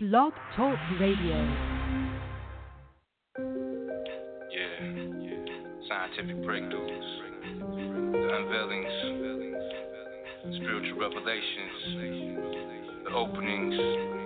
Blog Talk Radio. Yeah, yeah. Scientific breakthroughs, the unveilings, spiritual revelations, the openings.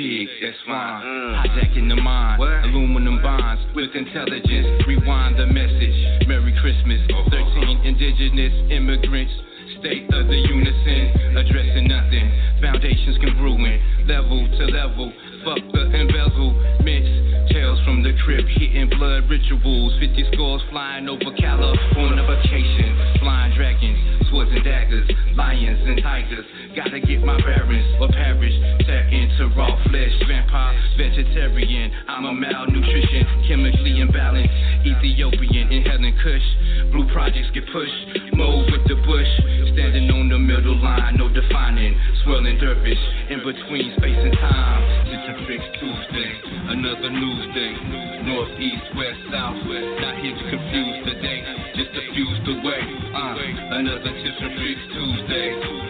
Pig, that's fine. Mm. Hijacking the mind, aluminum bonds with intelligence. Rewind the message. Merry Christmas. 13 indigenous immigrants. State of the unison, addressing nothing. Foundations can ruin, level to level. Fuck the embezzlements. Tales from the crib, hitting blood rituals. 50 scores flying over California vacation. Flying dragons, swords and daggers, lions and tigers. Gotta get my bearings or perish. Tap into raw flesh, vampire, vegetarian. I'm a malnutrition, chemically imbalanced. Ethiopian, inhaling kush. Blue projects get pushed. Move with the bush. Standing on the middle line, no defining. Swirling dervish in between space and time. Tips and tricks Tuesday, another news day. North, east, west, south. west. Not here to confuse the day, just diffuse the way. Uh, another tips and tricks Tuesday.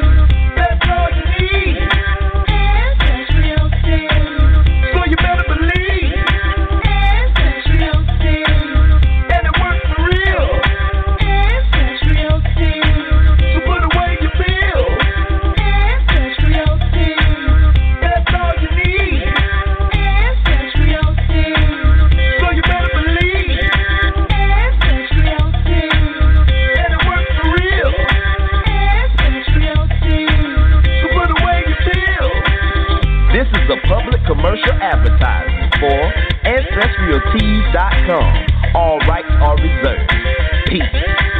advertisement for AncestralTees.com. All rights are reserved. Peace.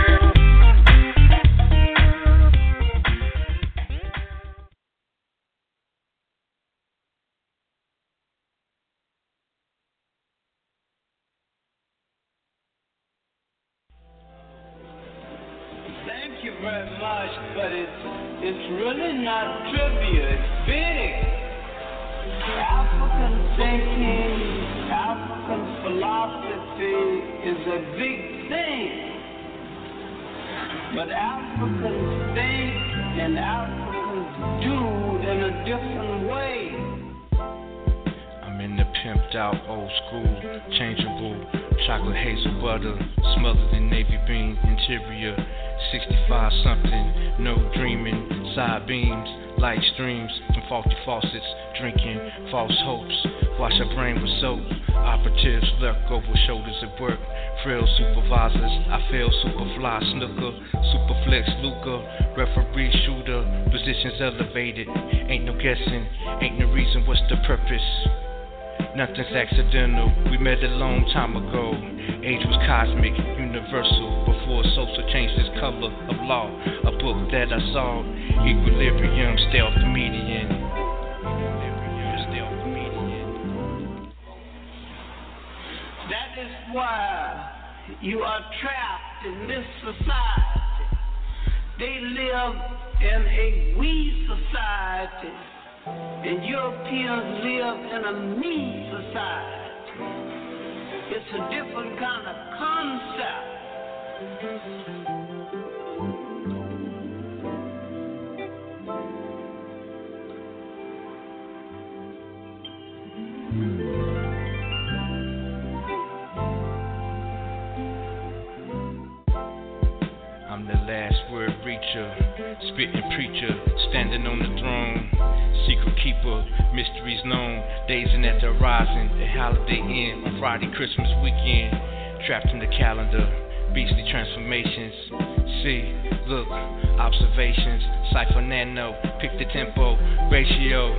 Elevated, ain't no guessing, ain't no reason, what's the purpose? Nothing's accidental. We met a long time ago. Age was cosmic, universal. Before social changed his color of law. A book that I saw. Equilibrium, stealth median. That is why you are trapped in this society. They live in a we society, and Europeans live in a me society. It's a different kind of concept. the spitting preacher, standing on the throne, secret keeper, mysteries known, dazing at the horizon, a holiday inn on Friday, Christmas weekend, trapped in the calendar, beastly transformations. See, look, observations, cipher nano, pick the tempo, ratio,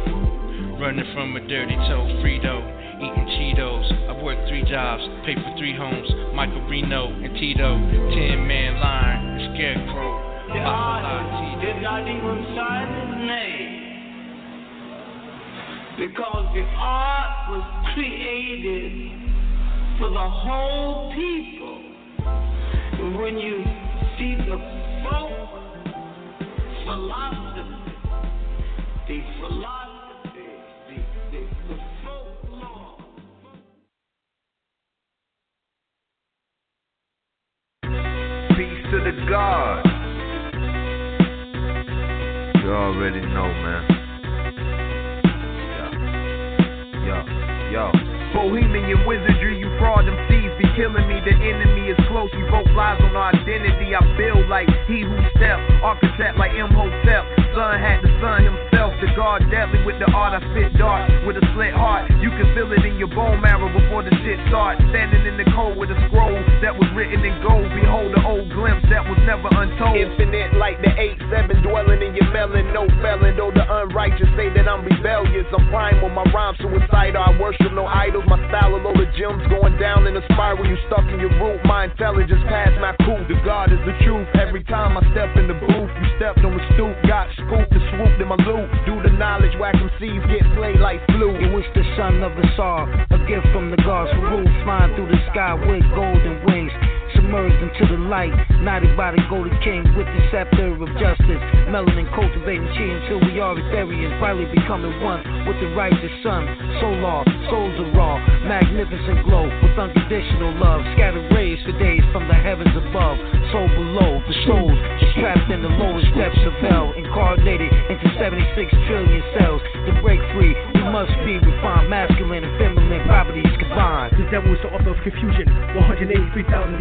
running from a dirty toe, Frito eating Cheetos. I've worked three jobs, paid for three homes. Michael Reno and Tito, ten man line, scarecrow. The artist did not even sign his name because the art was created for the whole people. And when you see the folk philosophy, the philosophy. I spit dark with a slit heart. You can feel it in your bone marrow before the shit starts. Standing in the cold with a scroll that was written in gold. Behold the old glimpse that was never untold. Infinite like the 8-7 dwelling in your melon. No felon, though the unrighteous say that I'm rebellious. I'm primal, my rhyme suicidal. I worship no idols. My style a of gems going down in a spiral. You stuck in your root. My intelligence past my cool. The God is the truth. Every time I step in the booth, you stepped on the stoop. Got scooped and swooped in my loot. Do the knowledge, whack them seeds, get played like flu. In which the son of us all, a gift from the gods for rule, flying through the sky with golden wings submerged into the light. Knighted by the golden king with the scepter of justice. Melanin cultivating chi until we are Ethereans, finally becoming one with the righteous sun. Solar, souls are raw, magnificent glow with unconditional love. Scattered rays for days from the heavens above. Soul below, the souls trapped in the lowest depths of hell. Incarnated into 76 trillion cells. To break free, we must be refined, masculine and feminine properties combined. The devil is the author of confusion. 183,000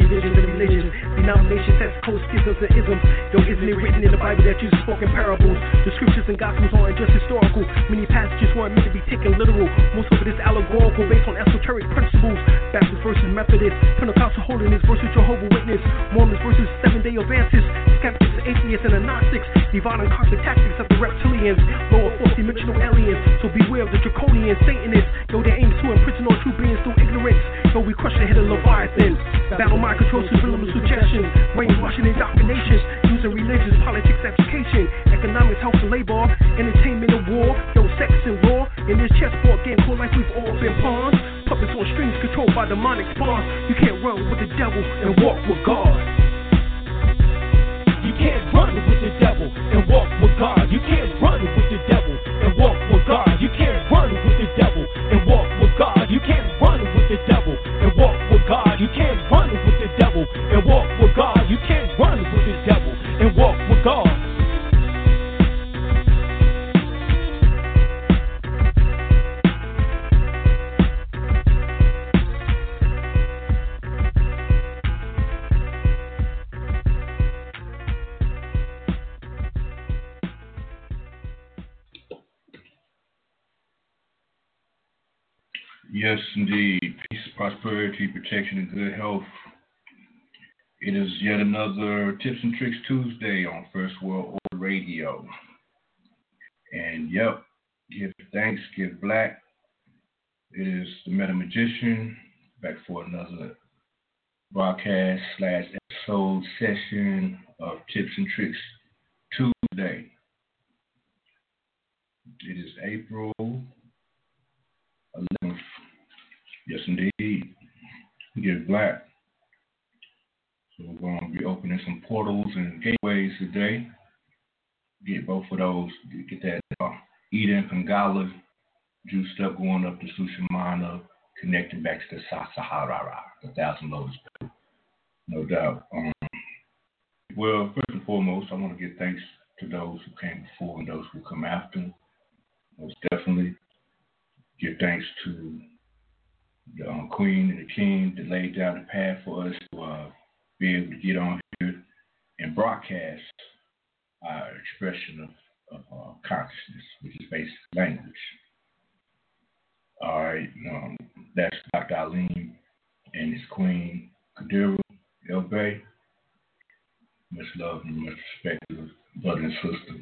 divisions and religions, denominations, sects, codes, schisms, and isms. Yo, isn't it written in the Bible that Jesus spoke in parables? The scriptures and gospels aren't just historical. Many passages weren't meant to be taken literal. Most of it is allegorical, based on esoteric principles. Baptist versus Methodist, Pentecostal holiness versus Jehovah Witness, Mormons versus Seven Day Adventists, skeptics, atheists, and agnostics. Divine and cosmic tactics of the reptilians, lower fourth dimensional aliens. So beware the draconian Satanists. Yo, they aim to imprison all true beings through ignorance. Yo, we crush the head of Leviathan. Battle mind control, subliminal suggestions, brainwashing indoctrination, using religious, politics, education, economics, health and labor, entertainment and war, yo, sex and law. In this chessboard game, cool like we've all been pawns. Puppets on strings controlled by demonic spawns. You can't run with the devil and walk with God. You can't run with the devil and walk with God. You can't God. You can't run with the devil and walk with God. You can't run with the devil and walk with God. You can't run with the devil and walk with God. You can't run with the devil and walk with God. Yes, indeed. Peace, prosperity, protection, and good health. It is yet another Tips and Tricks Tuesday on First World Order Radio. And yep, give thanks, give black. It is the Meta Magician back for another broadcast slash episode session of Tips and Tricks Tuesday. It is April 11th. Yes, indeed. Give black. So we're going to be opening some portals and gateways today. Get both of those. Get that uh, Eden Pingala juiced up going up to Sushumana, connecting back to the Sahara, the Thousand Lotus. No doubt. Um, well, first and foremost, I want to give thanks to those who came before and those who come after. Most definitely give thanks to the um, Queen and the King that laid down the path for us to uh, be able to get on here and broadcast our expression of, of uh, consciousness, which is basic language. All right, um, that's Dr. Alim and his queen, Kadiru El. Much love and much respect to the brother and sister.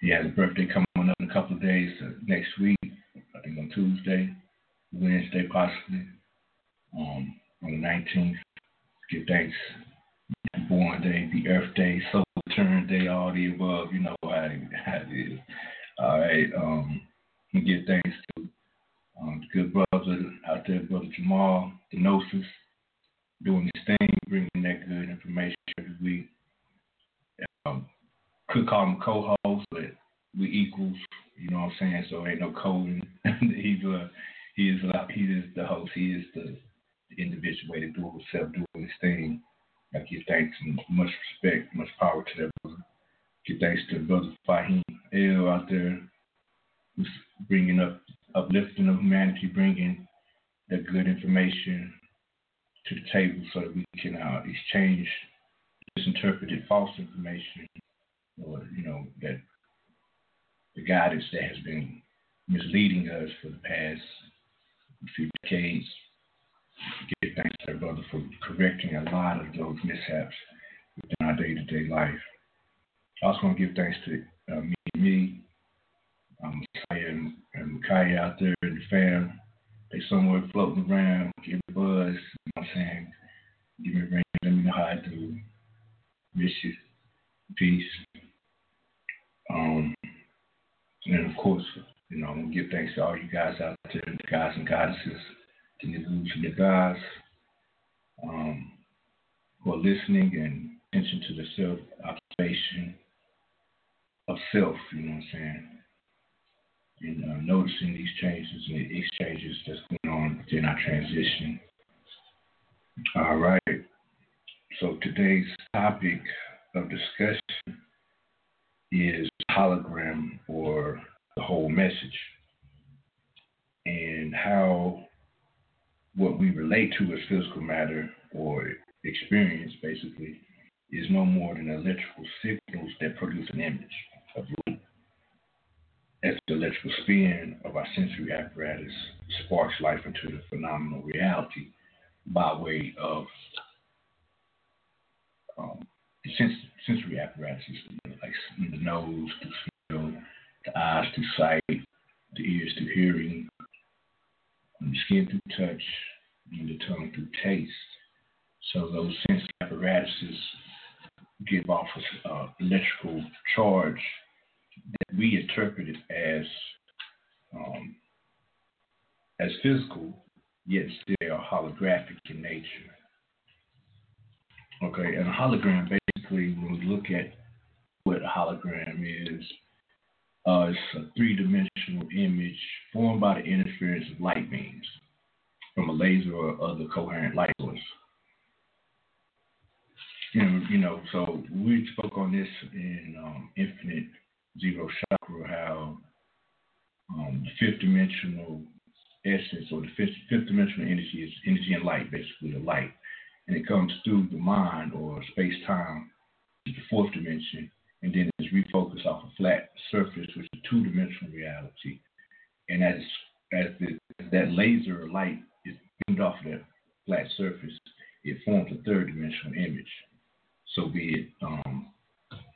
He has a birthday coming up in a couple of days, uh, next week, I think on Tuesday, Wednesday possibly, um, on the 19th. Give thanks. Born Day, the Earth Day, Soul Return Day, all the above. You know how how it is. All right. Um, give thanks to um, the good brother out there, Brother Jamal, the Gnosis, doing his thing, bringing that good information every week. Um, could call him co-host, but we equals. You know what I'm saying? So ain't no coding. he's uh, he is he is the host. He is the, the individual way to do himself, doing his thing. I give thanks and much respect, much power to that brother. Give thanks to brother Fahim El out there, who's bringing up uplifting of humanity, bringing that good information to the table so that we can uh, exchange misinterpreted false information or, you know, that the guidance that has been misleading us for the past few decades. Give thanks to our brother for correcting a lot of those mishaps within our day to day life. I also want to give thanks to uh, me, me um, Messiah and, and Micaiah out there and the fam. They somewhere floating around, give a buzz, you know what I'm saying? Give me a ring, let me know how I do. Miss you. Peace. Um, and of course, give thanks to all you guys out there, the guys and goddesses, the niggas and the guys, um, who are listening and attention to the self observation of self, you know what I'm saying? And uh, noticing these changes and the exchanges that's going on within our transition. All right. So today's topic of discussion is hologram or the whole message and how what we relate to as physical matter or experience basically is no more than electrical signals that produce an image of light. As the electrical spin of our sensory apparatus sparks life into the phenomenal reality by way of um, the sens- sensory apparatuses, like the nose to smell, the eyes to sight, the ears to hearing, the skin through touch, and the tongue through taste. So those sense apparatuses give off an uh, electrical charge that we interpret it as um, as physical, yet still holographic in nature. Okay, and a hologram basically, when we look at what a hologram is, uh, it's a three-dimensional image formed by the interference of light beams from a laser or other coherent light source. And, you know, so we spoke on this in um, Infinite Zero Chakra, how um, the fifth dimensional essence or the fifth, fifth dimensional energy is energy and light, basically the light. And it comes through the mind or space time, the fourth dimension, and then it's refocused off a flat surface, which is two dimensional reality. And as as the, that laser light is beamed off of that flat surface, it forms a third dimensional image. So be it um,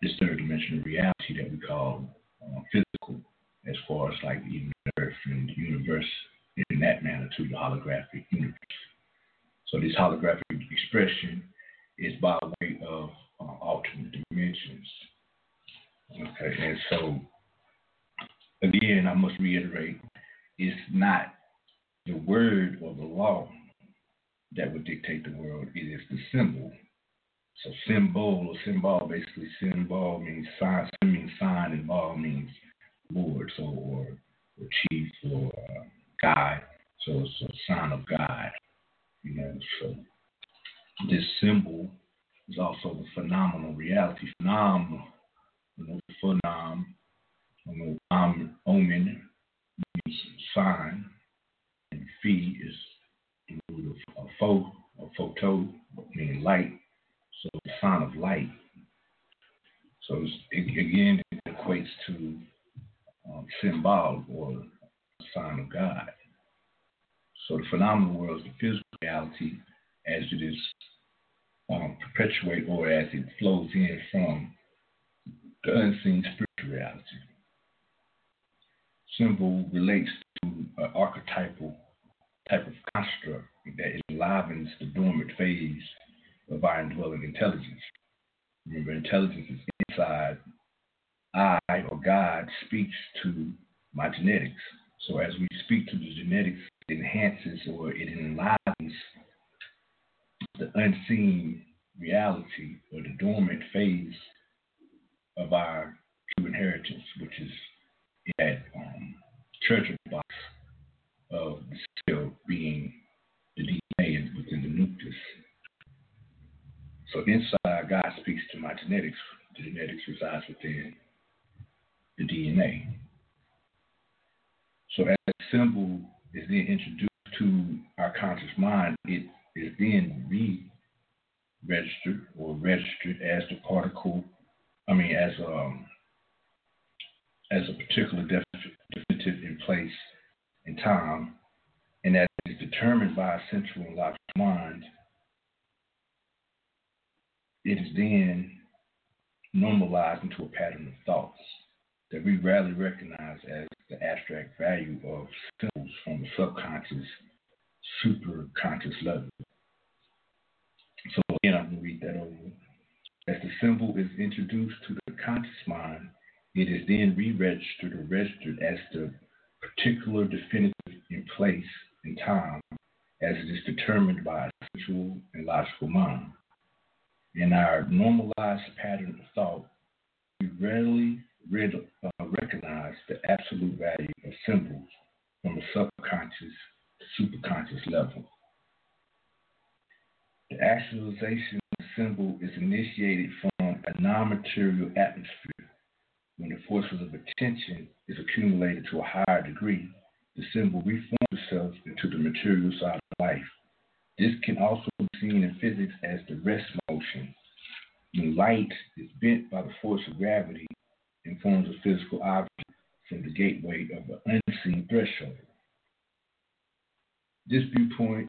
this third dimensional reality that we call uh, physical, as far as like even the earth and the universe in that manner to the holographic universe. So this holographic expression is by way of uh, alternate dimensions. Okay, and so again, I must reiterate, it's not the word or the law that would dictate the world. It is the symbol. So symbol or symbol, basically symbol means sign, means sign, and ball means Lord, so or, or chief or uh, God. So it's a sign of God. You know, so this symbol is also the phenomenal reality. Phenomenal, know, um, omen means sign, and fee is the root of a photo, a photo, meaning light. So the sign of light. So it, again, it equates to um, symbol or sign of God. So the phenomenal world is the physical reality as it is um, perpetuate or as it flows in from the unseen spiritual reality. Symbol relates to an archetypal type of construct that enlivens the dormant phase of our indwelling intelligence. Remember, intelligence is inside. I or God speaks to my genetics. So as we speak to the genetics, it enhances or it enlivens the unseen reality or the dormant phase of our true inheritance, which is that um, treasure box of the cell being the DNA within the nucleus. So inside, God speaks to my genetics. The genetics resides within the DNA. So as a symbol is then introduced to our conscious mind, it is then re-registered or registered as the particle. I mean, as um as a particular definitive in place and time, and that is determined by a central and logical mind. It is then normalized into a pattern of thoughts that we rarely recognize as the abstract value of symbols from the subconscious, superconscious level. So again, I'm to read that over. As the symbol is introduced to the conscious mind, it is then re-registered or registered as the particular definitive in place and time as it is determined by a sensual and logical mind. In our normalized pattern of thought, we rarely read, uh, recognize the absolute value of symbols from a subconscious to superconscious level. The actualization symbol is initiated from a non material atmosphere. When the forces of attention is accumulated to a higher degree, the symbol reforms itself into the material side of life. This can also be seen in physics as the rest motion. When light is bent by the force of gravity, and informs a physical object from the gateway of an unseen threshold. This viewpoint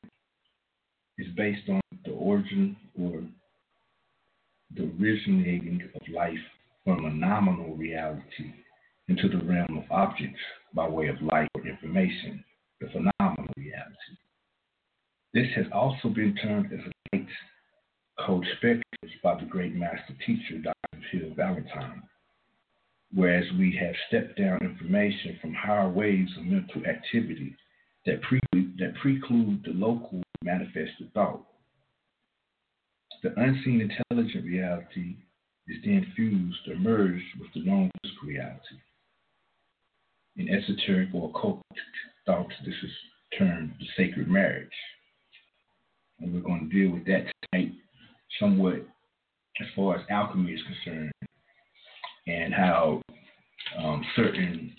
is based on the origin or the originating of life from a nominal reality into the realm of objects by way of light or information, the phenomenal reality. This has also been termed as a light code spectrums by the great master teacher, Dr. Phil Valentine whereas we have stepped down information from higher waves of mental activity that, pre- that preclude the local manifested thought. The unseen intelligent reality is then fused or merged with the known physical reality. In esoteric or occult thoughts, this is termed the sacred marriage. And we're going to deal with that tonight somewhat as far as alchemy is concerned and how um, certain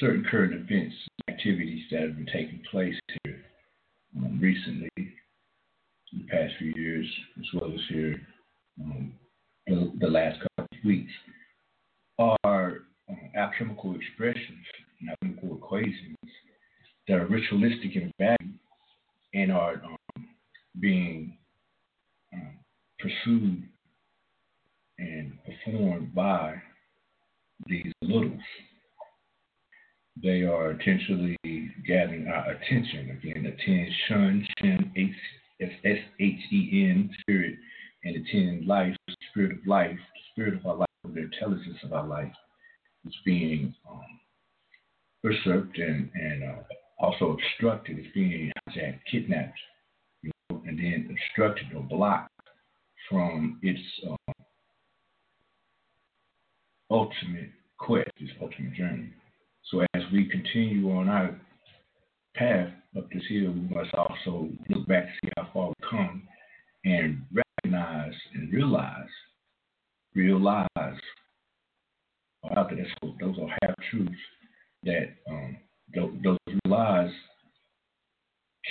certain current events, activities that have been taking place here um, recently, the past few years, as well as here um, the, the, last couple of weeks, are uh, alchemical expressions, alchemical equations that are ritualistic in value and are um, being um, pursued and performed by these littles. They are intentionally gathering our attention. Again, attention, Shen, S H E N, spirit, and attend life, spirit of life, spirit of our life, the intelligence of our life is being um, usurped and, and uh, also obstructed. It's being hijacked, kidnapped, you know, and then obstructed or blocked from its uh, ultimate quest, its ultimate journey. So as we continue on our path up this hill, we must also look back to see how far we've come and recognize and realize, realize, out there, those are half truths that um, those, those lies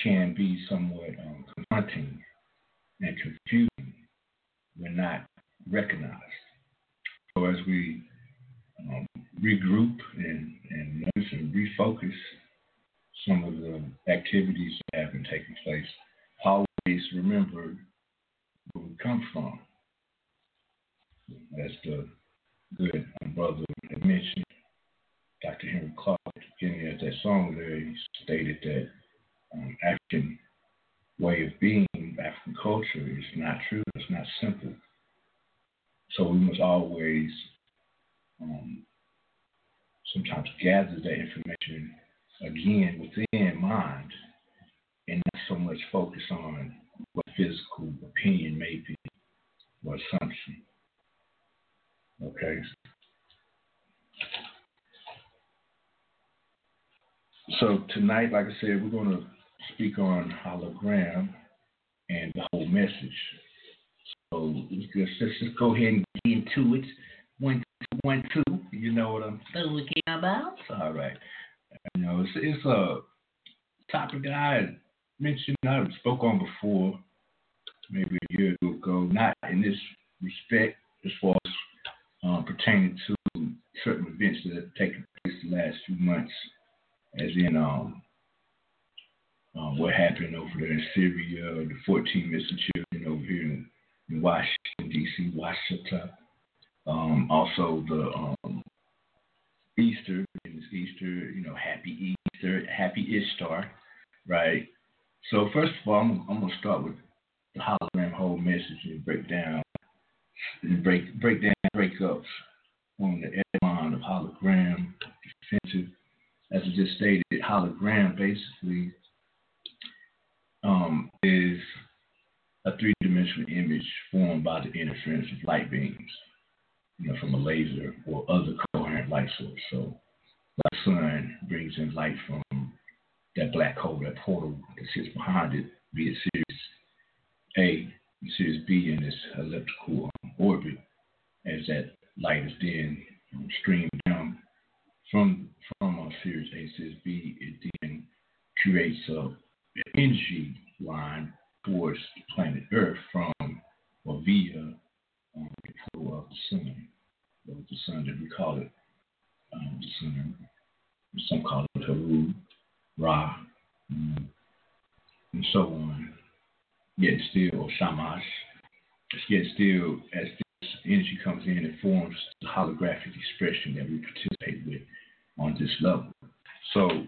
can be somewhat um, confronting and confusing when not recognized. So as we um, regroup and, and and refocus some of the activities that have been taking place, always remember where we come from. As the good brother had mentioned, Dr. At the beginning of that song there, he stated that um, African way of being, African culture is not true, it's not simple. So we must always um, sometimes gather that information again within mind and not so much focus on what physical opinion may be or assumption. Okay. So tonight, like I said, we're going to speak on hologram and the whole message. So let's just go ahead and get into it. One, two, one, two. You know what I'm talking about? All right. You know, it's, it's a topic that I mentioned, I spoke on before, maybe a year ago. Not in this respect, as far as um, pertaining to certain events that have taken place the last few months, as in um, um, what happened over there in Syria, the 14 missing children over here in, in Washington, D.C., Washington. Um, also, the Easter, it's Easter, you know, happy Easter, happy Ishtar, right? So, first of all, I'm, I'm going to start with the hologram whole message and break down and break break down breakups on the echelon of hologram defensive. As I just stated, hologram basically um, is a three-dimensional image formed by the interference of light beams, you know, from a laser or other coherent light source. So, the sun brings in light from that black hole, that portal that sits behind it, be it Sirius A, Sirius B in this elliptical orbit, as that light is then streamed down from from uh, Sirius A, Sirius B, it then creates a energy line towards the planet Earth from or via um, the portal of the sun, or the sun that we call it um, sun. Some call it Haru, Ra, and so on. Yet still, Shamash, yet still, as this energy comes in, it forms the holographic expression that we participate with on this level. So,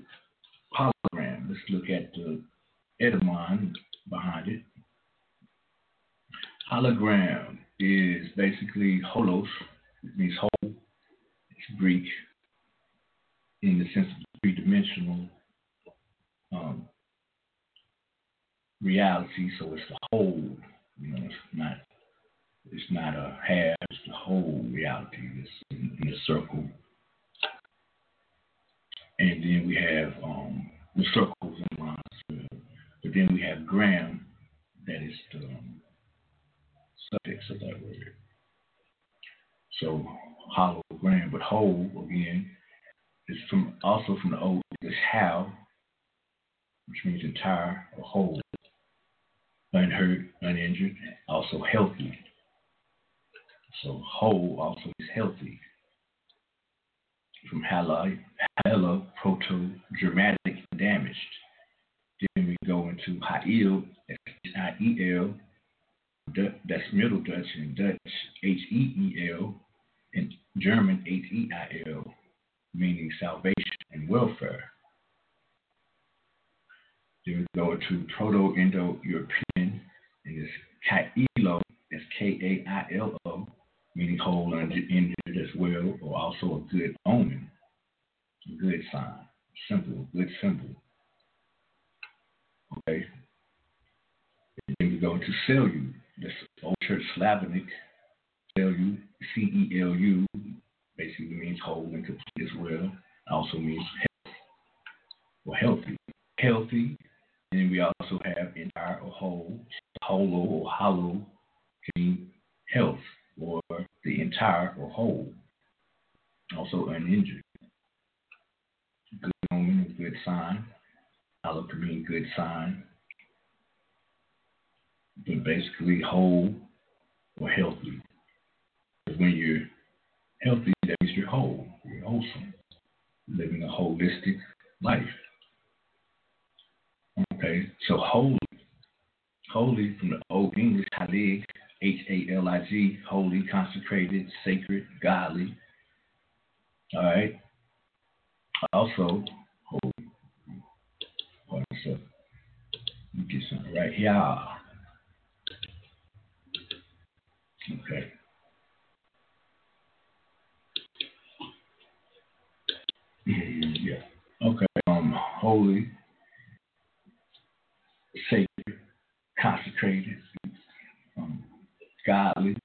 hologram, let's look at the etymon behind it. Hologram is basically holos, it means whole. It's Greek in the sense of three dimensional um, reality. So it's the whole, you know, it's not it's not a half, it's the whole reality. It's in, in a circle. And then we have um, the circles and lines. But then we have gram, that is the um, suffix of that word. So hologram, but whole again is from also from the old English how, which means entire or whole, unhurt, uninjured, also healthy. So whole also is healthy. From hala, hala, proto, Germanic, damaged. Then we go into Ha'il, H-I-E-L, that's Middle Dutch, and Dutch, H-E-E-L, and German, H-E-I-L, meaning salvation and welfare. Then we go to Proto-Indo-European, and it's Kailo, that's K-A-I-L-O, meaning whole and injured as well, or also a good omen, a good sign, simple, good symbol. Okay. then we go into Celu. That's Old Church Slavonic. Celu, C E L U, basically means whole and complete as well. Also means health or healthy. Healthy. And then we also have entire or whole, holo or hollow, mean health or the entire or whole. Also uninjured. Good omen, good sign. Hollow can mean good sign. But basically whole or healthy. Because when you're healthy, that means you're whole, you're wholesome, living a holistic life. Okay, so holy, holy from the Old English halig, H A L I G, holy, consecrated, sacred, godly. All right. Also, holy. Hold on, so let me get something right here. Okay. Mm, Yeah. Okay. Um, holy, sacred, consecrated, um, godly,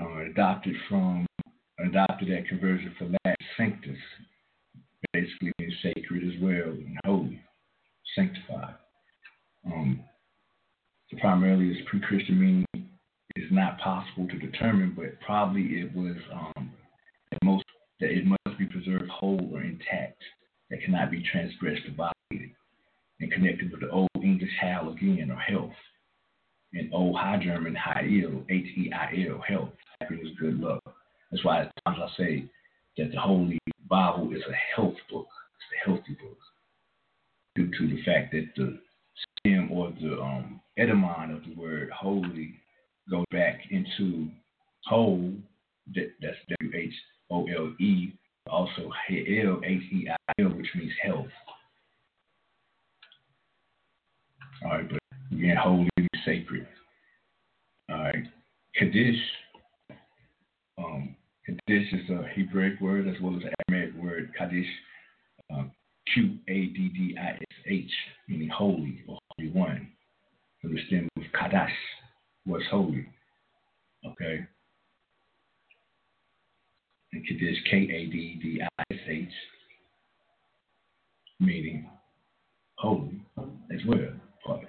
uh, adopted from adopted that conversion for Latin sanctus, basically sacred as well and holy, sanctified. Um, primarily its pre-Christian meaning is not possible to determine, but probably it was um, at most that it must be preserved whole or intact, that cannot be transgressed or violated, and connected with the Old English hal again, or health, and Old High German heil, H-E-I-L, health, happiness, good luck. That's why at times I say that the Holy Bible is a health book. It's a healthy book, due to the fact that the stem or the um, etymon of the word holy goes back into whole. That, that's W H O L E. Also, Heil, H E I L, which means health. All right, but again, holy sacred. All right, Kaddish. Um, Kaddish is a Hebraic word as well as an Aramaic word, Kaddish, um, Q A D D I S H, meaning holy or holy one. Stem of Kadash, was holy. Okay. And Kaddish, K A D D I S H, meaning holy as well. Part.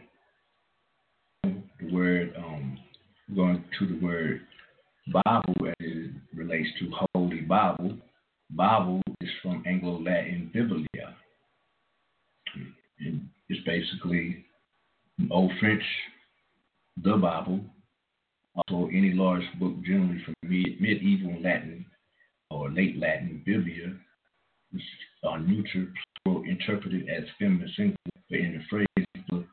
The word, um, going to the word Bible as it relates to Holy Bible. Bible is from Anglo Latin Biblia. And it's basically Old French, the Bible. Also, any large book generally from medieval Latin or late Latin, Biblia, which are neuter, plural, interpreted as feminine singular, but in the phrase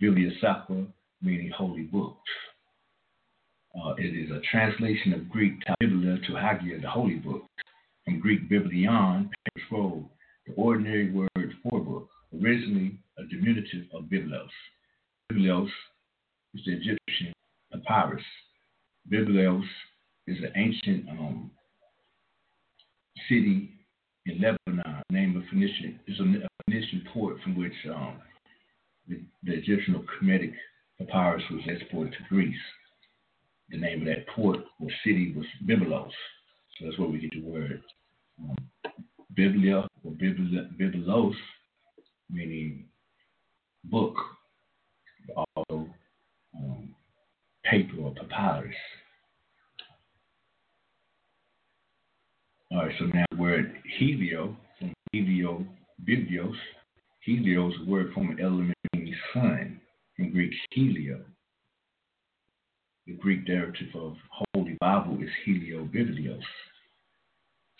Biblia Sacra, meaning holy books. Uh, it is a translation of Greek Biblia to Hagia, the holy book, from Greek Biblion, scroll, the ordinary word for book, originally a diminutive of Biblos. Biblos is the Egyptian papyrus. Biblos is an ancient um, city in Lebanon, named a Phoenician, It's a Phoenician port from which um, the, the Egyptian Kemetic papyrus was exported to Greece the name of that port or city was Byblos. So that's where we get the word um, Biblia or Biblos, meaning book, also um, paper or papyrus. All right, so now the word helio, from helio, biblios, helios, a word from an element meaning sun, from Greek helio. The Greek derivative of Holy Bible is heliobiblios.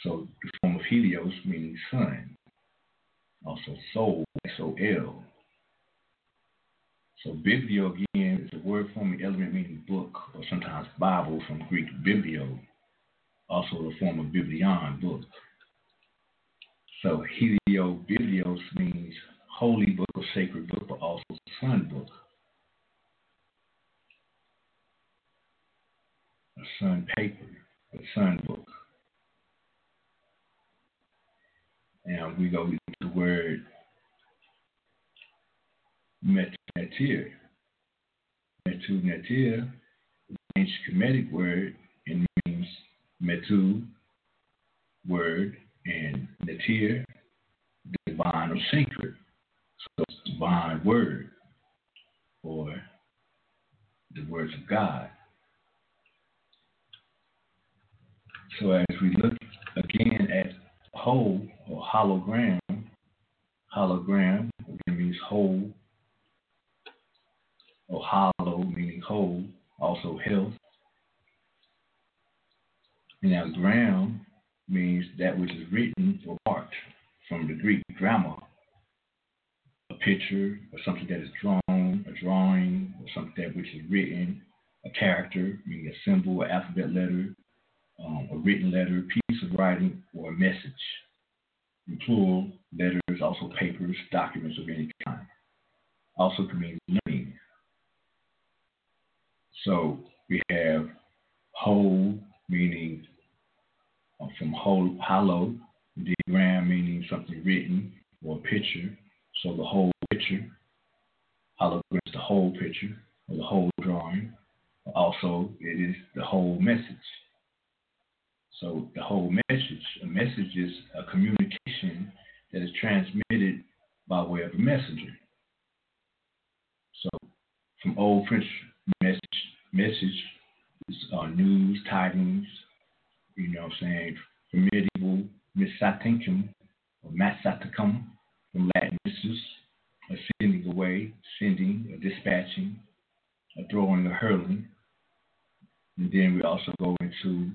So the form of helios meaning sun. Also soul, S-O-L. So biblio again is a word forming element meaning book or sometimes Bible from Greek biblio, also the form of biblion, book. So heliobiblios means holy book or sacred book, but also sun book. a sun paper, a sun book. And we go to the word metunetir. Metunetir is an ancient Kemetic word and means metu, word, and netir, divine or sacred. So it's divine word, or the words of God. So as we look again at whole or hologram, hologram means whole or hollow, meaning whole, also health. Now, gram means that which is written or marked from the Greek gramma, a picture or something that is drawn, a drawing, or something that which is written, a character, meaning a symbol, an alphabet letter, um, a written letter, piece of writing, or a message. In plural, letters, also papers, documents of any kind. Also can mean. So we have whole, meaning uh, from whole, hollow, diagram, meaning something written or picture. So the whole picture, hologram is the whole picture or the whole drawing. Also, it is the whole message. So the whole message, a message is a communication that is transmitted by way of a messenger. So from old French message, message uh, news, tidings, you know what I'm saying, medieval misatinkum or massatikum, from Latin missus, a sending away, sending, or dispatching, a throwing, or hurling. And then we also go into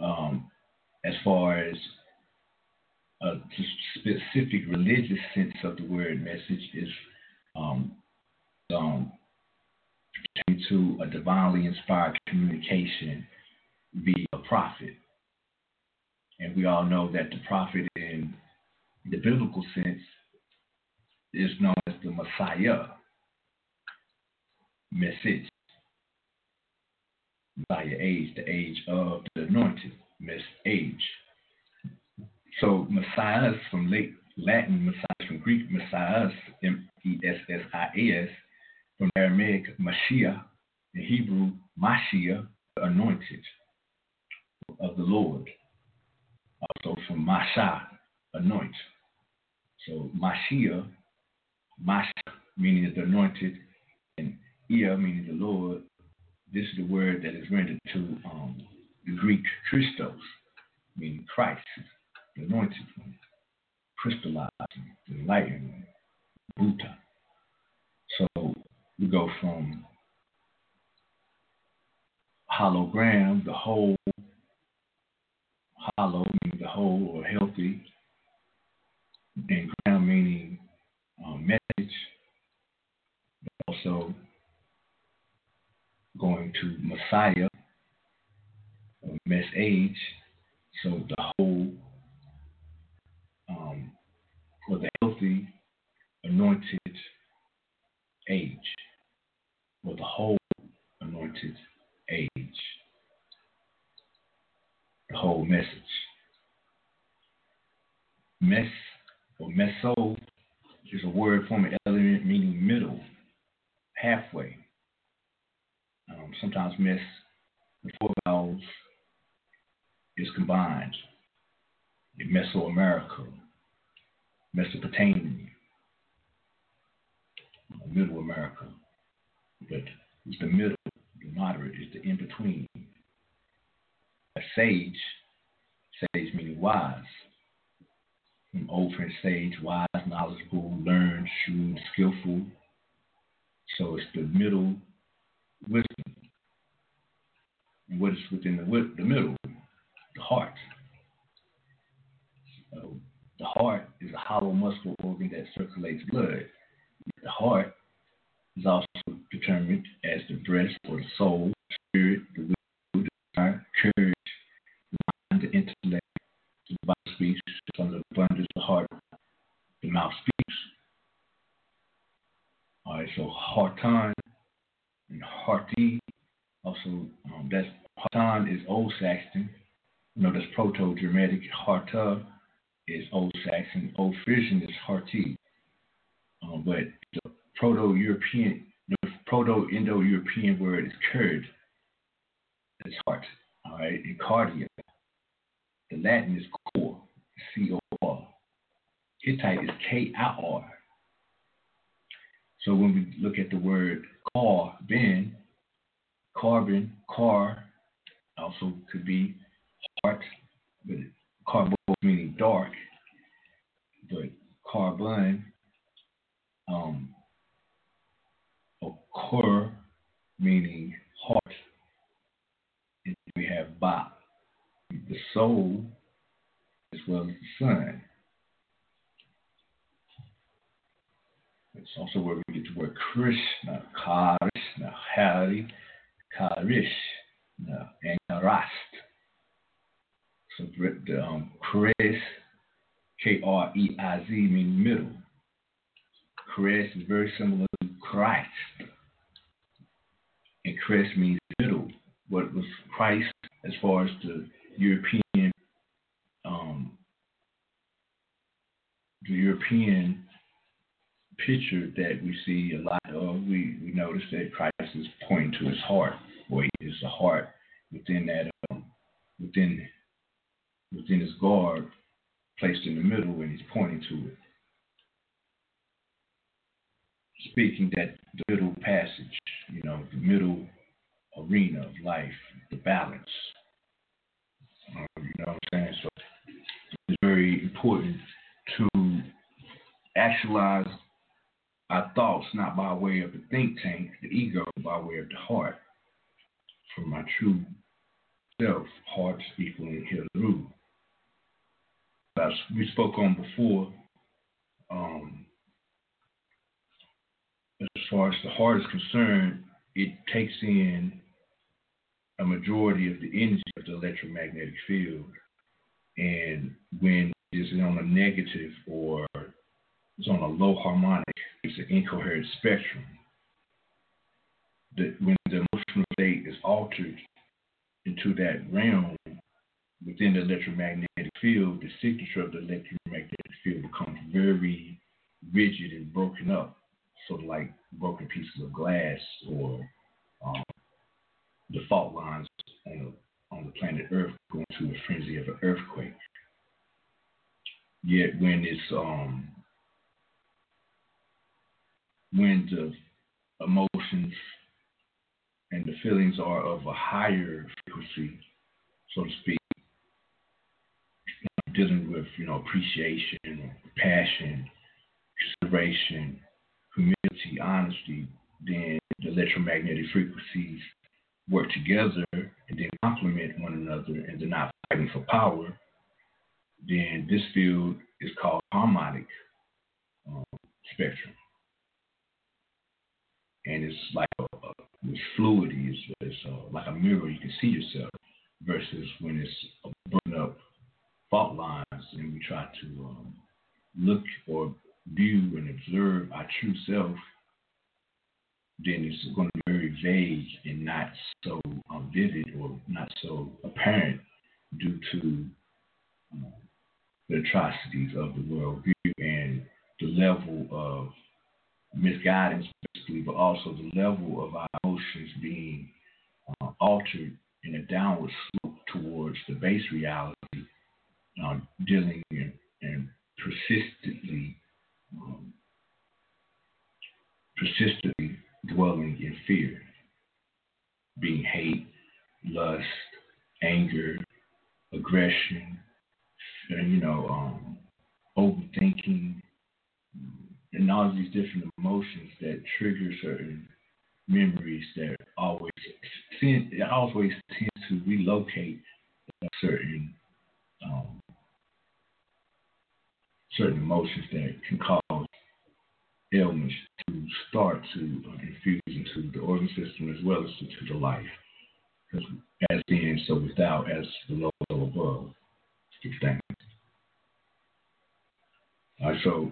um, as far as a specific religious sense of the word message is um, um, to a divinely inspired communication via a prophet. And we all know that the prophet, in the biblical sense, is known as the Messiah, message, Messiah age, the age of the anointed, mess age. So Messiah is from late Latin, Messiah from Greek, Messiah, M E S S I S, from Aramaic, Mashiach, in Hebrew, Mashiach, anointed of the Lord. Also from Masha, anoint. So Mashiach, Masha, meaning the anointed, and Ia, meaning the Lord. This is the word that is rendered to um, the Greek Christos, meaning Christ, the anointed one, crystallized, enlightened, Buddha. So we go from hologram, the whole, hollow meaning the whole or healthy, and ground meaning um, message. Also going to Messiah, or mess age, so the whole um, or the healthy, anointed age, or the whole anointed age, the whole message. Mess or meso is a word forming element meaning middle, halfway. Um, sometimes mess, the four vowels is combined. In Mesoamerica, Mesopotamia, Middle America. But it's the middle, the moderate, is the in between. A sage, sage meaning wise. From old French sage, wise, knowledgeable, learned, shrewd, skillful. So it's the middle wisdom. And what is within the, the middle? The heart. So the heart is a hollow muscle organ that circulates blood. The heart is also determined as the breast or the soul, spirit, the will, the desire, courage, mind, the intellect. The Bible speaks from the abundance of the heart, the mouth speaks. All right, so Hartan and Harti, also um, that's Hartan is Old Saxon. Know, that's Proto-Germanic. Harta is Old Saxon. Old Frisian is Harti. Um, but the Proto-European, the Proto-Indo-European word is Kurd. That's heart. All right, and cardia. The Latin is core, C-O-R. Hittite is K-I-R. So when we look at the word carbon, carbon, car, also could be heart, but carbon meaning dark, but carbon, um, Kor, meaning heart. And we have Ba, the soul, as well as the sun. It's also where we get the word Krishna, Krishna, Hari, Krishna, and Rast. So the um, Chris, K R E I Z, means middle. Chris is very similar to Christ. And Chris means middle. What was Christ as far as the European um, the European picture that we see a lot of, we, we notice that Christ is pointing to his heart, or is the heart within that um, within within his guard placed in the middle and he's pointing to it. Speaking that middle passage, you know, the middle arena of life, the balance. Um, you know what I'm saying? So it's very important to actualize our thoughts not by way of the think tank, the ego, by way of the heart. From my true self, heart equaling Hiru. As we spoke on before, um, as far as the heart is concerned, it takes in a majority of the energy of the electromagnetic field. And when it's on a negative or it's on a low harmonic, it's an incoherent spectrum. That when the emotional state is altered into that realm within the electromagnetic field, the signature of the electromagnetic field becomes very rigid and broken up, sort of like broken pieces of glass or um, the fault lines on the, on the planet Earth going through a frenzy of an earthquake. Yet when it's um, the emotions and the feelings are of a higher frequency, so to speak, dealing with, you know, appreciation, passion, consideration, humility, honesty, then the electromagnetic frequencies work together and then complement one another and they're not fighting for power, then this field is called harmonic um, spectrum and it's like a, a it's fluidity. It's, it's uh, like a mirror. You can see yourself. Versus when it's a broken up fault lines, and we try to um, look or view and observe our true self, then it's going to be very vague and not so um, vivid or not so apparent due to um, the atrocities of the world view and the level of misguidance, basically, but also the level of our emotions being uh, altered in a downward slope towards the base reality, uh, dealing in, and persistently, um, persistently dwelling in fear, being hate, lust, anger, aggression, you know, um, overthinking, and all these different emotions that trigger certain memories that always tend, always tend to relocate certain um, certain emotions that can cause ailments to start to infuse into the organ system as well as to the life. As being so without, as below, so above. Thank All right, so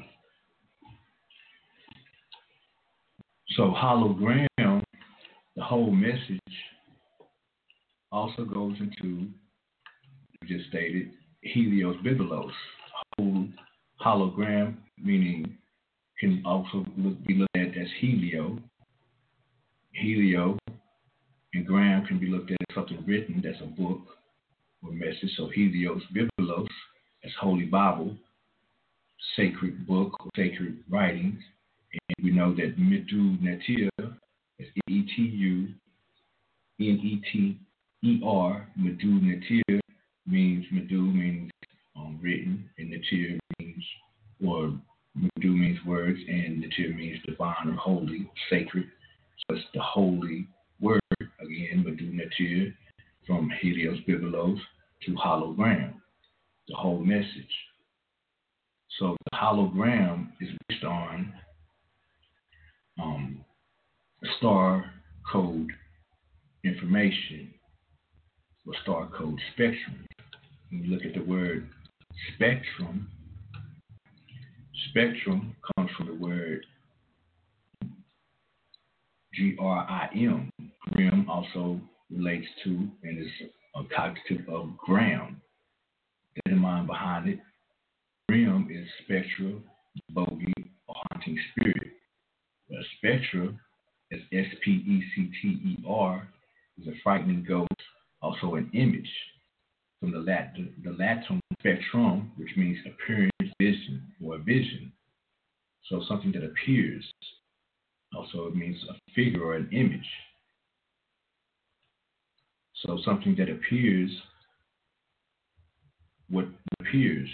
So hologram, the whole message also goes into, just stated, Helios Biblos. Whole hologram, meaning can also look, be looked at as helio. Helio and gram can be looked at as something written, that's a book or message. So Helios Biblos, as Holy Bible, sacred book or sacred writings. And we know that Medu Neter is E T U N E T E R. Medu Neter means Medu means um, written, and Neter means or Medu means words, and Neter means divine or holy, sacred. So it's the holy word, again, Medu Neter, from Helios Biblos to hologram, the whole message. So the hologram is based on um, star code information or star code spectrum. When you look at the word spectrum, spectrum comes from the word G R I M. Grim also relates to and is a cognitive of gram. The mind behind it. Grim is spectral, bogey, or haunting spirit. A spectra is S P E C T E R, is a frightening ghost, also an image from the Latin, the Latin spectrum, which means appearance, vision, or vision. So something that appears. Also, it means a figure or an image. So something that appears, what appears,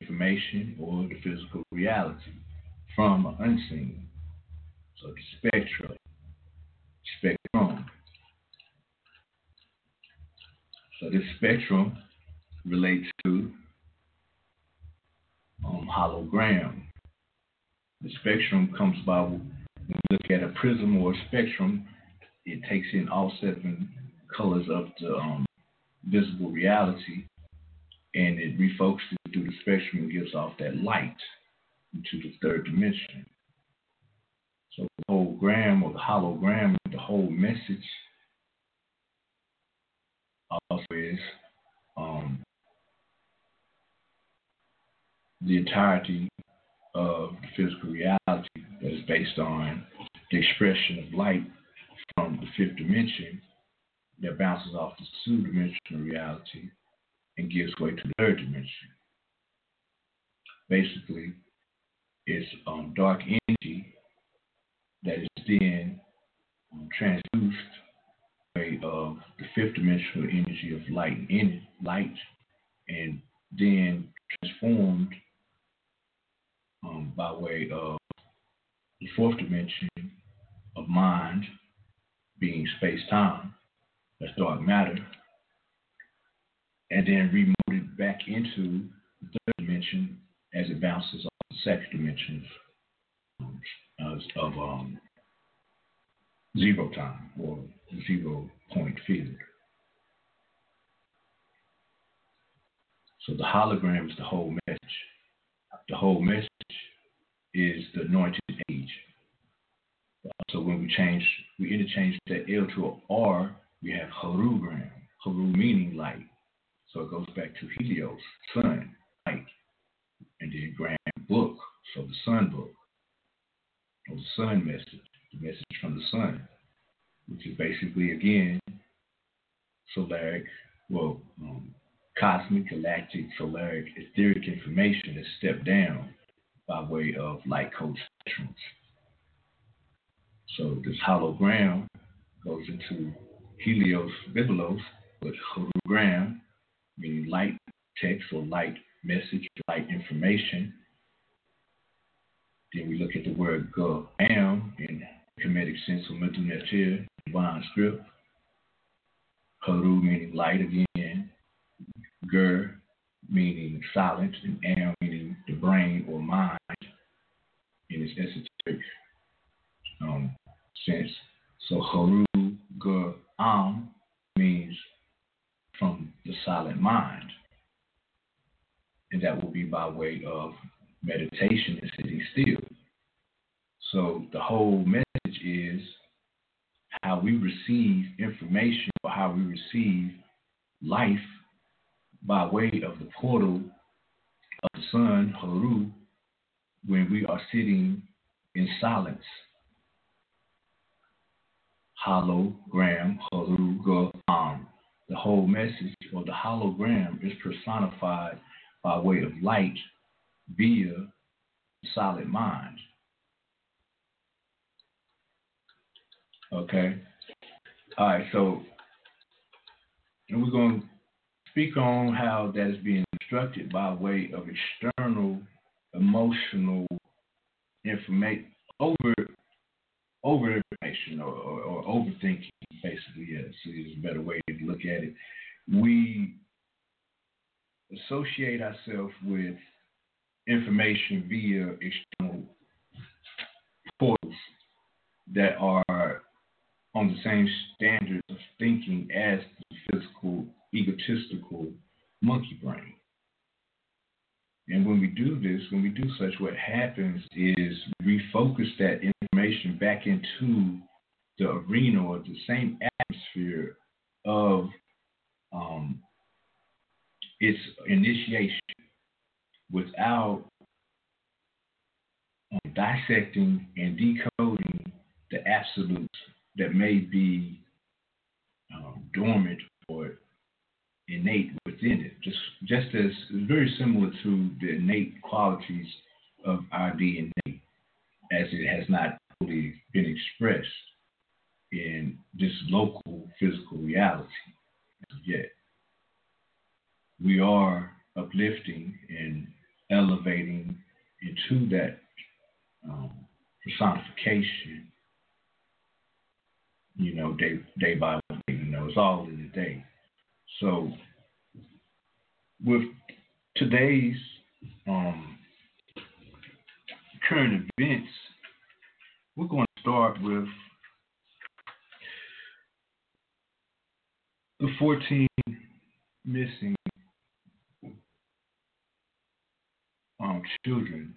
information or the physical reality from unseen. So the spectrum, spectrum. This spectrum relates to um, hologram. The spectrum comes by when we look at a prism or a spectrum, it takes in all seven colors of the um, visible reality and it refocuses through the spectrum and gives off that light into the third dimension. So the or the hologram, the whole message also is um, the entirety of the physical reality that is based on the expression of light from the fifth dimension that bounces off the two dimensional reality and gives way to the third dimension. Basically, it's um, dark energy that is then um, transduced of the fifth dimensional energy of light and light, and then transformed um, by way of the fourth dimension of mind being space time, that's dark matter, and then remoted back into the third dimension as it bounces off the second dimension of, of um, zero time or zero point field. So the hologram is the whole message. The whole message is the anointed age. So when we change, we interchange that L to an R, we have Harugram. Haru meaning light. So it goes back to Helios, sun, light. And then Gram book, so the sun book. Or the sun message, message from the sun, which is basically, again, solaric, well, um, cosmic, galactic, solaric, etheric information is stepped down by way of light code spectrums. So this hologram goes into Helios Biblos with hologram, meaning light text or light message, light information. Then we look at the word go am in Kemetic sense of Medu Neter, divine script. Haru meaning light again. Ger meaning silence, and am meaning the brain or mind in its esoteric um, sense. So Haru Ger Am means from the silent mind. And that will be by way of meditation and sitting still. So the whole message is how we receive information or how we receive life by way of the portal of the sun, Haru, when we are sitting in silence. Hologram, Haru, Am. The whole message or the hologram is personified by way of light via solid mind. Okay. All right. So, and we're going to speak on how that is being instructed by way of external emotional information over over information or, or, or overthinking, basically, yes, is a better way to look at it. We associate ourselves with information via external portals that are on the same standards of thinking as the physical, egotistical monkey brain. And when we do this, when we do such, what happens is we focus that information back into the arena or the same atmosphere of um, its initiation without um, dissecting and decoding the absolutes that may be um, dormant or innate within it. Just just as very similar to the innate qualities of our DNA, as it has not fully been expressed in this local physical reality yet. We are uplifting and elevating into that um, personification, you know, day day by day. You know, it's all in the day. So, with today's um, current events, we're going to start with the 14 missing um, children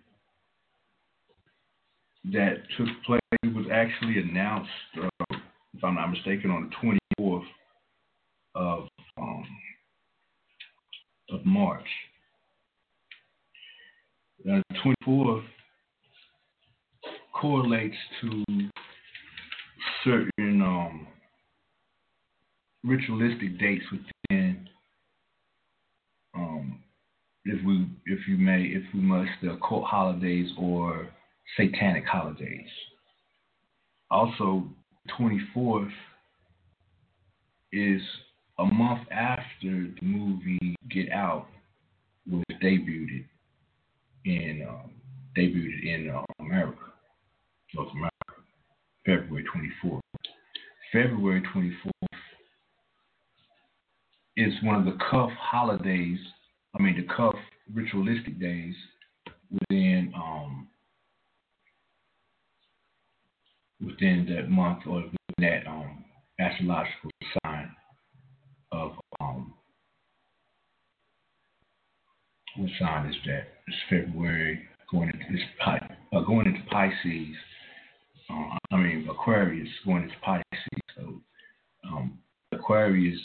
that took place. It was actually announced, uh, if I'm not mistaken, on the 24th of um, of March. The 24th correlates to certain um, ritualistic dates within, um, if we, if you may, if we must, the occult holidays or satanic holidays. Also, 24th is a month after the movie Get Out was debuted in um, debuted in uh, America, North America, February 24th. February 24th is one of the cuff holidays. I mean, the cuff ritualistic days within um, within that month or that um, astrological sign of um, what sign is that? It's February going into this uh, going into Pisces. Uh, I mean Aquarius going into Pisces. So um, Aquarius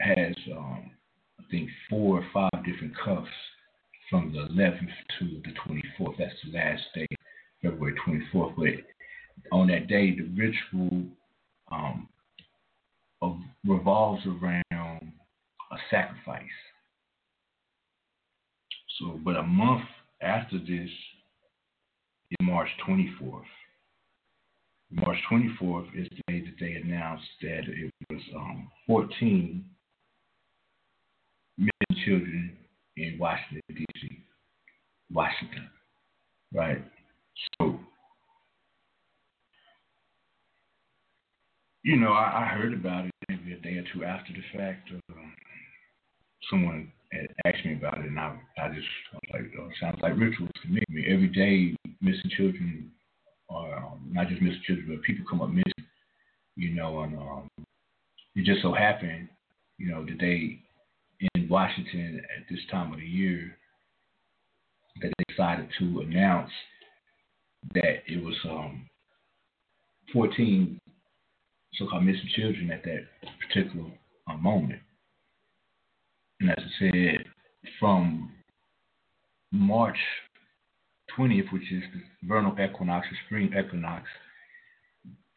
has um, I think four or five different cuffs from the 11th to the 24th. That's the last day, February 24th. But on that day, the ritual um, of, revolves around a sacrifice. So, but a month after this is March 24th. March 24th is the day that they announced that it was um, 14 missing children in Washington, D.C. Washington, right? So you know, I, I heard about it maybe a day or two after the fact. Um, someone had asked me about it, and I, I just I was like, oh, sounds like rituals to me. I mean, every day missing children, or um, not just missing children, but people come up missing. You know, and um, it just so happened, you know, that they in Washington at this time of the year that they decided to announce that it was um, 14 so-called missing children at that particular uh, moment. And as I said, from March 20th, which is the vernal equinox or spring equinox,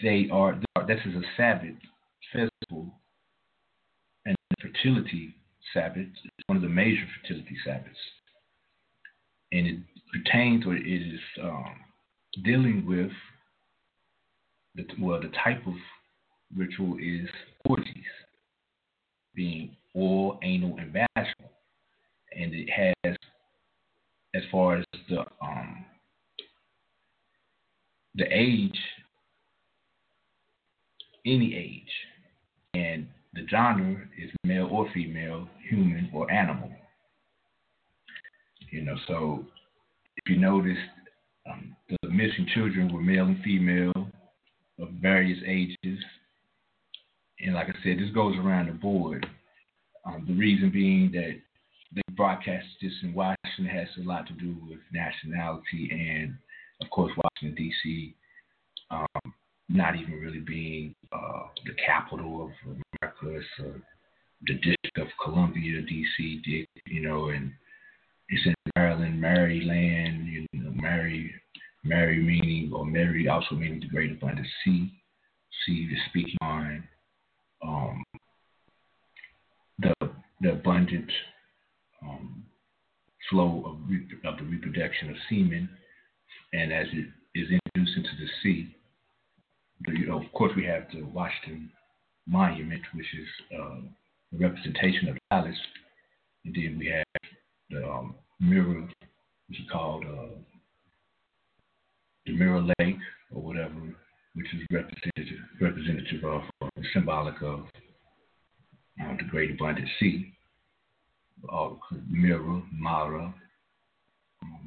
they are, this is a Sabbath festival and fertility Sabbath. It's one of the major fertility Sabbaths. And it pertains or it is um, dealing with the, well, the type of ritual is orgies, being oral, anal, and vaginal. And it has, as far as the um, the age any age, and the genre is male or female, human or animal. You know, so if you notice, um, the missing children were male and female of various ages. And like I said, this goes around the board. Um, the reason being that they broadcast this in Washington has a lot to do with nationality and, of course, Washington, D.C. Um, not even really being uh, the capital of America. It's uh, the District of Columbia, D.C., you know, and it's in Maryland, Maryland, you know, Mary, Mary meaning, or Mary also meaning the great abundant sea, sea, the speaking mind, um, the, the abundant um, flow of, re- of the reproduction of semen, and as it is introduced into the sea, you know, of course, we have the Washington Monument, which is uh, a representation of palace, and then we have the um, mirror, which is called uh, the Mirror Lake or whatever, which is representative representative of uh, symbolic of uh, the Great Abundant Sea. All mirror, Mara,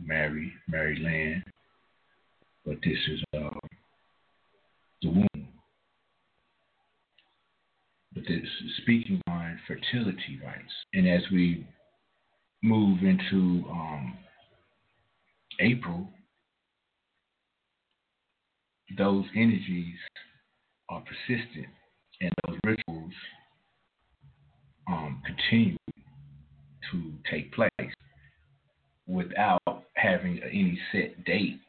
Mary, Mary Land. But this is uh, the womb. But this is speaking on fertility rights. And as we move into um, April, those energies are persistent and those rituals um, continue to take place without having any set date.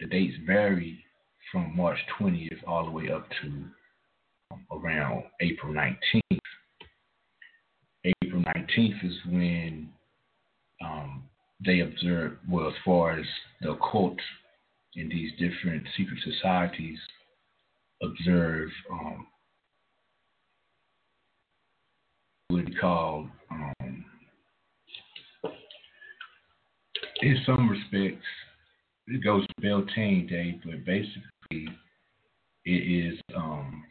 The dates vary from March 20th all the way up to um, around April 19th. April 19th is when um, they observe, well, as far as the occult in these different secret societies observe um, what we call, um, in some respects, it goes Beltane Day, but basically it is um,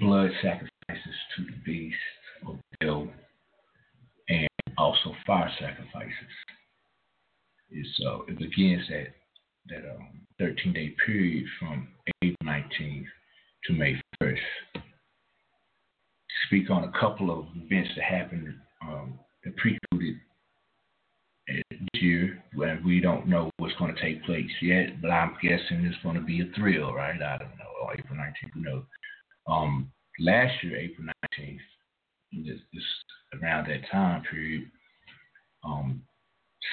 blood sacrifices to the beast or Bel, also fire sacrifices. It's, uh, it begins at that um, 13 day period from April 19th to May 1st. Speak on a couple of events that happened um, that precluded this year. Where we don't know what's going to take place yet, but I'm guessing it's going to be a thrill, right? I don't know. April 19th, who knows? Um, last year, April 19th, this around that time period, um,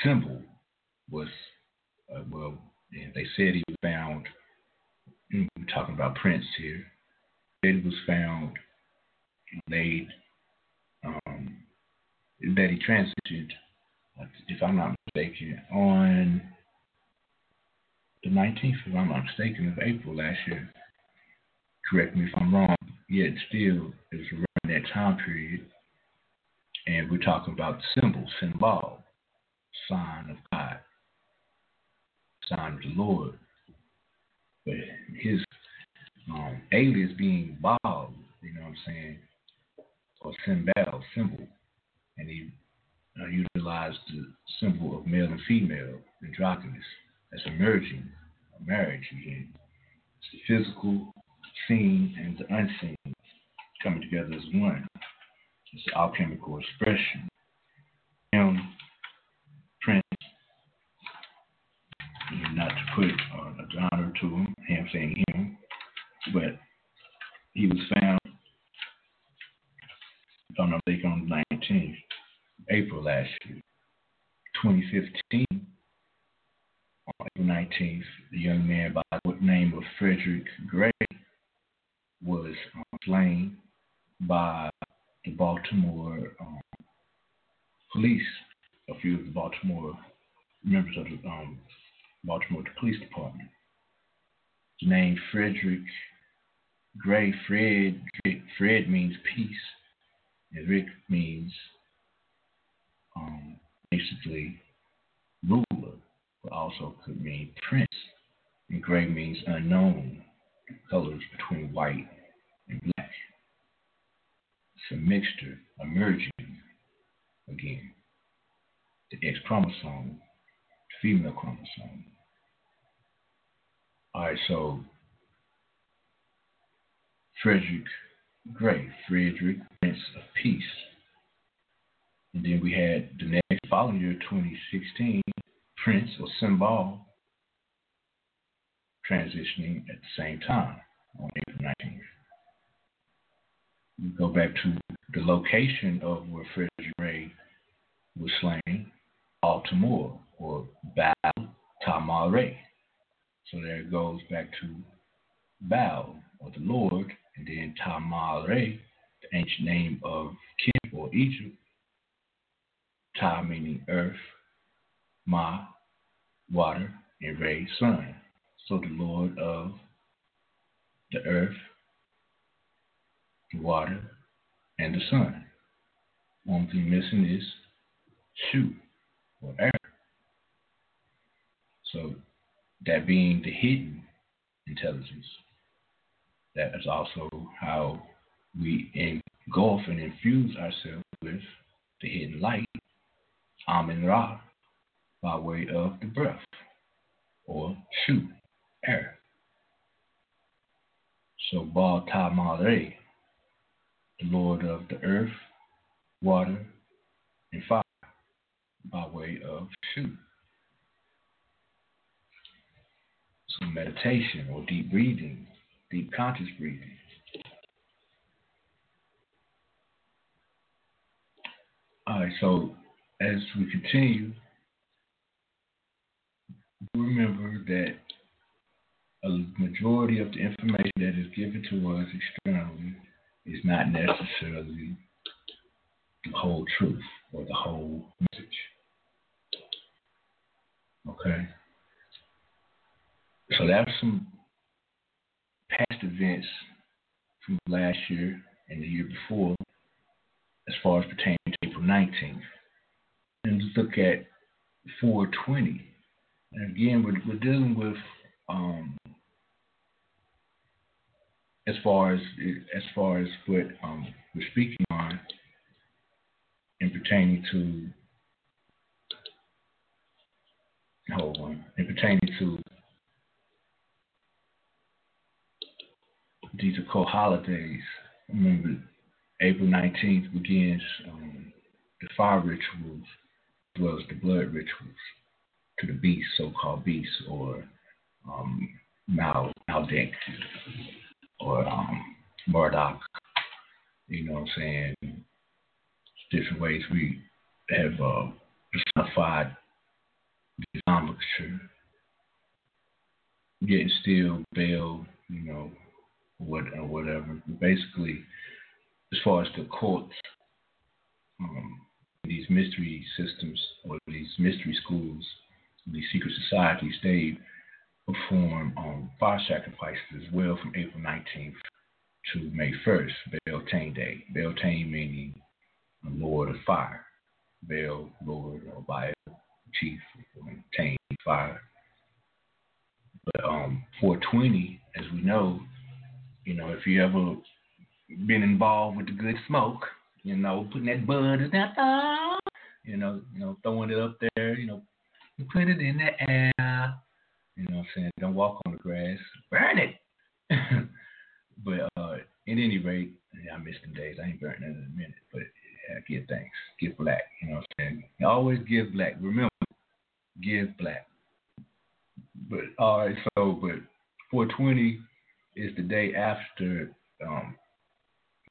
symbol was uh, well, they said he was found. We're talking about Prince here. It was found laid um, that he transited, if I'm not mistaken, on the 19th, if I'm not mistaken, of April last year. Correct me if I'm wrong. Yet still, it was that time period, and we're talking about symbol, symbol, sign of God sign of the Lord. But his um, alias being Bob, you know what I'm saying, or Symbol, symbol. And he uh, utilized the symbol of male and female, androgynous, as emerging, a marriage again. It's the physical, seen, and the unseen coming together as one. It's the alchemical expression. Him Prince, not to put uh, a genre to him, him saying him, but he was found, if I'm on the 19th, April last year, 2015. On April 19th, the young man by the name of Frederick Gray was um, slain by the Baltimore um, police, a few of the Baltimore members of the um, Baltimore Police Department. His name Frederick Gray. Fred Fred means peace, and Rick means um, basically ruler, but also could mean prince. and gray means unknown colors between white. A mixture, emerging again. The X chromosome, the female chromosome. All right, so Frederick Gray, Frederick Prince of Peace. And then we had the next following year, 2016, Prince or Symbol transitioning at the same time on April 19th. We go back to the location of where Frederick Gray was slain, Baltimore or Baal Tamare. So there it goes back to Baal or the Lord, and then Tamare, the ancient name of Kip or Egypt. Ta meaning earth, Ma, water, and Ray, sun. So the Lord of the earth, water, and the sun. One thing missing is Shu or air. So that being the hidden intelligence. That is also how we engulf and infuse ourselves with the hidden light, Amen Ra, by way of the breath, or Shu, air. So Ba Ta Mare, the Lord of the earth, water, and fire, by way of Shu. So meditation or deep breathing, deep conscious breathing. All right, so as we continue, remember that a majority of the information that is given to us externally is not necessarily the whole truth or the whole message. Okay? So that's some past events from last year and the year before as far as pertaining to April 19th. And look at 420. And again, we're, we're dealing with um, as far as as far as what um, we're speaking on and pertaining to hold on pertaining to these are called holidays. Remember, April 19th begins um, the fire rituals as well as the blood rituals to the beast, so-called beast, or um, Mal Maldek, or um, Marduk. You know what I'm saying? Different ways we have uh, personified the Islamic Yet still Baal, you know, what or whatever. Basically, as far as the courts, um, these mystery systems or these mystery schools, these secret societies, they perform um, fire sacrifices as well from April 19th to May 1st, Beltane Day. Beltane meaning Lord of Fire. Bel, Lord, or Baal, Chief, Tane, Fire. But um, 420, as we know, you know, if you ever been involved with the good smoke, you know, putting that bud in that, uh, you know, you know, throwing it up there, you know, put it in the air. You know what I'm saying? Don't walk on the grass. Burn it. but uh, at any rate, I miss them days. I ain't burning it in a minute. But yeah, give thanks. Give black. You know what I'm saying? Always give black. Remember, give black. But all right, so but 420 is the day after um,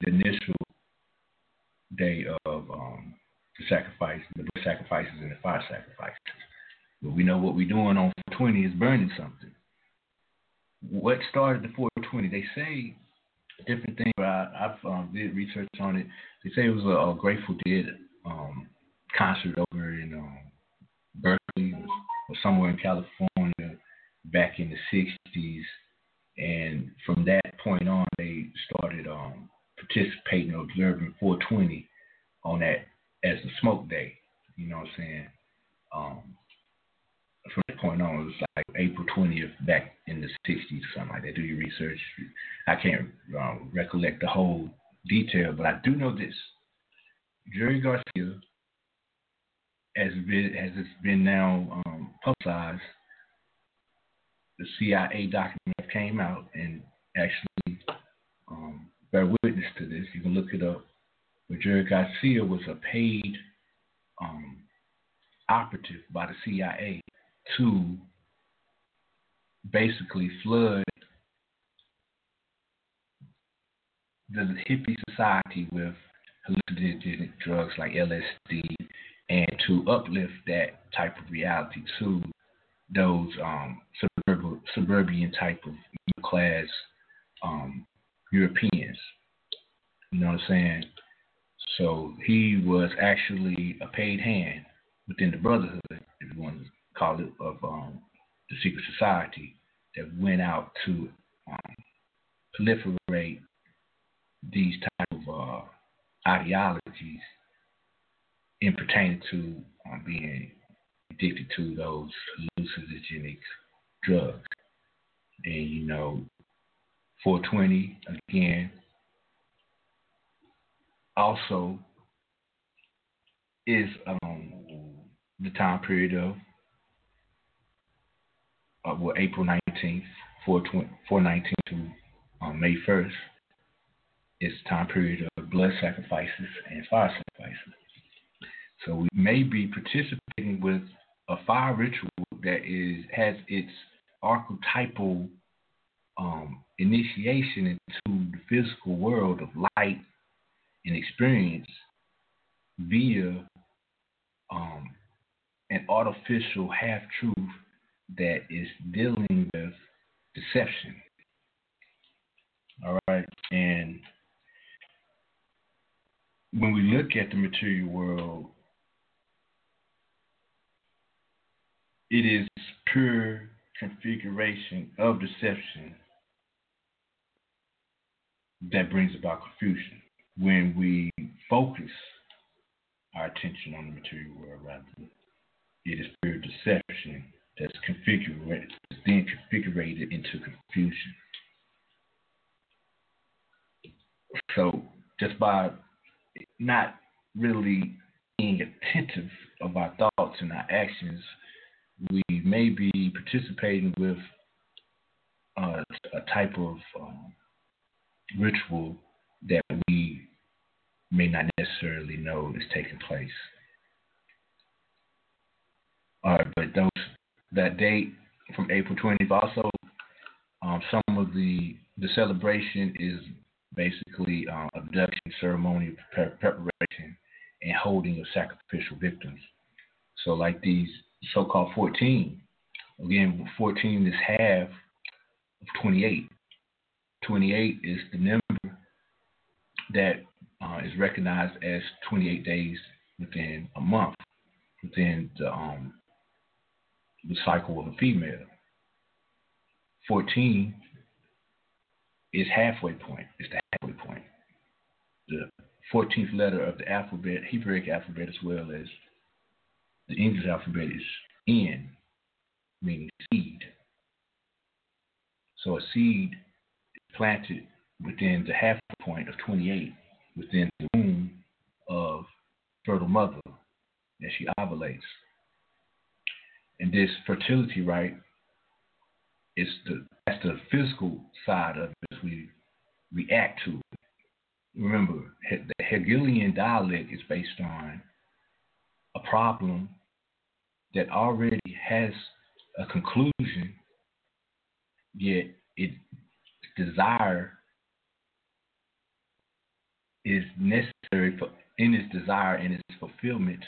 the initial day of um, the sacrifice, the sacrifices and the fire sacrifices. But we know what we're doing on 420 is burning something. What started the 420? They say different things. I, have um, did research on it. They say it was a, a Grateful Dead um, concert over in um, Berkeley or somewhere in California back in the 60s and from that point on, they started um, participating observing 420 on that as the smoke day. You know what I'm saying? Um, point on, it was like April 20th back in the 60s or something like that. Do your research. I can't um, recollect the whole detail, but I do know this. Jerry Garcia, as, been, as it's been now um, publicized, the CIA document came out and actually um, bear witness to this. You can look it up. But Jerry Garcia was a paid um, operative by the CIA to basically flood the hippie society with hallucinogenic drugs like LSD and to uplift that type of reality to those um, suburb- suburban type of class um, Europeans. You know what I'm saying? So he was actually a paid hand within the Brotherhood, if you want to call it, of um, the secret society that went out to um, proliferate these type of uh, ideologies in pertaining to um, being addicted to those hallucinogenic drugs. And you know, 420 again also is um, the time period of uh, well, April 19th, 419 to um, May 1st is time period of blood sacrifices and fire sacrifices. So we may be participating with a fire ritual that is has its archetypal um, initiation into the physical world of light and experience via um, an artificial half truth that is dealing with deception. All right. And when we look at the material world, it is pure configuration of deception that brings about confusion. When we focus our attention on the material world, rather, it is pure deception that's configured, then configured into confusion. So just by not really being attentive of our thoughts and our actions, we may be participating with uh, a type of um, ritual that we may not necessarily know is taking place. All right, but those that date from April 20th. Also, um, some of the the celebration is basically um, abduction, ceremonial preparation, and holding of sacrificial victims. So, like these so-called 14, again, 14 is half of 28. 28 is the number that uh, is recognized as 28 days within a month within the um, the cycle of a female. 14 is halfway point. It's the halfway point. The 14th letter of the alphabet, Hebraic alphabet, as well as the English alphabet, is N, meaning seed. So a seed is planted within the halfway point of 28, within the womb of fertile mother, as she ovulates. And this fertility right is the that's the physical side of it we react to. Remember, the Hegelian dialect is based on a problem that already has a conclusion, yet it desire is necessary for in its desire and its fulfillment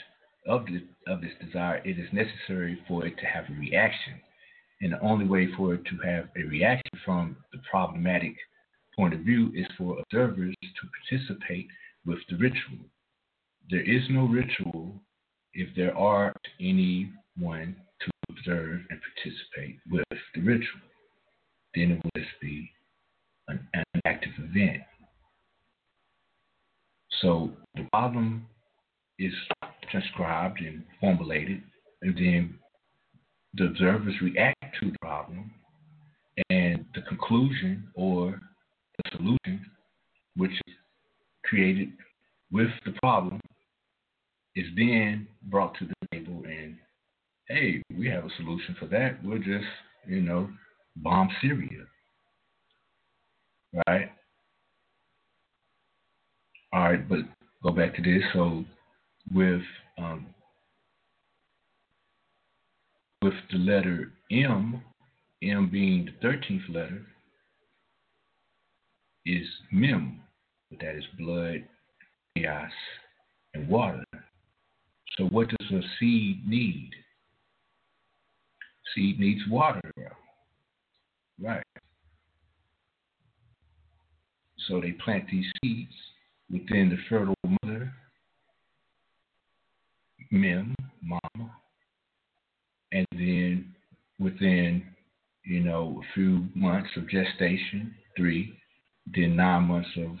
of this, of this desire, it is necessary for it to have a reaction. And the only way for it to have a reaction from the problematic point of view is for observers to participate with the ritual. There is no ritual if there aren't anyone to observe and participate with the ritual. Then it will just be an, an active event. So the problem is transcribed and formulated, and then the observers react to the problem, and the conclusion or the solution, which is created with the problem, is then brought to the table and hey, we have a solution for that. We'll just, you know, bomb Syria. Right? All right, but go back to this. So with um, with the letter M, M being the thirteenth letter, is Mem, but that is blood, chaos, and water. So what does a seed need? Seed needs water. Right. So they plant these seeds within the fertile mother, Mem, mama, and then within, you know, a few months of gestation, three, then nine months of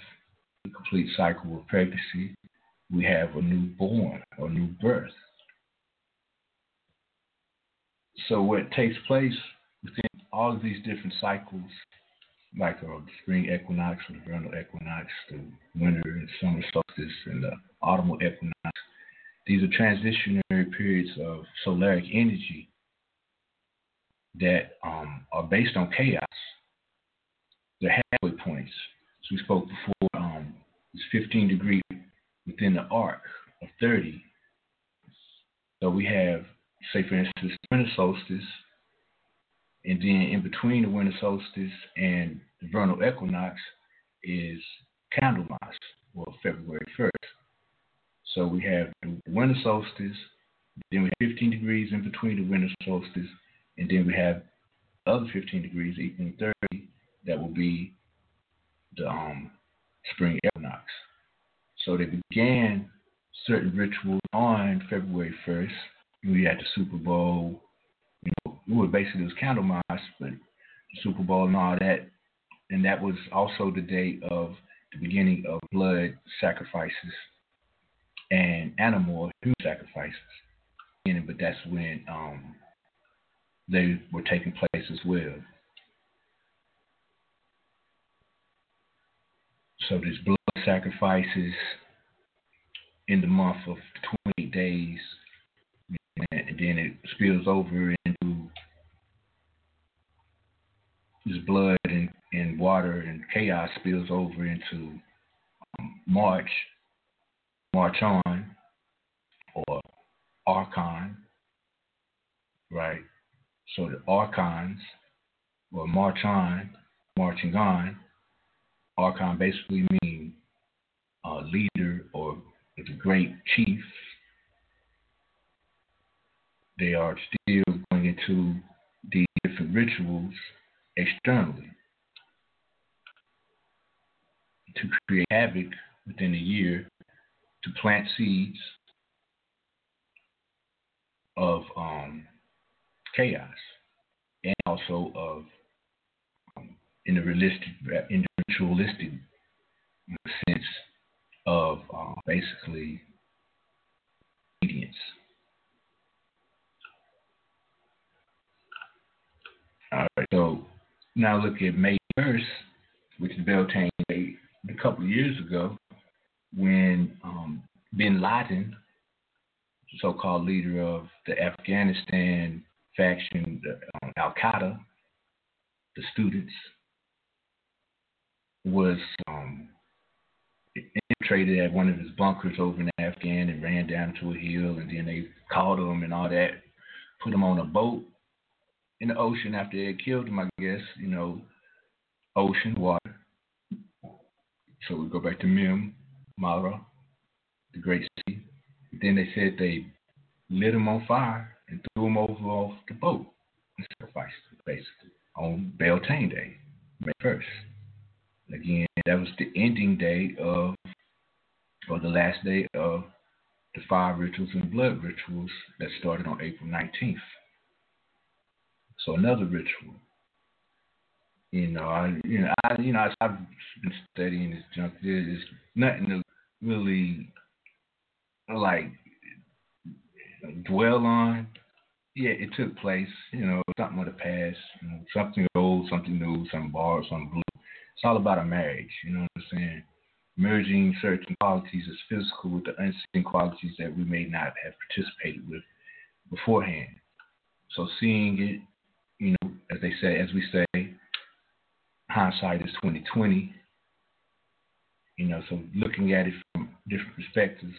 the complete cycle of pregnancy, we have a newborn or new birth. So what takes place within all of these different cycles, like uh, the spring equinox the vernal equinox, the winter and summer solstice, and the autumnal equinox, these are transitionary periods of solaric energy that um, are based on chaos. They're halfway points. So we spoke before, um, it's 15 degrees within the arc of 30. So we have, say, for instance, winter solstice, and then in between the winter solstice and the vernal equinox is Candlemas, or February 1st. So we have the winter solstice, then we have 15 degrees in between the winter solstice, and then we have the other 15 degrees equaling 30. That will be the um, spring equinox. So they began certain rituals on February 1st. We had the Super Bowl. You know, it was basically it was Candlemas, but the Super Bowl and all that. And that was also the date of the beginning of blood sacrifices and animal human sacrifices. But that's when um, they were taking place as well. So there's blood sacrifices in the month of 28 days, and then it spills over into this blood and, and water and chaos spills over into um, March, March on, or Archon, right? So the Archons, or march on, marching on, Archon basically mean uh, leader or the great chief. They are still going into the different rituals externally to create havoc within a year, to plant seeds of um, chaos and also of um, in the realistic, in ritualistic sense of uh, basically obedience. All right, so now look at May 1st, which is Beltane Day, a couple of years ago, when um, bin Laden, so called leader of the Afghanistan faction, um, Al Qaeda, the students, was um, infiltrated at one of his bunkers over in Afghan and ran down to a hill, and then they caught him and all that, put him on a boat in the ocean after they killed him, I guess, you know, ocean, water. So we go back to Mim, Mara, the great sea. Then they said they lit him on fire and threw him over off the boat and sacrificed him, basically, on Beltane Day, May 1st. Again, that was the ending day of, or the last day of the fire rituals and blood rituals that started on April 19th. So another ritual. You know, I, you know, I, you know, I've been studying this junk. There's nothing really like dwell on. Yeah, it took place. You know, something of the past. You know, something old, something new, something borrowed, something blue. It's all about a marriage. You know what I'm saying? Merging certain qualities as physical with the unseen qualities that we may not have participated with beforehand. So seeing it, you know, as they say, as we say, hindsight is twenty twenty. You know, so looking at it from different perspectives,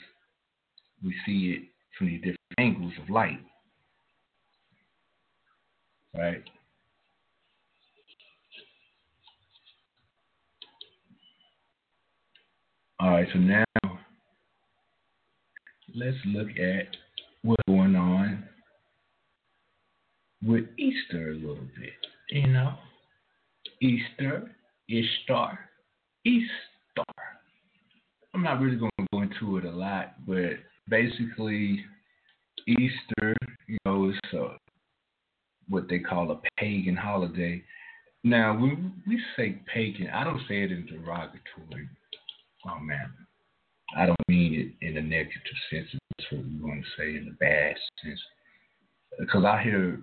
we see it from these different angles of light. Right? All right, so now let's look at what's going on with Easter a little bit. You know, Easter, Ishtar, Easter. I'm not really going to go into it a lot, but basically, Easter, you know, is uh, what they call a pagan holiday. Now, when we say pagan, I don't say it in derogatory oh man, I don't mean it in a negative sense. That's what we want to say in a bad sense. Because I hear,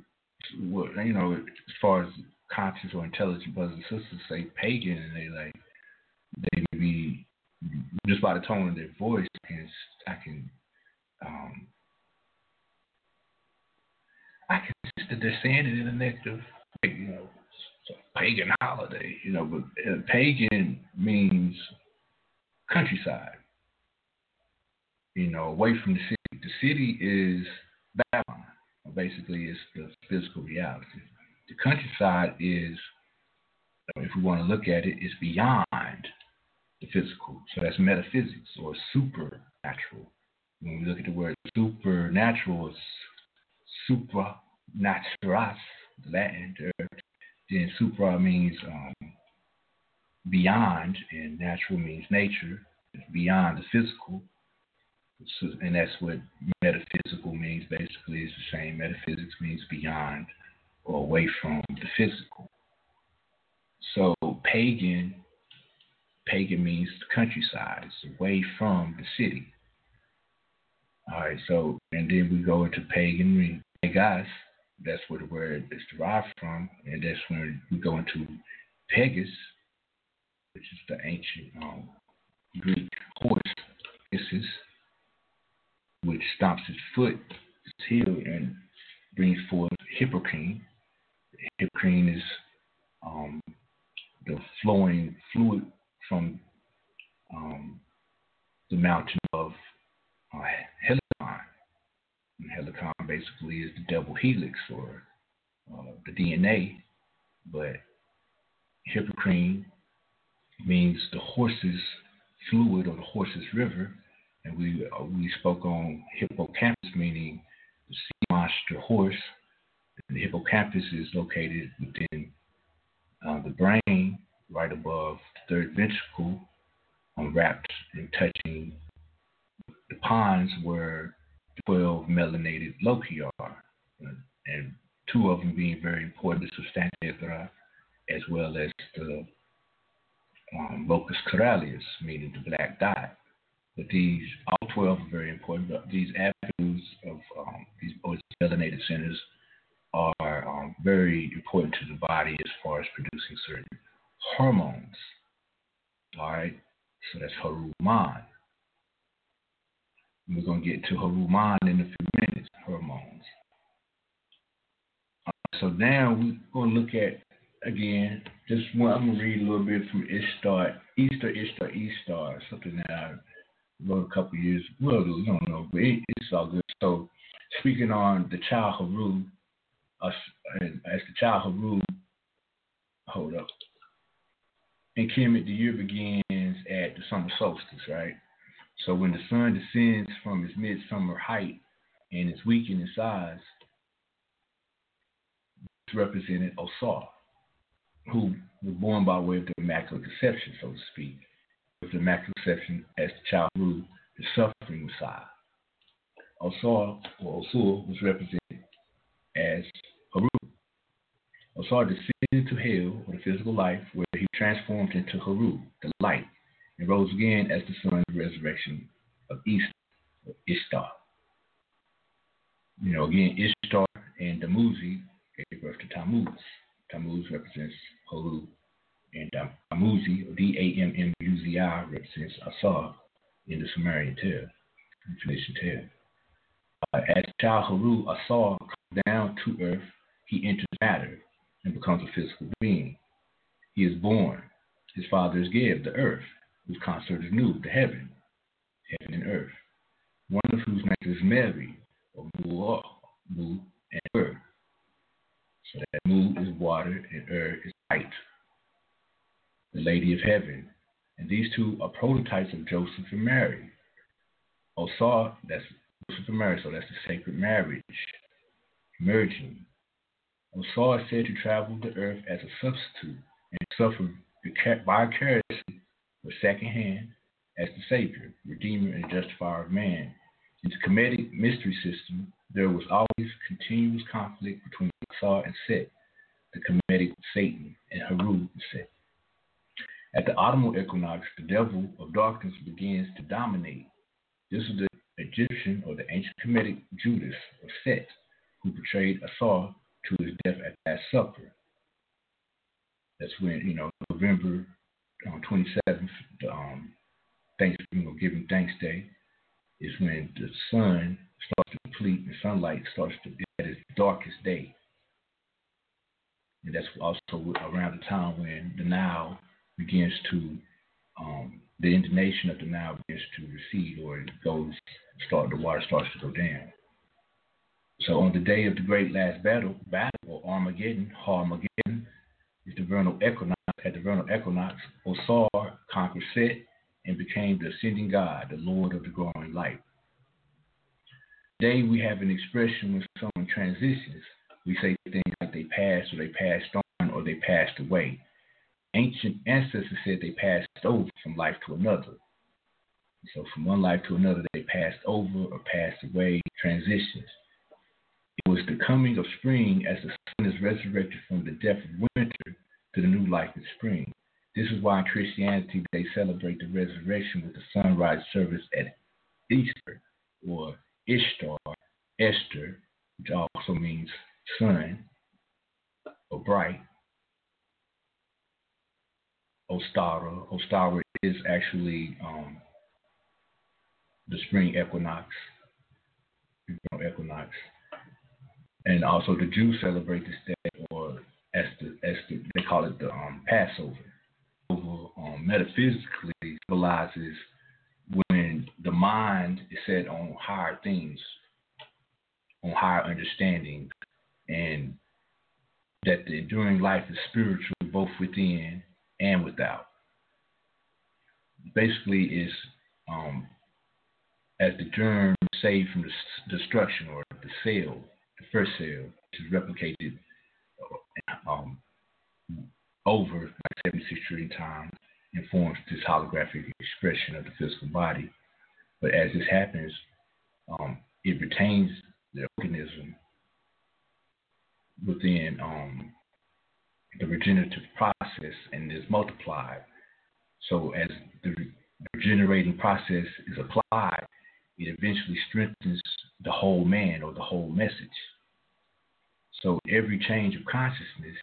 you know, as far as conscious or intelligent brothers and sisters say pagan, and they like they be just by the tone of their voice, I can I can um, I can sense that they're saying it in a negative, you know, pagan holiday, you know, but uh, pagan means countryside. You know, away from the city. The city is Babylon. Basically, it's the physical reality. The countryside is, if we want to look at it, is beyond the physical. So that's metaphysics or supernatural. When we look at the word supernatural, it's supernaturas, Latin. Then supra means um, beyond, and natural means nature. It's beyond the physical. So, and that's what metaphysical means basically, is the same. Metaphysics means beyond or away from the physical. So pagan, pagan means the countryside. It's away from the city. All right, so and then we go into pagan, pagas. That's where the word is derived from, and that's when we go into pagus, which is the ancient um, Greek horse, Isis, which stomps its foot, its heel, and brings forth Hippocrene. Hippocrene is um, the flowing fluid from um, the mountain of uh, Helicon. And Helicon basically is the double helix or uh, the DNA, but Hippocrene means the horse's fluid or the horse's river, and we uh, we spoke on hippocampus, meaning the sea monster horse. And the hippocampus is located within uh, the brain, right above the third ventricle, wrapped and touching the pons where 12 melanated loci are, and two of them being very important, the substantia as well as the um, locus coeruleus, meaning the black dot. But these, all 12 are very important, but these avenues of um, these melanated centers are um, very important to the body as far as producing certain hormones. All right, so that's Haruman. We're going to get to Haruman in a few minutes, hormones. Uh, so now we're going to look at again, just one, I'm gonna read a little bit from Ishtar, Easter, Ishtar, Ishtar, something that I wrote a couple years. Well, I don't know, but it, it's all good. So, speaking on the child Haru, uh, as the child Haru, hold up. In Kemet, the year begins at the summer solstice, right? So when the sun descends from its midsummer height and is weakened in size, it's represented Osar who was born by way of the Immaculate Conception, so to speak, with the Immaculate Conception as the child the suffering Messiah. Osar or Osur was represented as Osar descended to hell or the physical life where he transformed into Haru, the light, and rose again as the sun's resurrection of Ishtar. You know, again, Ishtar and Tamuzi gave birth to Tammuz. Tammuz represents Haru, and Damuzi, D-A-M-M-U-Z-I, represents Asar in the Sumerian tale, the Phoenician tale. Uh, as child Haru, Asar comes down to earth, he enters matter and becomes a physical being. He is born. His father is Geb, the earth, whose consort is Nu, the heaven, heaven and earth. One of whose names is Mary, or Mu, Mu and Ur. So that Mu is water and Ur is light, the Lady of Heaven. And these two are prototypes of Joseph and Mary. Oh, Osar, that's Joseph and Mary, so that's the sacred marriage, merging. Osar is said to travel the earth as a substitute and suffer vicariously or secondhand as the Savior, Redeemer, and Justifier of man. In the Kemetic mystery system, there was always continuous conflict between Asar and Set, the Kemetic Satan, and Haru and Set. At the autumnal equinox, the devil of darkness begins to dominate. This is the Egyptian or the ancient Kemetic Judas or Set, who betrayed Asar to his death at that supper. That's when, you know, November um, 27th, the um, Thanksgiving or Giving Thanks Day, is when the sun starts to deplete and sunlight starts to be at its darkest day. And that's also around the time when the Nile begins to, um, the intonation of the Nile begins to recede or it goes, start the water starts to go down. So on the day of the great last battle, battle or Armageddon, Armageddon is the vernal equinox. At the vernal equinox, Osar conquered Set and became the ascending God, the Lord of the growing light. Today we have an expression when someone transitions. We say things like they passed or they passed on or they passed away. Ancient ancestors said they passed over from life to another. So from one life to another, they passed over or passed away, transitions. It was the coming of spring as the sun is resurrected from the death of winter to the new life of spring. This is why in Christianity they celebrate the resurrection with the sunrise service at Easter or Ishtar, Esther, which also means sun or bright. Ostara. Ostara is actually um, the spring equinox, equinox, and also the Jews celebrate this day, or as the as the, they call it the um, Passover um, metaphysically symbolizes when the mind is set on higher things, on higher understanding, and that the enduring life is spiritual both within and without. Basically, is um, as the germ saved from the destruction or the cell, the first cell, which is replicated um, over like 76 trillion times and forms this holographic expression of the physical body. But as this happens, um, it retains the organism within um, the regenerative process and is multiplied. So as the regenerating process is applied, it eventually strengthens the whole man or the whole message. So every change of consciousness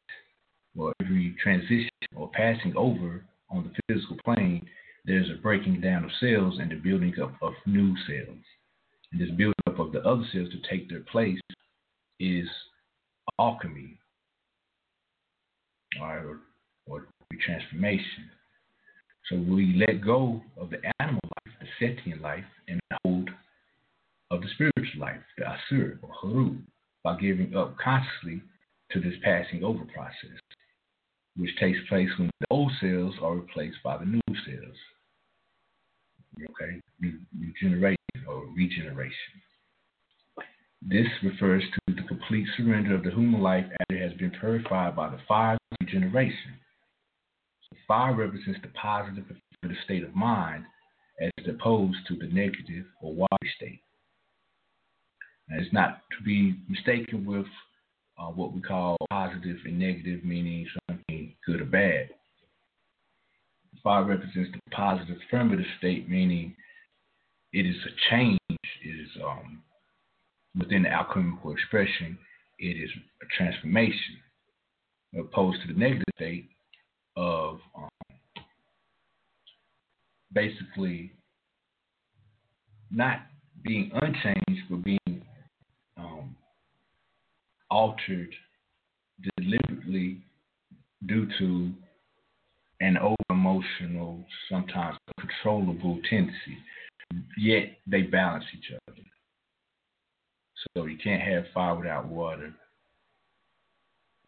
or every transition or passing over on the physical plane, there's a breaking down of cells and the building up of new cells. And this building up of the other cells to take their place is alchemy, or, or transformation. So we let go of the animal the sentient life, and hold of the spiritual life, the asur or haru, by giving up consciously to this passing over process which takes place when the old cells are replaced by the new cells. Okay, regeneration or regeneration. This refers to the complete surrender of the human life after it has been purified by the fire of regeneration. So fire represents the positive state of mind as opposed to the negative or watery state. And it's not to be mistaken with uh, what we call positive and negative, meaning something good or bad. Fire represents the positive affirmative state, meaning it is a change, it is um, within the alchemical expression, it is a transformation. opposed to the negative state of um, basically not being unchanged, but being um, altered deliberately due to an over emotional, sometimes controllable tendency. Yet they balance each other. So you can't have fire without water.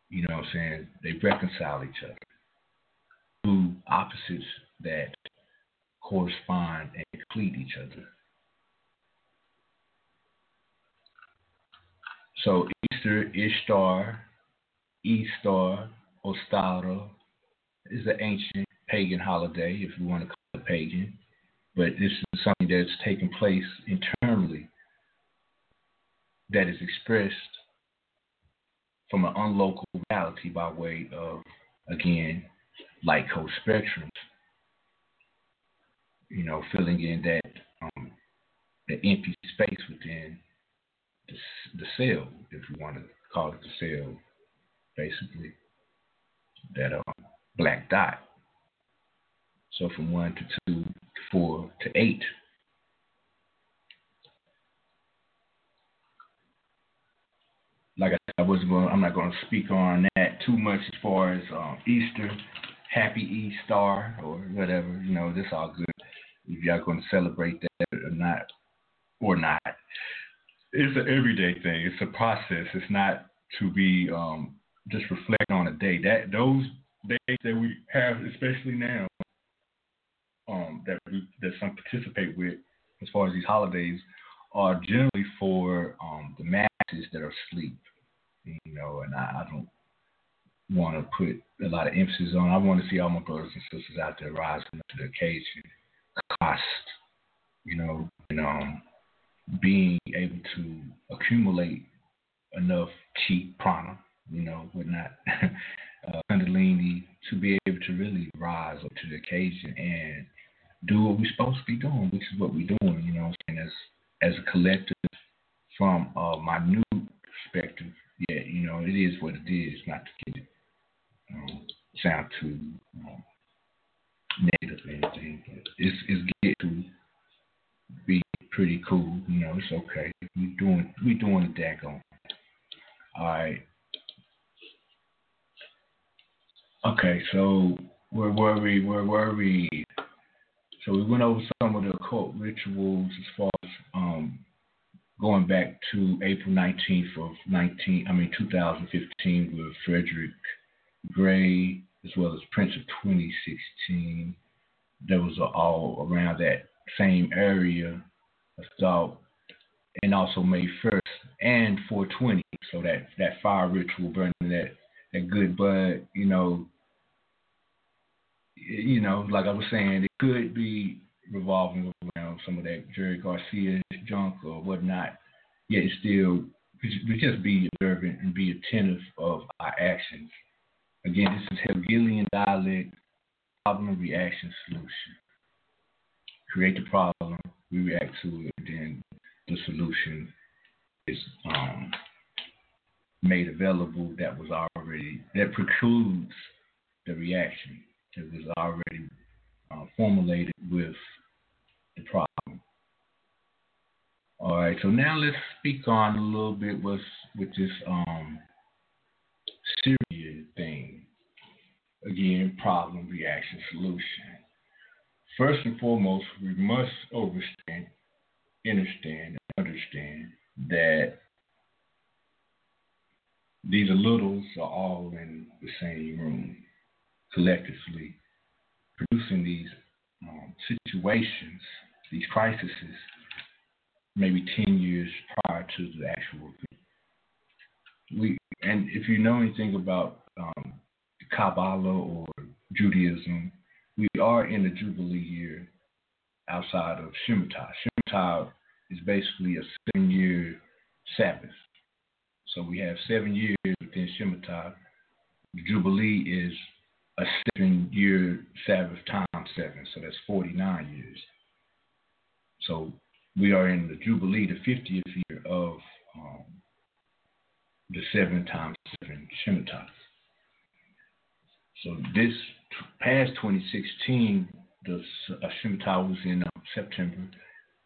You know what I'm saying? They reconcile each other. Two opposites that correspond and complete each other. So Easter, Ishtar, Easter, Ostara is an ancient pagan holiday, if you want to call it pagan. But this is something that's taken place internally that is expressed from an unlocal reality by way of, again, light code spectrums. You know, filling in that um, the empty space within the, the cell, if you want to call it the cell, basically, that uh, black dot. So from one to two to four to eight. Like I I wasn't going. I'm not going to speak on that too much as far as um, Easter, Happy Easter or whatever. You know, this all good. If y'all going to celebrate that or not, or not, it's an everyday thing. It's a process. It's not to be um, just reflect on a day. That those days that we have, especially now, um, that we, that some participate with, as far as these holidays, are generally for um, the masses that are asleep. You know, and I, I don't want to put a lot of emphasis on. I want to see all my brothers and sisters out there rising to the occasion, cost, you know, and um, being able to accumulate enough cheap prana, you know, whatnot, uh, Kundalini, to be able to really rise up to the occasion and do what we're supposed to be doing, which is what we're doing, you know, and as as a collective from a minute perspective, yeah, you know, it is what it is, not to get it um, sound too um, anything, but it's it's get to be pretty cool, you know, it's okay. We doing we doing the daggone. All right. Okay, so where were we? Where were we? So we went over some of the occult rituals as far as um, going back to April 19th of 19, I mean 2015 with Frederick Gray as well as Prince of 2016. That was all around that same area. Thought, and also May 1st and 420. So that that fire ritual burning that that good bud, you know, you know, like I was saying, it could be revolving around some of that Jerry Garcia junk or whatnot. Yet still, we just be observant and be attentive of our actions. Again, this is Hegelian dialect, problem, reaction, solution. Create the problem, we react to it, then the solution is um, made available that was already, that precludes the reaction that was already uh, formulated with the problem. All right, so now let's speak on a little bit what's with this um, Syria thing. Again, problem, reaction, solution. First and foremost, we must understand, understand, understand that these littles are all in the same room, collectively, producing these um, situations, these crises, maybe 10 years prior to the actual event. We, and if you know anything about um, Kabbalah or Judaism, we are in the Jubilee year outside of Shemitah. Shemitah is basically a seven year Sabbath. So we have seven years within Shemitah. Jubilee is a seven year Sabbath times seven, so that's 49 years. So we are in the Jubilee, the 50th year of um, the seven times seven Shemitah. So this past 2016, the Shemitah was in uh, September,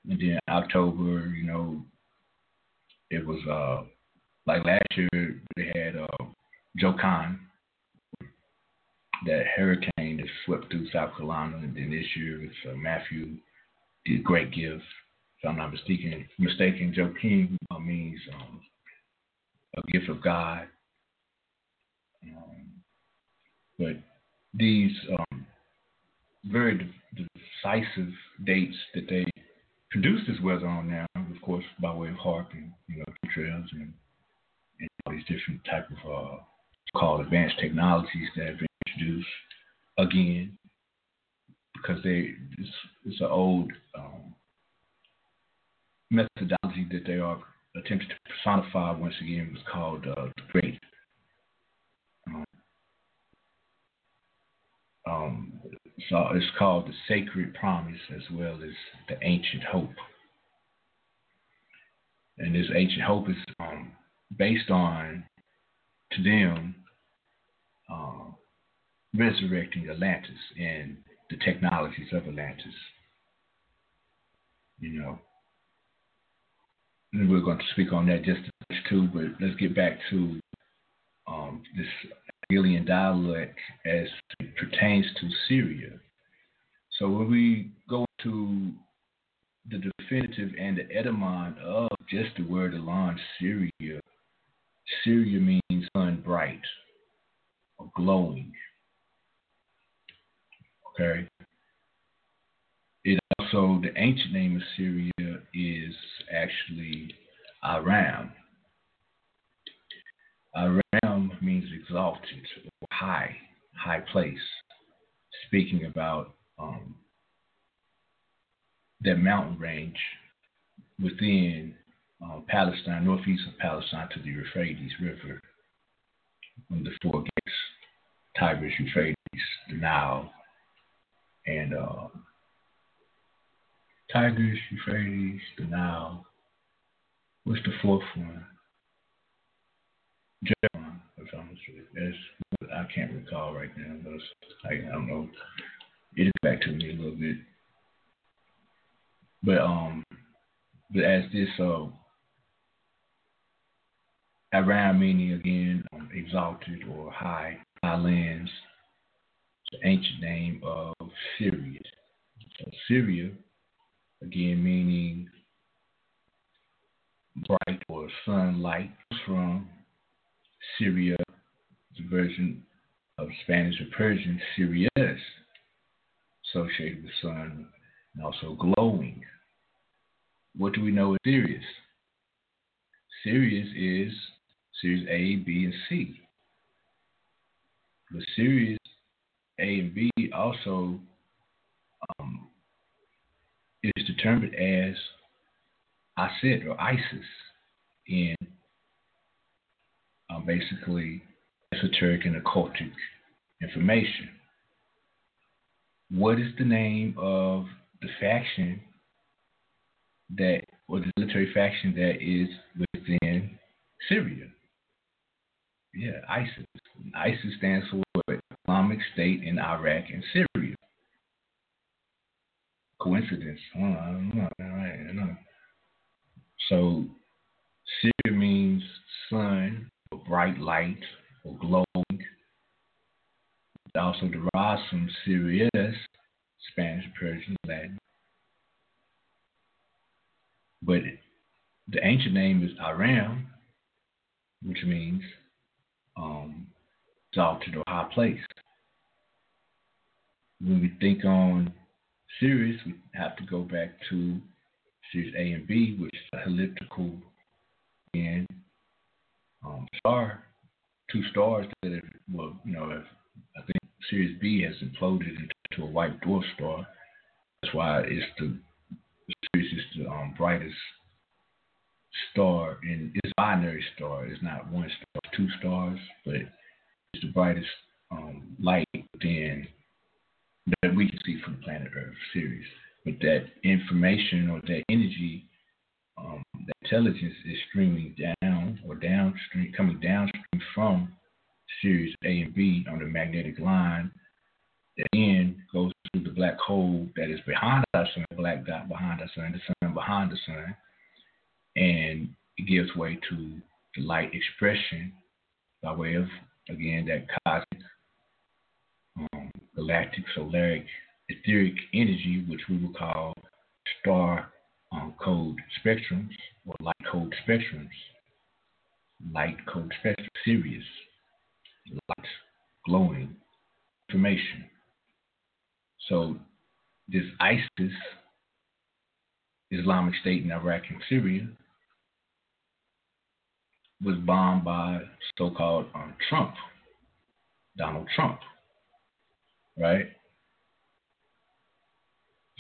and then October, you know, it was uh like last year they had uh, Joaquin, that hurricane that swept through South Carolina, and then this year it's uh, Matthew, the great gift. If I'm not mistaken, mistaken, King uh, means um, a gift of God. Um, but these um, very de- decisive dates that they produce this weather on now, of course, by way of HAARP and you know trails and, and all these different type of uh, called advanced technologies that have been introduced again because they it's, it's an old um, methodology that they are attempting to personify once again was called uh, the great um, um, so it's called the sacred promise as well as the ancient hope and this ancient hope is um, based on to them uh, resurrecting Atlantis and the technologies of Atlantis. You know, and we're going to speak on that just too, but let's get back to um, this Hegelian dialect as it pertains to Syria. So when we go to the definitive and the etymon of just the word alone, Syria, Syria means sun bright or glowing. Okay. It also the ancient name of Syria is actually Aram. Aram exalted high, high place. Speaking about um, that mountain range within uh, Palestine, northeast of Palestine, to the Euphrates River, on the four gates, Tigris, Euphrates, the Nile, and uh, Tigris, Euphrates, the Nile. What's the fourth one? That's I can't recall right now. But I, I don't know. It is back to me a little bit. But um, but as this uh, Aram meaning again um, exalted or high, high lands the ancient name of Syria. So Syria, again meaning bright or sunlight, from Syria, the version of Spanish or Persian, Sirius, associated with sun, and also glowing. What do we know is Sirius? Sirius is Sirius A, B, and C. But Sirius a and B also um, is determined as Isis or ISIS in um, basically esoteric and occultic information. What is the name of the faction that, or the military faction that is within Syria? Yeah, ISIS. ISIS stands for Islamic State in Iraq and Syria. Coincidence? I don't know. I don't know. So Syria bright light, or glowing. It also derives from Sirius, Spanish, Persian, Latin. But the ancient name is Aram, which means um, exalted or high place. When we think on Sirius, we have to go back to Sirius A and B, which is elliptical and um, star, two stars that have, well, you know, if, I think Sirius B has imploded into a white dwarf star. That's why it's the Sirius is the um, brightest star in it's binary star. It's not one star, two stars, but it's the brightest um, light within that we can see from planet Earth, Sirius. But that information or that energy, um, that intelligence is streaming down or downstream, coming downstream from Sirius A and B on the magnetic line that then goes through the black hole that is behind our sun, the black dot behind our sun, the sun behind the sun, and it gives way to the light expression by way of, again, that cosmic, um, galactic, solaric, etheric energy, which we will call star um, code spectrums or light code spectrums. Light spectrum, Sirius, light, glowing information. So this ISIS, Islamic State in Iraq and Syria, was bombed by so-called um, Trump, Donald Trump, right?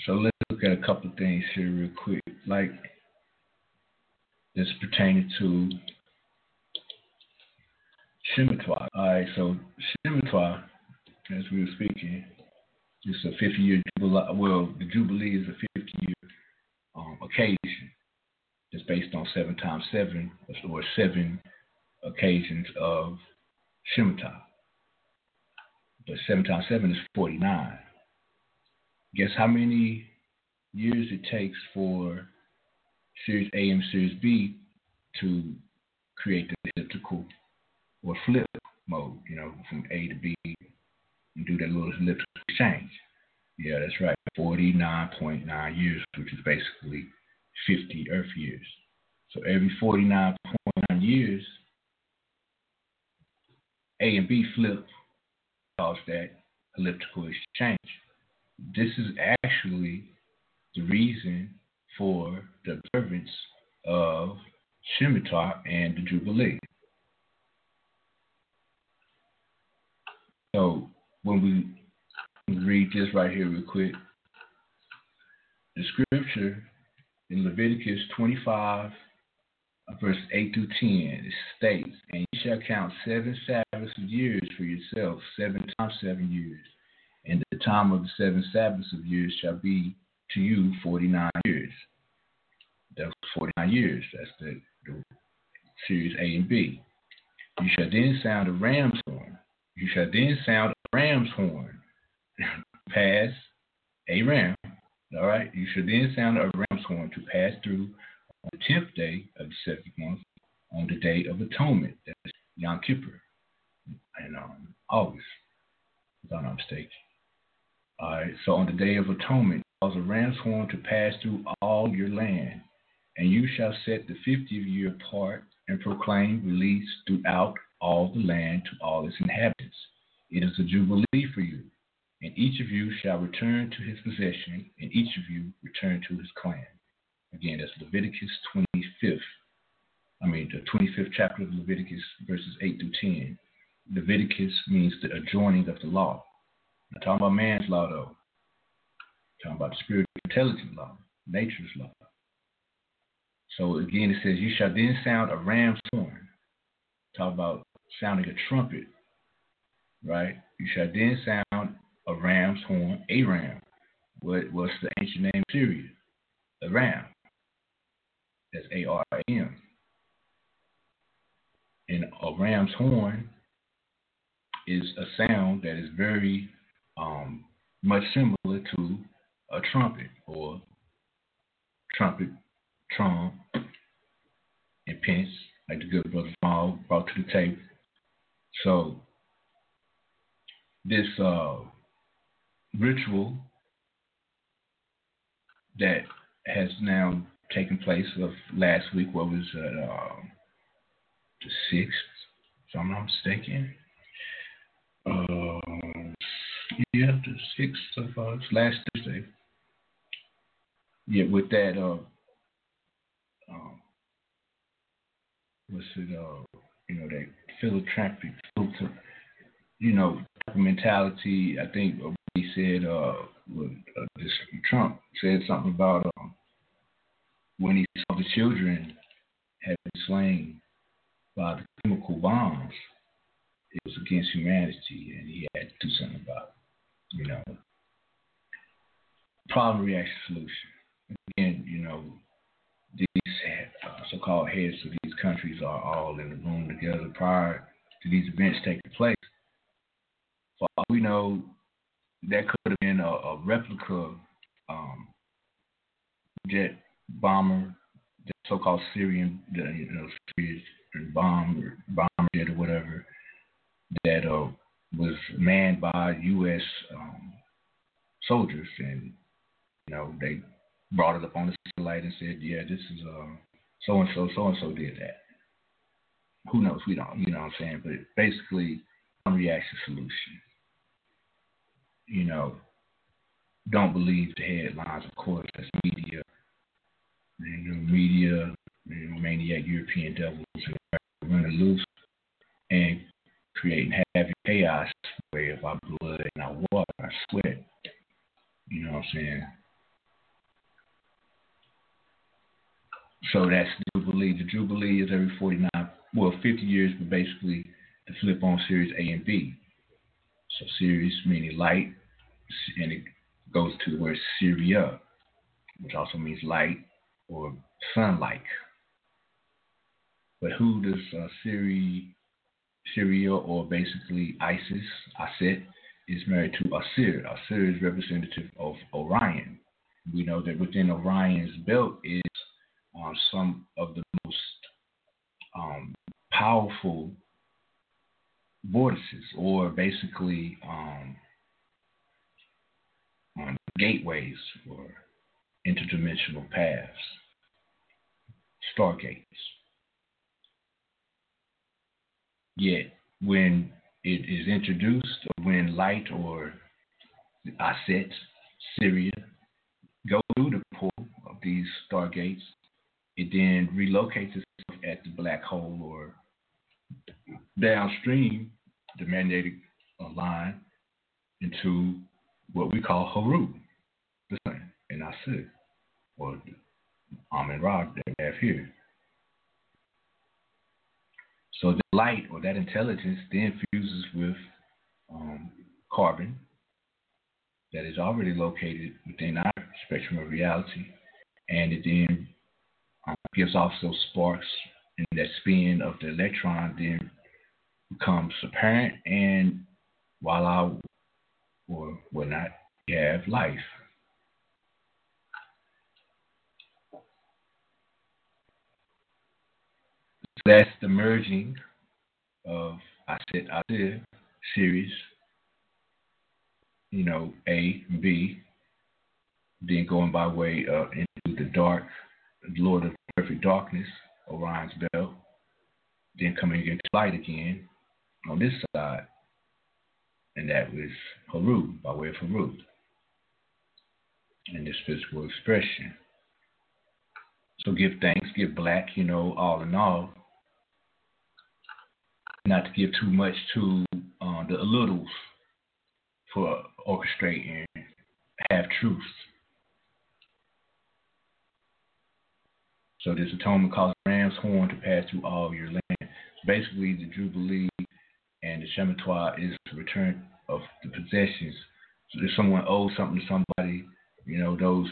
So let's look at a couple things here real quick, like this pertaining to Shemitah. All right, so Shemitah, as we were speaking, is a 50 year jubilee. Well, the jubilee is a 50 year um, occasion. It's based on seven times seven, or seven occasions of Shemitah. But seven times seven is 49. Guess how many years it takes for Sirius A and Sirius B to create the or flip mode, you know, from A to B and do that little elliptical exchange. Yeah, that's right. 49.9 years, which is basically 50 Earth years. So every 49.9 years, A and B flip cause that elliptical exchange. This is actually the reason for the observance of Shemitah and the Jubilee. So when we read this right here real quick, the scripture in Leviticus 25, verse 8 through 10, it states, And you shall count seven Sabbaths of years for yourself, seven times seven years. And the time of the seven Sabbaths of years shall be to you 49 years. That's 49 years. That's the, the Sirius A and B. You shall then sound a ram's horn. You shall then sound a ram's horn. Pass a ram. All right. You shall then sound a ram's horn to pass through on the tenth day of the seventh month, on the day of atonement. That's Yom Kippur, in um, August, if I'm not mistaken. All right. So on the day of atonement, cause a ram's horn to pass through all your land, and you shall set the fiftieth year apart and proclaim release throughout all the land to all its inhabitants. It is a jubilee for you, and each of you shall return to his possession, and each of you return to his clan. Again, that's Leviticus 25th. I mean, the 25th chapter of Leviticus, verses 8 through 10. Leviticus means the adjoining of the law. I'm talking about man's law, though. Talking about the spiritual intelligent law, nature's law. So again, it says, You shall then sound a ram's horn. Talk about sounding a trumpet, right? You shall then sound a ram's horn, a ram. What was the ancient name of Syria? The ram. That's A R A M. And a ram's horn is a sound that is very um, much similar to a trumpet or trumpet, trump, and pinch, like the good brother Small brought to the table. So this uh, ritual that has now taken place of last week, what was it, uh, the sixth, if I'm not mistaken. Uh, yeah, the sixth of uh, last Thursday. Yeah, with that, uh, um, what's it, uh, you know, that philanthropic filter, you know, mentality. I think he said, uh, uh, this, Trump said something about um, when he saw the children had been slain by the chemical bombs, it was against humanity, and he had to do something about it. You know, problem, reaction, solution. Again, you know, these uh, so-called heads of these countries are all in the room together prior to these events taking place. For all we know, that could have been a, a replica um, jet bomber, the so-called Syrian, the, you know, Syrian bomb or bomber jet or whatever that uh, was manned by U.S. Um, soldiers, and you know they brought it up on the satellite and said, "Yeah, this is um, so and so, so and so did that." Who knows? We don't. You know what I'm saying? But basically, reaction solution. You know, don't believe the headlines. Of course, that's media. You know, media, you know, maniac European devils running loose and creating heavy chaos way of our blood and our water, our sweat. You know what I'm saying? So that's the Jubilee. The Jubilee is every 49, well, 50 years, but basically the flip on Sirius A and B. So Sirius meaning light, and it goes to the word Syria, which also means light or sunlight. But who does uh, Syria, Syria or basically ISIS, Aset, is married to Asir. Asir is representative of Orion. We know that within Orion's belt is um, some of the most um, powerful vortices, or basically um, gateways or interdimensional paths, stargates. Yet, when it is introduced, or when light or Aset, Syria, go through the portal of these stargates, it then relocates itself at the black hole or downstream the magnetic line into what we call Haru, the sun, and Aset, or Amen Ra that we have here. So the light or that intelligence then fuses with um, carbon that is already located within our spectrum of reality, and it then gives off those sparks, and that spin of the electron then becomes apparent, and voila, or whatnot, not have life. that's the merging of I said I said Sirius, you know, A, B, then going by way of into the dark, Lord of Perfect Darkness, Orion's belt, then coming into light again on this side, and that was Haru, by way of Haru, in this physical expression. So give thanks, give black, you know, all in all, not to give too much to uh, the littles for orchestrating half truths. So this atonement causes ram's horn to pass through all your land. Basically, the Jubilee and the Shemitah is the return of the possessions. So if someone owes something to somebody, you know, those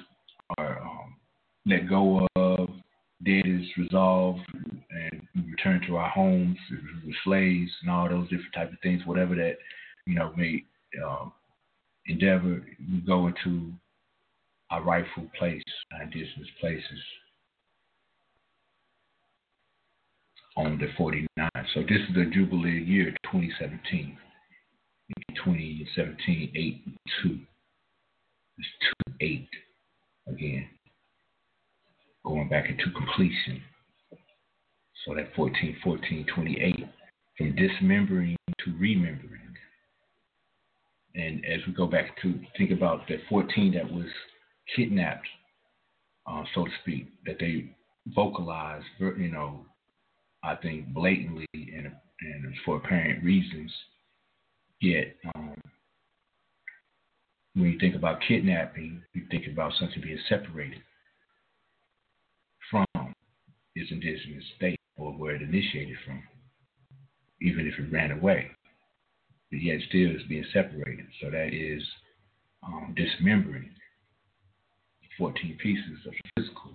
are um, let go of, debt is resolved, and we return to our homes with slaves and all those different type of things, whatever that you know may um, endeavor, we go into our rightful place, our indigenous places on the 49. So this is the Jubilee year 2017. 2017, 8 2. It's 2 8 again. Going back into completion. So that 14, 14, 28, from dismembering to remembering. And as we go back to think about that 14 that was kidnapped, uh, so to speak, that they vocalized, you know, I think blatantly and, and for apparent reasons. Yet, um, when you think about kidnapping, you think about something being separated from its indigenous state or where it initiated from, even if it ran away. But yet still is being separated. So that is um, dismembering 14 pieces of physical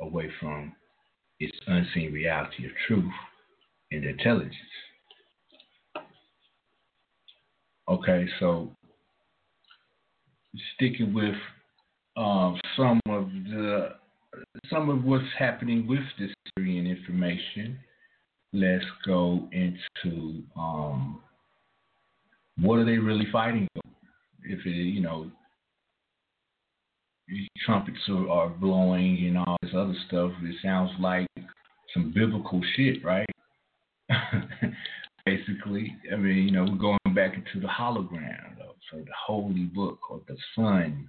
away from its unseen reality of truth and intelligence. Okay, so sticking with um, some of the some of what's happening with this Syrian information, let's go into um, what are they really fighting? If it, you know, trumpets are, are blowing and all this other stuff, it sounds like some biblical shit, right? Basically, I mean, you know, we're going back into the hologram, though, so the holy book or the sun,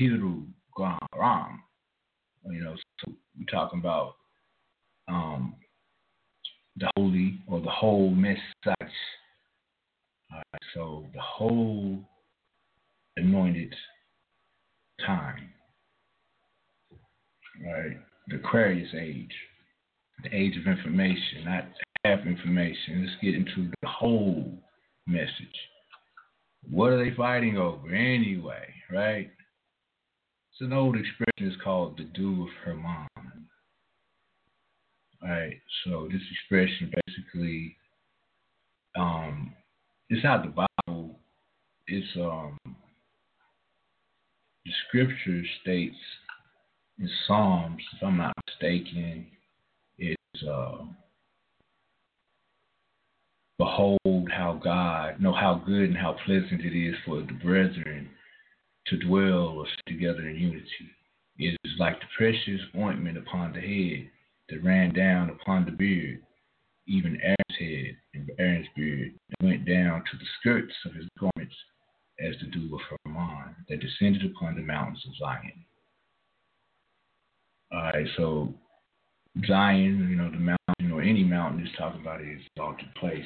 Hiru Ram. You know, so we're talking about um, the holy or the whole message. Right, so the whole anointed time, right? The Aquarius age, the age of information, not half information. Let's get into the whole message. What are they fighting over anyway, right? It's an old expression. It's called the dew of Hermon. Right. So this expression basically, um, it's out the Bible. It's um, the scripture states in Psalms, if I'm not mistaken, it's uh, behold how God, know how good and how pleasant it is for the brethren to dwell together in unity. It is like the precious ointment upon the head that ran down upon the beard, even Aaron's head and Aaron's beard, and went down to the skirts of his garments as the dew of Hermon that descended upon the mountains of Zion. All right, so Zion, you know, the mountain or any mountain is talking about an exalted place.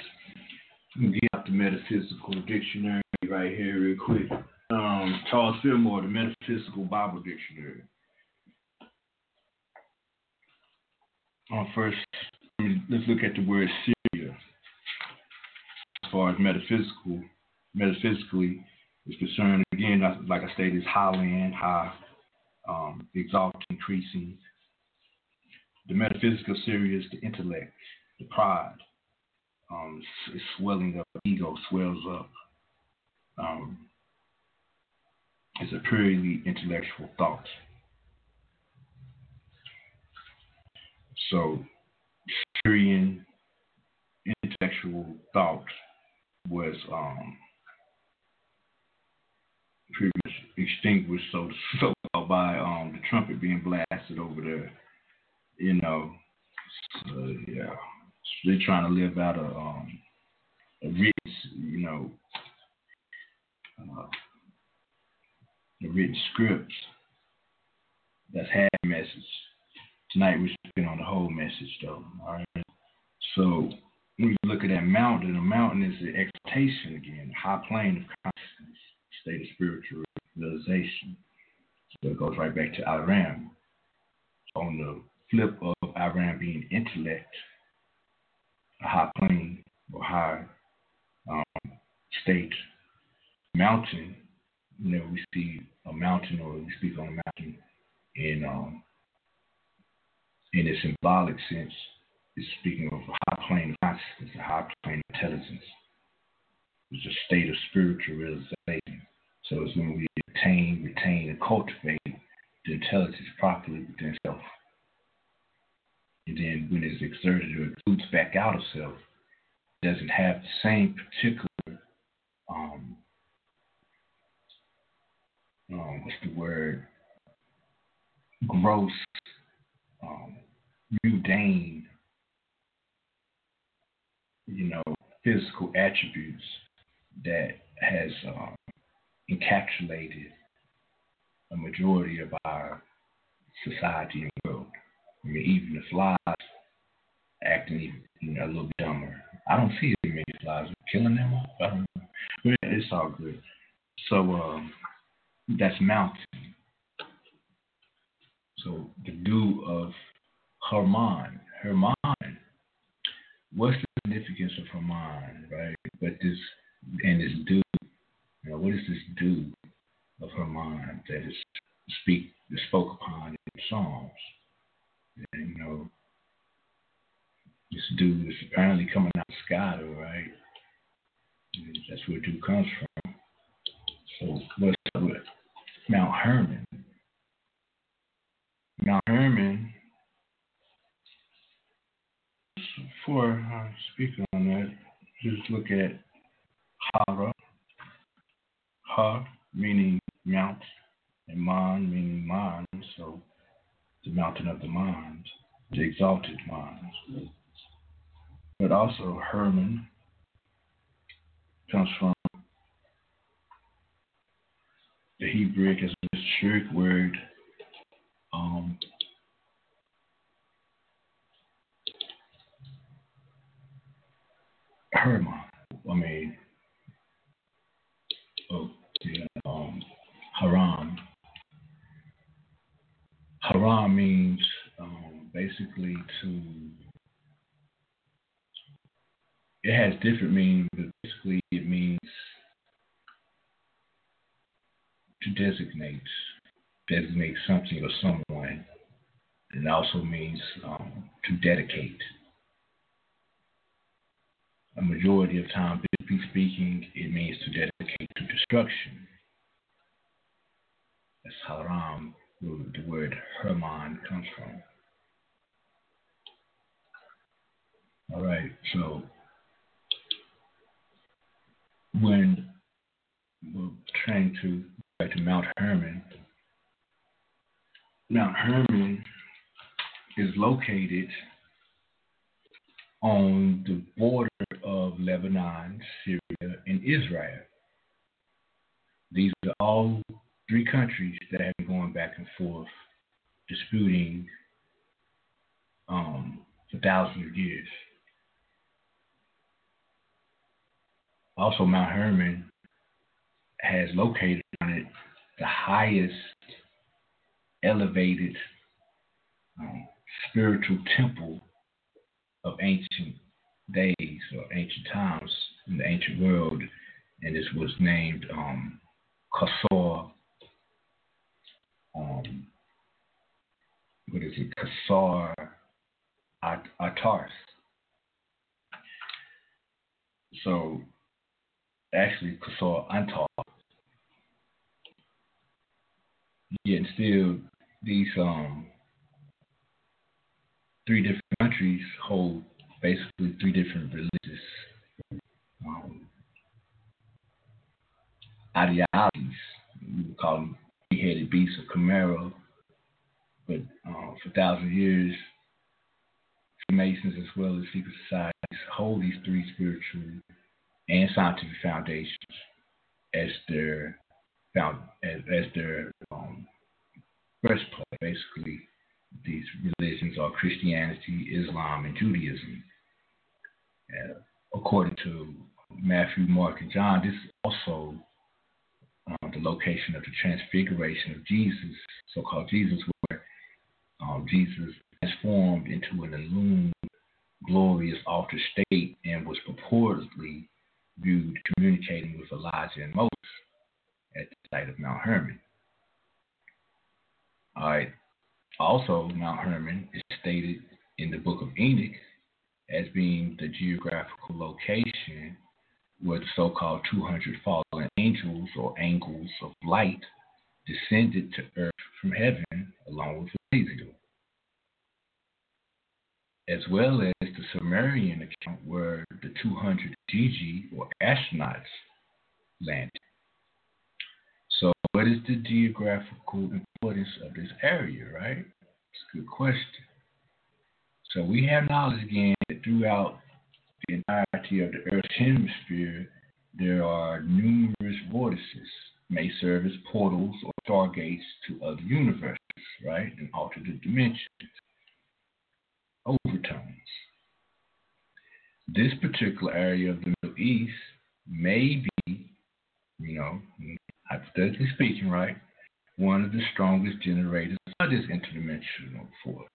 Get out the metaphysical dictionary right here, real quick. Um, Charles Fillmore, the Metaphysical Bible Dictionary. On first, let's look at the word Syria. As far as metaphysical, metaphysically is concerned, again, like I stated, is high land, high, um, exalted, increasing. The metaphysical Syria is the intellect, the pride, um, it's swelling up, ego swells up. Um, it's a purely intellectual thought. So, Syrian intellectual thought was um, much extinguished, so so by um, the trumpet being blasted over there. You know, so, yeah, they're trying to live out a um, a written, you know, uh, written script that's had a message. Tonight we're speaking on the whole message, though. All right. So when you look at that mountain, a mountain is the exaltation again, high plane of consciousness, state of spiritual realization. So it goes right back to Iran. On the flip of Iran being intellect, a high plane or high um, state mountain, you know, we see a mountain or we speak on a mountain in um, in a symbolic sense, it's speaking of a high plane of consciousness, a high plane of intelligence. It's a state of spiritual realization. So it's when we attain, retain, and cultivate the intelligence properly within self. And then when it's exerted or includes back out of self, it doesn't have the same particular um, um, what's the word? Gross, um, mundane, you know, physical attributes that has um, encapsulated a majority of our society and world. I mean, even the flies acting know, a little dumber. I don't see as many flies. Killing them off. I. It's all good. So um, that's mountain. So the dew of Hermon. Hermon. What's the significance of Hermon, right? But this and this dew. You know, what is this dew of Hermon that is speak is spoke upon in Psalms? And, you know, This dude is apparently coming out of sky, right? And that's where dude comes from. So what's with Mount Hermon? Mount Hermon. Before I speak on that, just look at Hara. Ha meaning mount, and Mon meaning mind. So the mountain of the mind, the exalted mind. But also Hermon comes from the Hebrew as a Shirk word. Um, Hermon. I mean, oh, yeah, um, Haram. Haram means um, basically to. It has different meanings, but basically it means to designate, designate something or someone. It also means um, to dedicate. A majority of time, biblically speaking, it means to dedicate to destruction. That's haram, where the word Hermon comes from. All right, so when we're trying to back to Mount Hermon, Mount Hermon is located on the border of Lebanon, Syria, and Israel. These are all three countries that have been going back and forth, disputing um, for thousands of years. Also, Mount Hermon has located on it the highest elevated um, spiritual temple of ancient days or ancient times in the ancient world, and this was named um. Um, what is it? Qasar Atars. So, actually, Qasar Antar. Yet still, these um three different countries hold basically three different religious um, ideologies. We would call them three-headed beasts of Camaro. But uh, for thousands of years, Masons as well as secret societies hold these three spiritual and scientific foundations as their found as, as their um, breastplate, basically these religions are Christianity, Islam, and Judaism. Uh, according to Matthew, Mark, and John, this is also uh, the location of the transfiguration of Jesus, so called Jesus, where um, Jesus transformed into an illumined, glorious altered state and was purportedly viewed communicating with Elijah and Moses at the site of Mount Hermon. All right. Also, Mount Hermon is stated in the book of Enoch as being the geographical location where the so called 200 fallen angels or angels of light descended to earth from heaven along with Ezekiel. As well as the Sumerian account where the 200 Gigi or astronauts landed. So, what is the geographical importance of this area, right? It's a good question. So, we have knowledge again that throughout the entirety of the Earth's hemisphere, there are numerous vortices, may serve as portals or stargates to other universes, right? And alternate dimensions, overtones. This particular area of the Middle East may be, you know, hypothetically speaking, right, one of the strongest generators of this interdimensional force.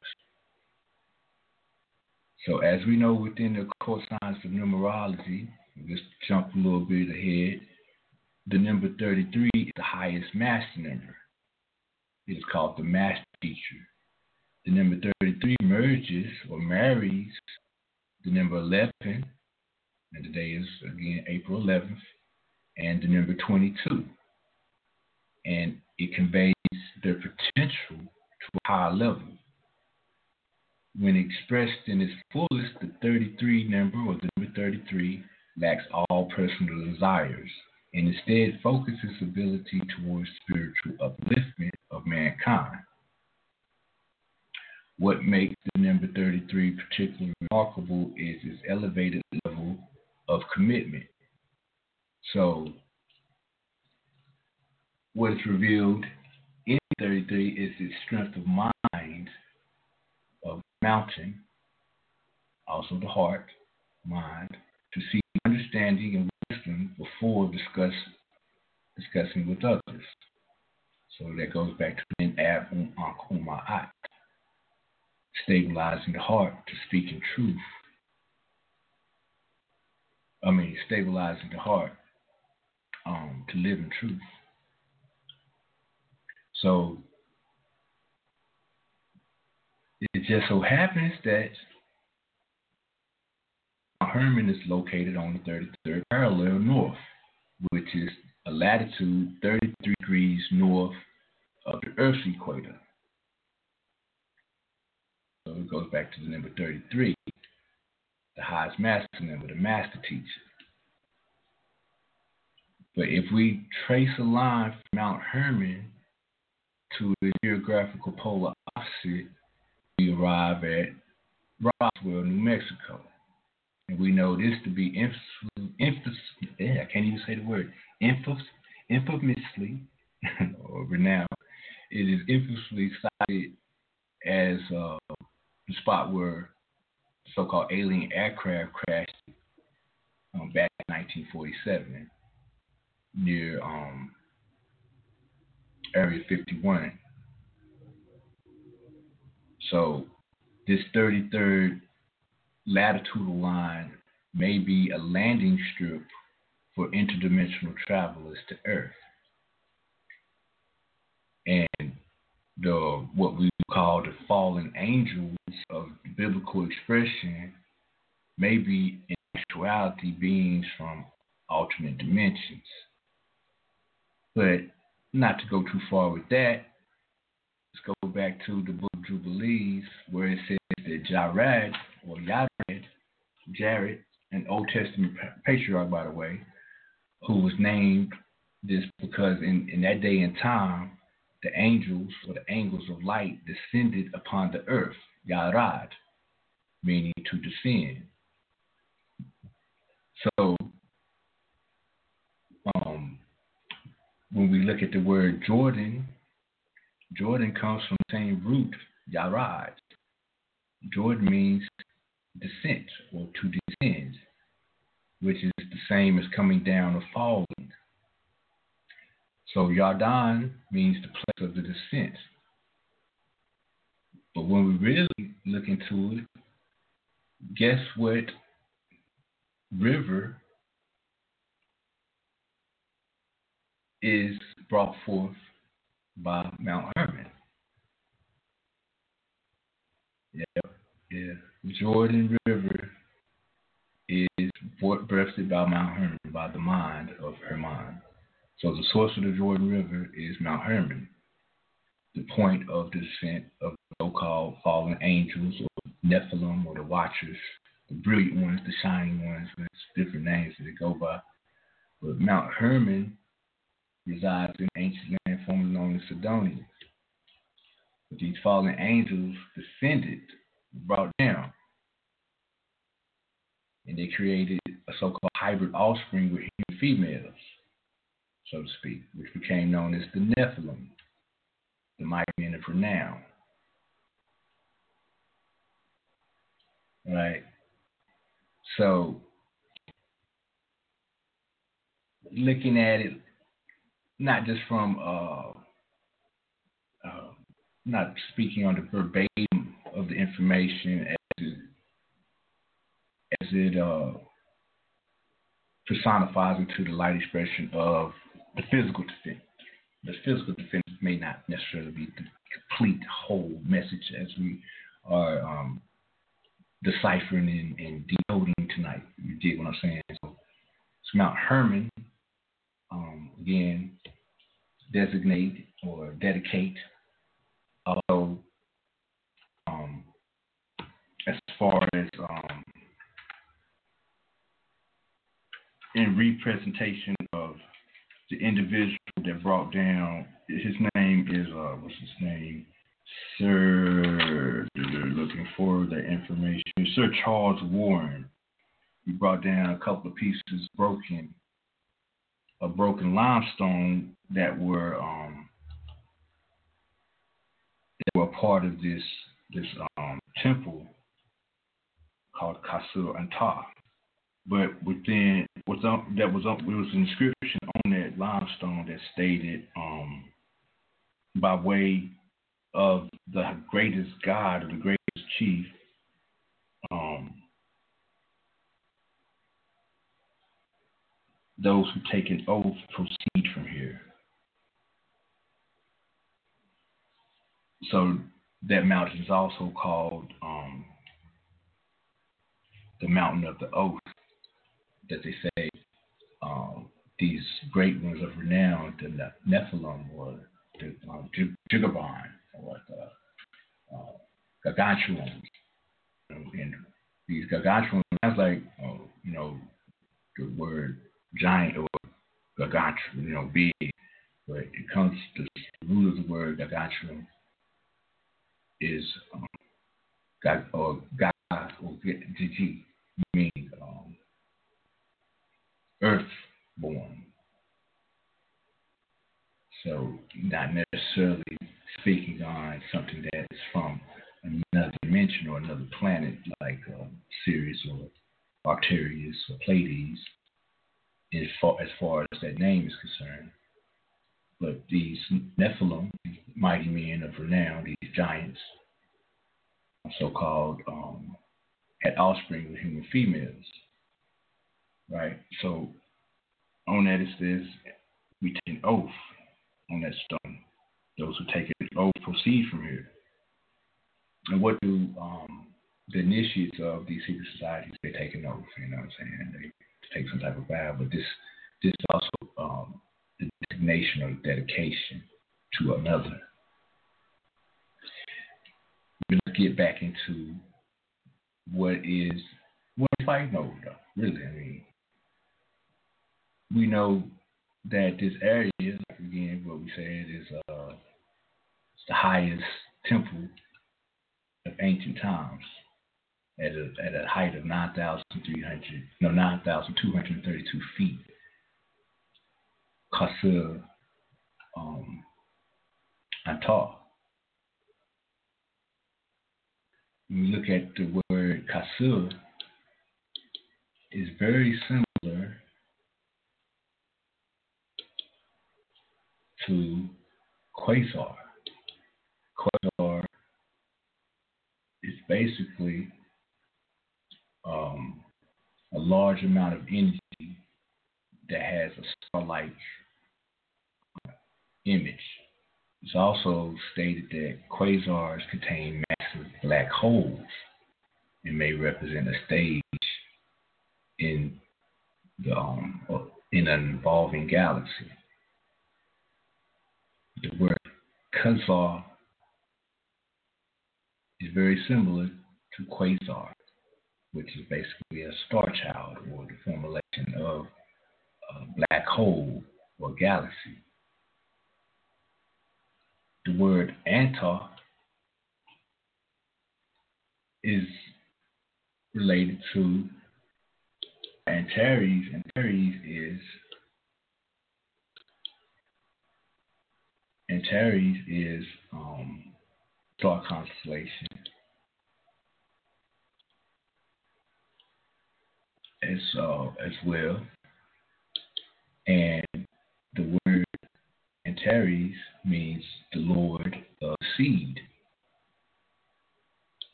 So, as we know within the science of numerology, let's jump a little bit ahead. The number 33 is the highest master number. It is called the master teacher. The number 33 merges or marries the number 11, and today is again April 11th, and the number 22. And it conveys their potential to a higher level. When expressed in its fullest, the 33 number or the number 33 lacks all personal desires and instead focuses ability towards spiritual upliftment of mankind. What makes the number 33 particularly remarkable is its elevated level of commitment. So, what is revealed in 33 is the strength of mind, of mountain, also the heart, mind, to see understanding and wisdom before discuss, discussing with others. So that goes back to an ab um stabilizing the heart to speak in truth. I mean, stabilizing the heart um, to live in truth. So it just so happens that Mount Hermon is located on the 33rd parallel north, which is a latitude 33 degrees north of the Earth's equator. So it goes back to the number 33, the highest master number, the master teacher. But if we trace a line from Mount Hermon to the geographical polar opposite, we arrive at Roswell, New Mexico. And we know this to be infamously, yeah, I can't even say the word, infamous, infamously, or renowned. It is infamously cited as uh, the spot where so-called alien aircraft crashed um, back in 1947 near um, Area 51. So this 33rd latitudinal line may be a landing strip for interdimensional travelers to Earth. And the what we call the fallen angels of biblical expression may be in actuality beings from alternate dimensions. But not to go too far with that, let's go back to the book of Jubilees where it says that Jared or Yared, Jared, an Old Testament patriarch by the way, who was named this because in, in that day and time the angels or the angels of light descended upon the earth, Yarad, meaning to descend. So, um, when we look at the word Jordan, Jordan comes from the same root, Yarad. Jordan means descent or to descend, which is the same as coming down or falling. So Yardan means the place of the descent. But when we really look into it, guess what river is brought forth by Mount Hermon? Yeah, yeah. The Jordan River is brought breasted by Mount Hermon, by the mind of Hermon. So the source of the Jordan River is Mount Hermon, the point of descent of so-called fallen angels or Nephilim or the Watchers, the brilliant ones, the shining ones, different names that they go by. But Mount Hermon resides in ancient land formerly known as Sidonia. But these fallen angels descended, brought down, and they created a so-called hybrid offspring with human females so to speak, which became known as the Nephilim, the mighty men of renown. Right? So, looking at it, not just from, uh, uh, not speaking on the verbatim of the information as it, as it uh, personifies into the light expression of the physical defense. The physical defense may not necessarily be the complete whole message as we are um, deciphering and, and decoding tonight. You dig what I'm saying? So it's Mount Hermon. Um, again, designate or dedicate. Um, as far as um, in representation of the individual that brought down, his name is uh, what's his name? Sir, looking for the information. Sir Charles Warren. He brought down a couple of pieces broken, a broken limestone that were um, that were part of this this um, temple called Kasur Antar. But within up that was up there was an inscription on that limestone that stated um, by way of the greatest God or the greatest chief, um, those who take an oath proceed from here. So that mountain is also called um, the mountain of the oath, that they say um, these great ones of renown, the Nephilim or the um, Jigabon or the uh. And these Gargantuans, that's like, uh, you know, the word giant or Gargantuan, you know, big. But it comes, to the root of the word Gargantuan is um, God, or God, or GG, meaning um, earthborn. So, not necessarily speaking on something that is from another dimension or another planet, like um, Sirius or Arcturus or Pleiades, as far, as far as that name is concerned. But these Nephilim, mighty men of renown, these giants, so called, um, had offspring with human females. Right? So on that it says, we take an oath on that stone. Those who take an oath proceed from here. And what do um, the initiates of these secret societies? They take an oath. You know what I'm saying? Take some type of vow. But this this is also um, designation or dedication to another. Let's get back into what is what is fighting over. Though. Really, I mean, we know that this area, again, what we said is uh, the highest temple of ancient times at a, at a height of 9,300, no, 9,232 feet. Kasur um, Anta. When you look at the word Kasur, is very similar to quasar. Quasar is basically um, a large amount of energy that has a star-like image. It's also stated that quasars contain massive black holes and may represent a stage in the um, in an evolving galaxy. The word quasar is very similar to quasar, which is basically a star child or the formulation of a black hole or galaxy. The word antar is related to Antares. Antares is Antares is um, star constellation as uh, as well, and the word Antares means the Lord of seed.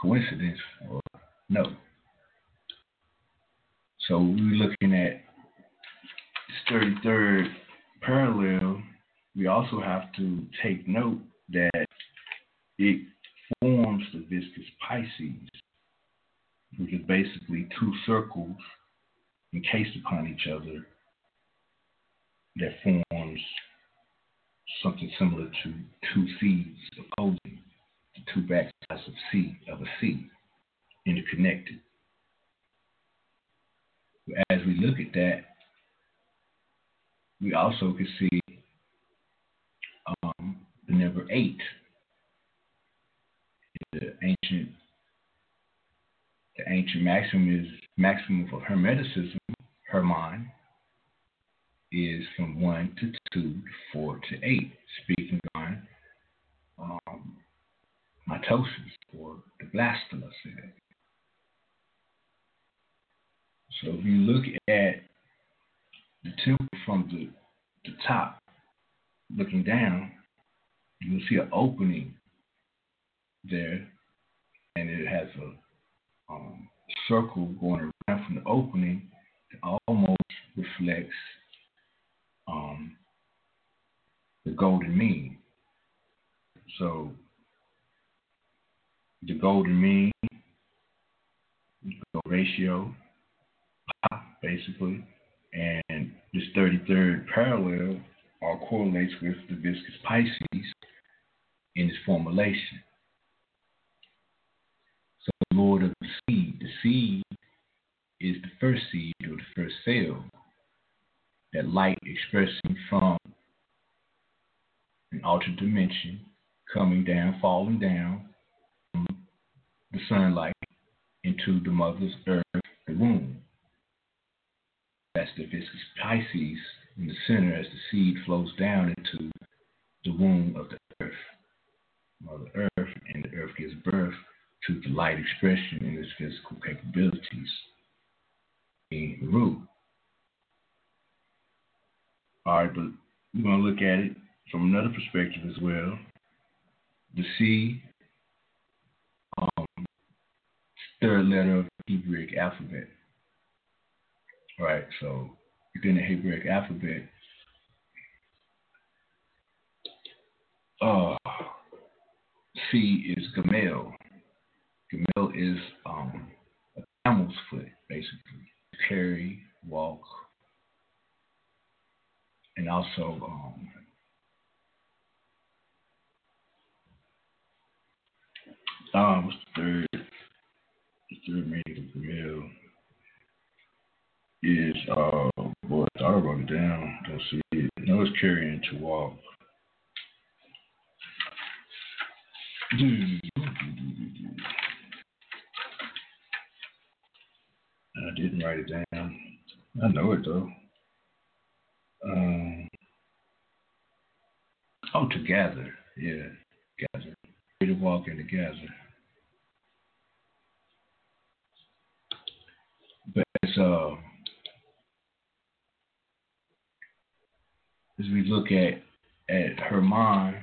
Coincidence or no? So we're looking at this 33rd parallel we also have to take note that it forms the vesica piscis which is basically two circles encased upon each other that forms something similar to two seeds opposing the two backsides of seed of a seed interconnected. As we look at that, we also can see um, the number eight. The ancient the ancient maximum is maximum of Hermeticism, Hermon, is from one to two four to eight, speaking on um, mitosis or the blastula cell. So if you look at the temple from the, the top, looking down, you'll see an opening there, and it has a um, circle going around from the opening that almost reflects um, the golden mean. So the golden mean, the ratio, basically, and this 33rd parallel all correlates with the vesica piscis in its formulation. The Lord of the seed, the seed is the first seed or the first cell, that light expressing from an altered dimension, coming down, falling down from the sunlight into the mother's earth, the womb. That's the vesica piscis in the center as the seed flows down into the womb of the earth, Mother Earth, and the earth gives birth to the light expression in its physical capabilities, the root. All right, but we're going to look at it from another perspective as well. The C, um, third letter of the Hebrew alphabet. All right, so within the Hebrew alphabet, uh, C is Gamel. Gamel is um, a camel's foot, basically. Carry, walk, and also um, um, what's the third? The third meaning of Gamel is uh boy, I thought I wrote it down. Don't see it. No, it's carrying to walk. I didn't write it down. I know it though. Um, oh, together. Yeah, gather. To walk in together. But uh as we look at at her mind,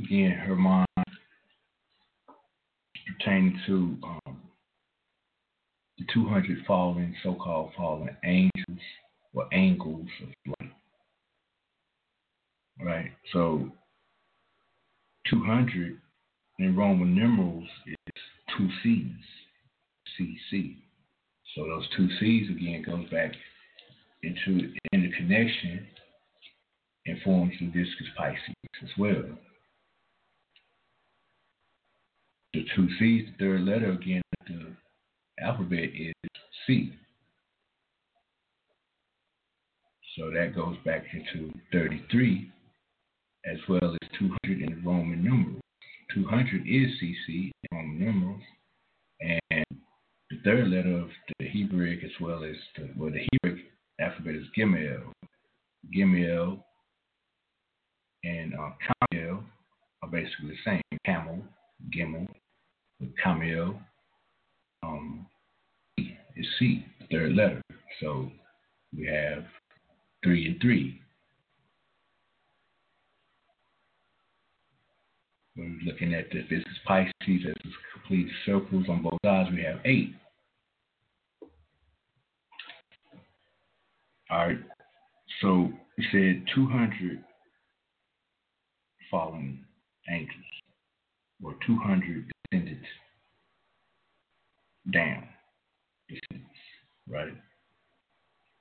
again, her mind pertaining to um, the 200 fallen, so-called fallen angels or angles of light. Right. So 200 in Roman numerals is two C's, CC. So those two C's again goes back into in the connection and forms the vesica piscis as well. The two C's, the third letter again the alphabet is C. So that goes back into 33 as well as 200 in Roman numerals. 200 is CC in Roman numerals, and the third letter of the Hebrew as well as the, well, the Hebrew alphabet is Gimel. Gimel and uh, Camel are basically the same. Camel, Gimel, Camel um, is C, the third letter. So we have three and three. We're looking at the vesica piscis as complete circles on both sides, we have eight. All right. So we said 200 fallen angels or 200 descendants down, right?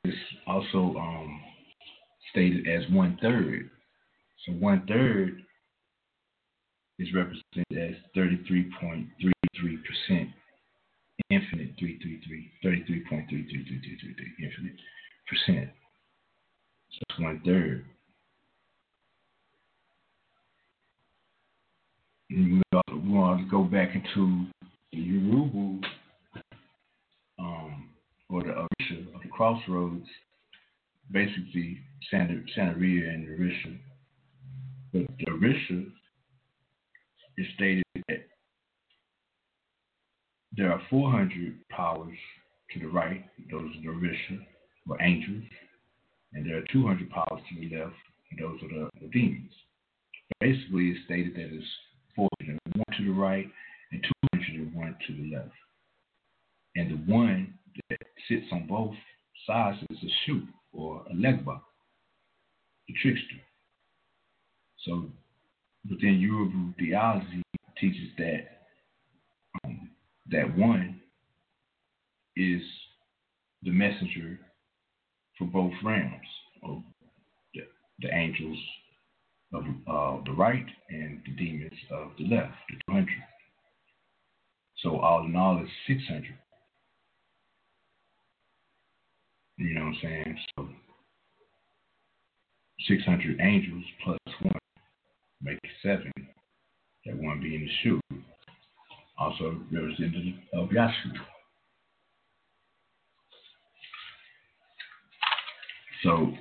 It's also um, stated as one third. So one third is represented as 33.33%, infinite 333, 33.33333, infinite percent. So it's one third. we want to go back into the um, or the Orisha of the crossroads, basically Santa, Santeria and Orisha. But the is stated that there are 400 powers to the right, those are the Orisha or angels, and there are 200 powers to the left, and those are the, the demons. Basically, it's stated that it's 401 to the right and 201 to the left. And the one that sits on both sides is a Shu or Elegba, the trickster. So within Yoruba theology teaches that um, that one is the messenger for both realms of the, the angels of uh, the right and the demons of the left, the 200. So all in all, it's 600. You know what I'm saying? So 600 angels plus one make seven. That one being the Shu, also representative of Yashu. So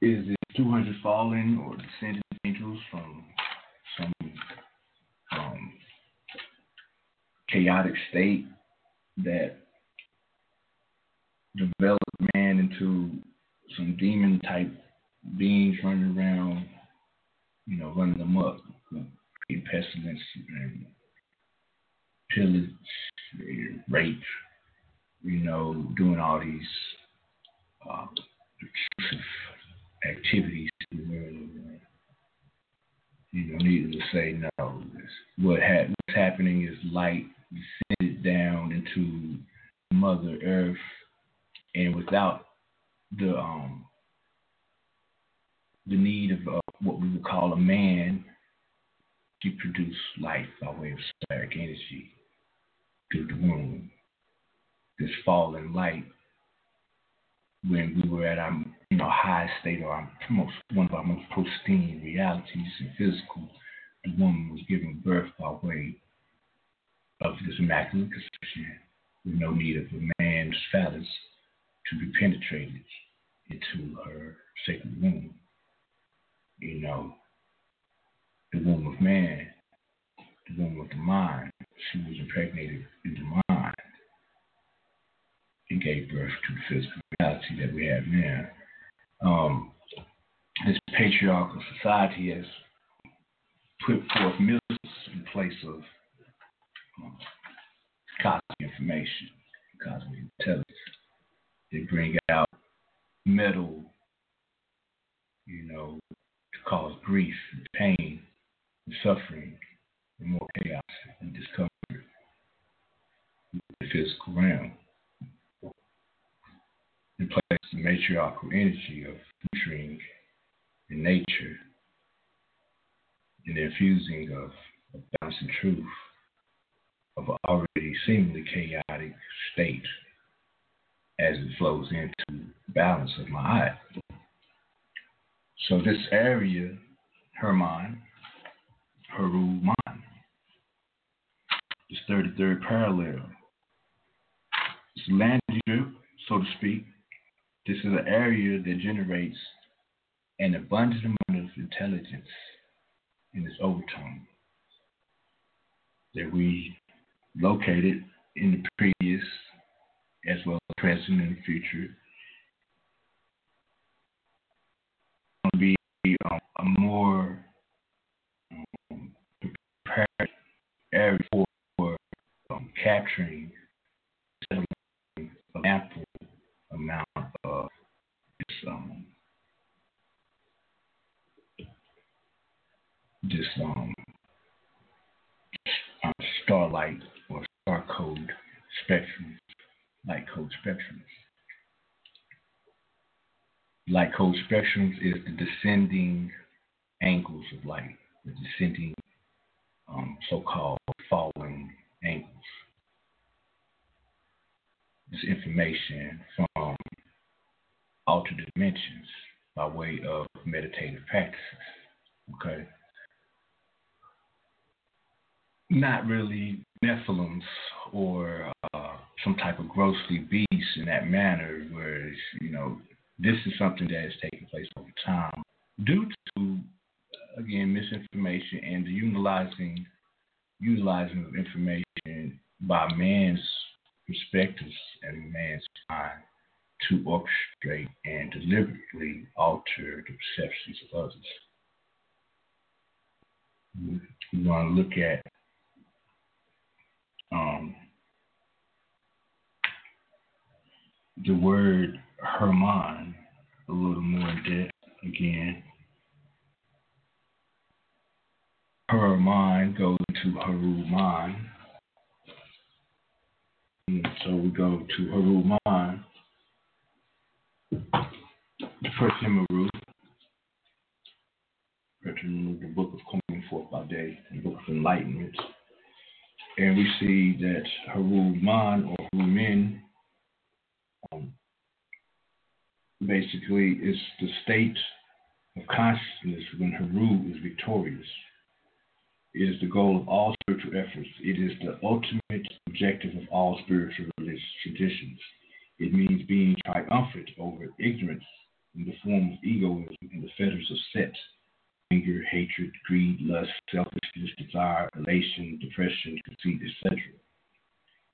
is it 200 fallen or descended angels from some um, chaotic state that developed man into some demon type beings running around, you know, running up, creating pestilence and pillage, rape, you know, doing all these uh, activities You know, needless to say, no. What ha- what's happening is light descended down into Mother Earth, and without the um the need of uh, what we would call a man to produce life by way of stellaric energy through the womb. This fallen light when we were at our you know high state or our most one of our most pristine realities and physical, the woman was giving birth by way of this immaculate conception with no need of a man's phallus to be penetrated into her sacred womb. You know, the womb of man, the womb of the mind, she was impregnated in the mind and gave birth to the physical reality that we have now. Um, this patriarchal society has put forth millions in place of um, cosmic information, cosmic intelligence. They bring out metal, you know, to cause grief and pain and suffering and more chaos and discomfort in the physical realm. Replace the matriarchal energy of nurturing in nature and the infusing of, of balance and truth of an already seemingly chaotic state as it flows into balance of my eye. So this area, her mind, her rule mind, this 33rd parallel, it's land strip, so to speak, this is an area that generates an abundant amount of intelligence in its overtone that we located in the previous as well as present and future. to be um, a more um, prepared area for um, capturing an ample amount of this um this um starlight or star code spectrums, light code spectrums. Light code spectrums is the descending angles of light, the descending um, so-called falling angles. This information from altered dimensions by way of meditative practices. Okay. Not really Nephilims or uh, some type of grossly beast in that manner, whereas, you know, this is something that is taking place over time due to, again, misinformation and the utilizing, utilizing of information by man's perspectives and man's mind to orchestrate and deliberately alter the perceptions of others. We want to look at um, the word Herman a little more in depth again. Herman goes to Haruman. And so we go to Haruman the first Himaru, the book of coming forth by day, the book of enlightenment. And we see that Haruman or Harumin um, Um, basically is the state of consciousness when Haru is victorious. It is the goal of all spiritual efforts. It is the ultimate objective of all spiritual religious traditions. It means being triumphant over ignorance in the form of egoism and the fetters of set, anger, hatred, greed, lust, selfishness, desire, elation, depression, conceit, etc.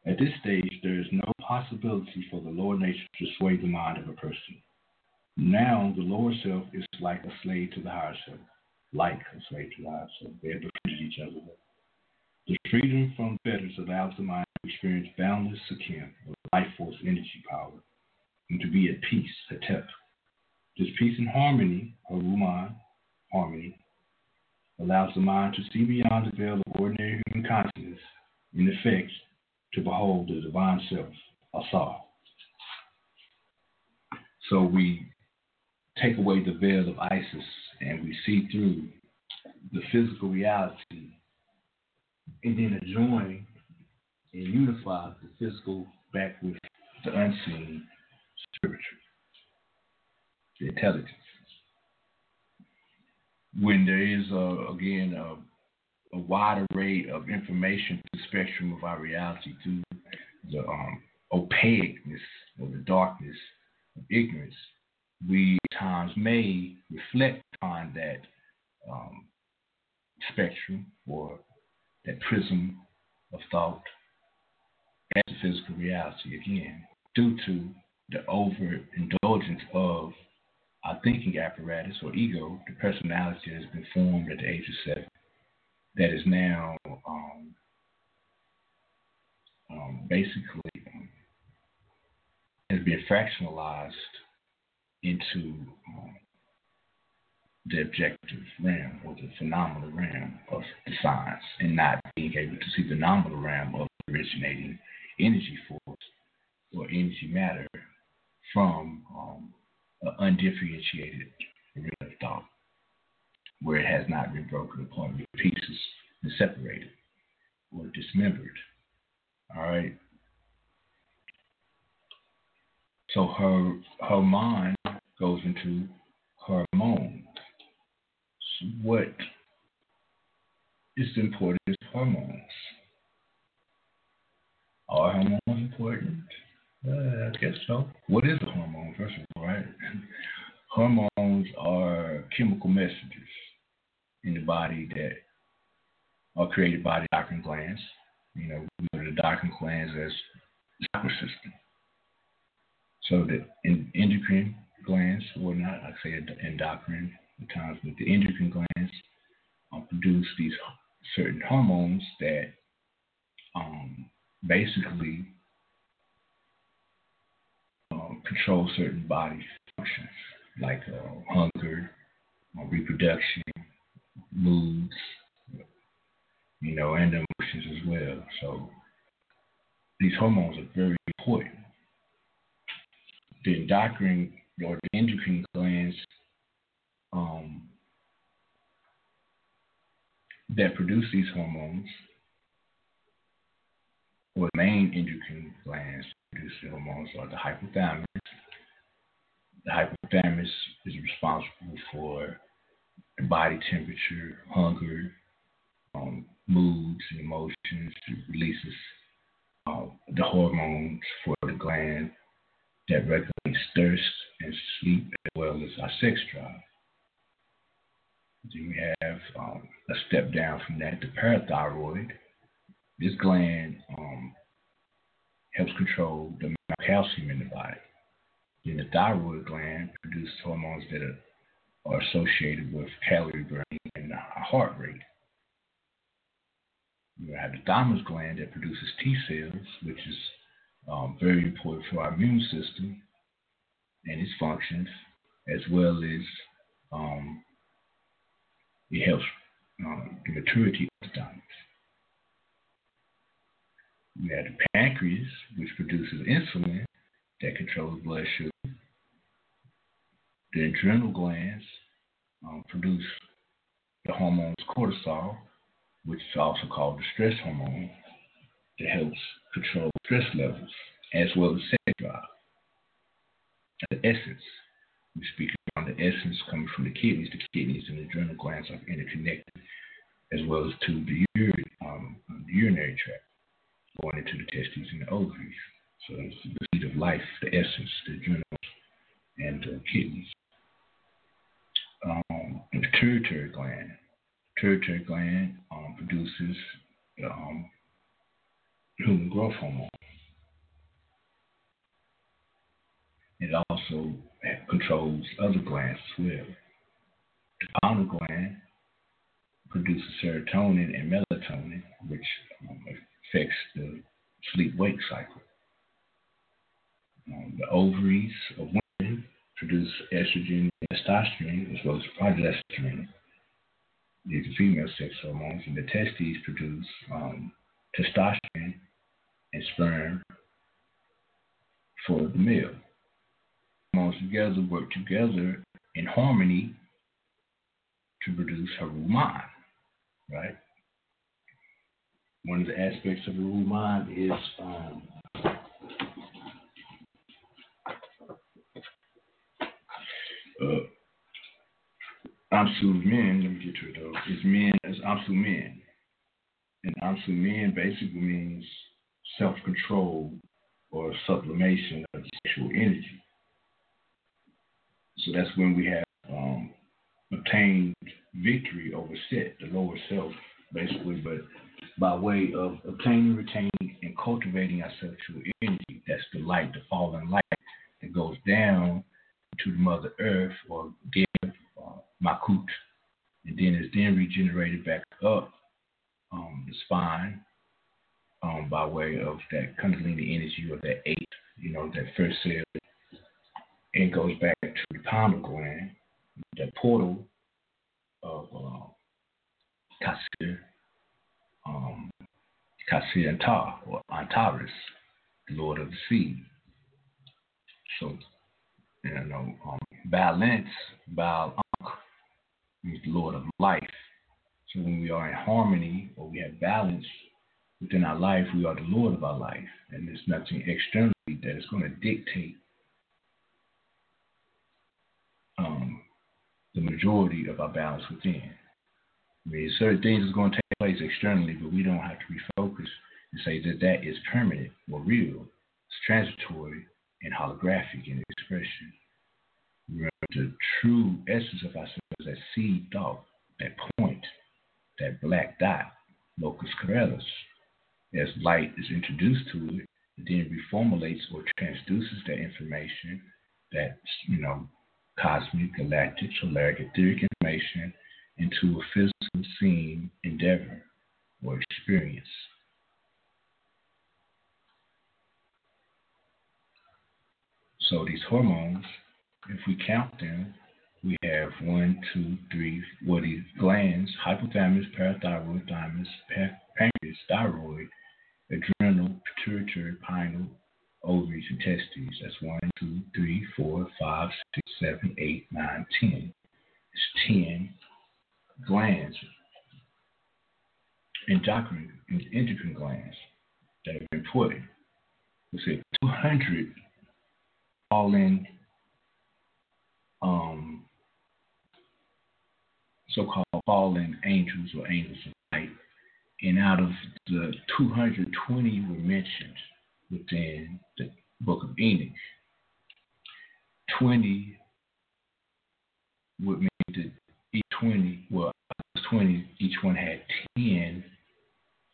At this stage, there is no possibility for the lower nature to sway the mind of a person. Now, the lower self is like a slave to the higher self, like a slave to the higher self. They have befriended each other. The freedom from fetters allows the mind to experience boundless akin of life force energy power and to be at peace, hetep. This peace and harmony, or Ruman, harmony, allows the mind to see beyond the veil of ordinary human consciousness, in effect, to behold the divine self, Asar. So we take away the veil of Isis and we see through the physical reality and then join and unify the physical back with the unseen spiritual, the intelligence. When there is, a, again, a, a wide array of information through the spectrum of our reality, through the um, opaqueness or the darkness of ignorance, we at times may reflect on that um, spectrum or that prism of thought as a physical reality again, due to the overindulgence of our thinking apparatus or ego, the personality that has been formed at the age of seven, that is now um, um, basically has been fractionalized into um, the objective realm or the phenomenal realm of the science and not being able to see the nominal realm of originating energy force or energy matter from um, an undifferentiated thought where it has not been broken apart into pieces and separated or dismembered. All right. So her her mind goes into her hormones. What is important is hormones. Are hormones important? Uh, I guess so. What is a hormone, first of all, right? Hormones are chemical messengers in the body that are created by the endocrine glands. You know, we know the endocrine glands as chakra system. So the endocrine glands, or not, I say endocrine at times, but the endocrine glands uh, produce these certain hormones that um, basically um, control certain body functions like uh, hunger, uh, reproduction, moods, you know, and emotions as well. So these hormones are very important. The endocrine or the endocrine glands um, that produce these hormones, or the main endocrine glands that produce the hormones, are the hypothalamus. The hypothalamus is responsible for body temperature, hunger, um, moods, and emotions. Releases uh, the hormones for the gland that regulates thirst and sleep as well as our sex drive. Then we have um, a step down from that, the parathyroid. This gland um, helps control the amount of calcium in the body. Then the thyroid gland produces hormones that are, are associated with calorie burning and our heart rate. We have the thymus gland that produces T cells, which is um, very important for our immune system and its functions, as well as um, it helps um, the maturity of the thymus. We have the pancreas, which produces insulin that controls blood sugar. The adrenal glands um, produce the hormones cortisol, which is also called the stress hormone, that helps control stress levels as well as sex drive. The essence, we speak on the essence coming from the kidneys. The kidneys and the adrenal glands are interconnected, as well as to the, uri- um, the urinary tract, going into the testes and the ovaries. So it's the seed of life, the essence, the adrenals, and the kidneys. Um, the pituitary gland. Pituitary gland um, produces um, human growth hormone. It also controls other glands as well. The pineal gland produces serotonin and melatonin, which um, affects the sleep-wake cycle. Um, the ovaries of produce estrogen and testosterone, as well as progesterone. These are female sex hormones, and the testes produce um, testosterone and sperm for the male. Hormones together work together in harmony to produce Haruman, right? One of the aspects of Haruman is um, uh, Amsu men, let me get to it though, is men as Amsu men. And Amsu men basically means self control or sublimation of sexual energy. So that's when we have um, obtained victory over Set, the lower self, basically, but by way of obtaining, retaining, and cultivating our sexual energy. That's the light, the fallen light that goes down to the Mother Earth or Dev, uh, Makut, and then it's then regenerated back up um, the spine um, by way of that Kundalini energy or that eight, you know, that first cell, and goes back to the pineal gland, that portal of uh, Kasir, um, Kasir Antar, or Antares, the Lord of the Sea. So, you know, um, balance, Baal means Lord of life. So when we are in harmony or we have balance within our life, we are the Lord of our life. And there's nothing externally that is going to dictate um, the majority of our balance within. I mean, certain things is going to take place externally, but we don't have to refocus and say that that is permanent or real. It's transitory and holographic in expression. Remember, the true essence of ourselves is that seed thought, that point, that black dot, locus coeruleus. As light is introduced to it, it then reformulates or transduces that information, that you know, cosmic, galactic, solaric, etheric information into a physical scene, endeavor, or experience. So these hormones, if we count them, we have one, two, three, what are these glands, hypothalamus, parathyroid, thymus, pancreas, thyroid, adrenal, pituitary, pineal, ovaries, and testes. That's one, two, three, four, five, six, seven, eight, nine, ten. It's ten glands, endocrine, endocrine glands that are important. We say 200 fallen, um, so-called fallen angels or angels of light, and out of the 220 were mentioned within the book of Enoch. 20 would mean that each 20, well, 20, each one had 10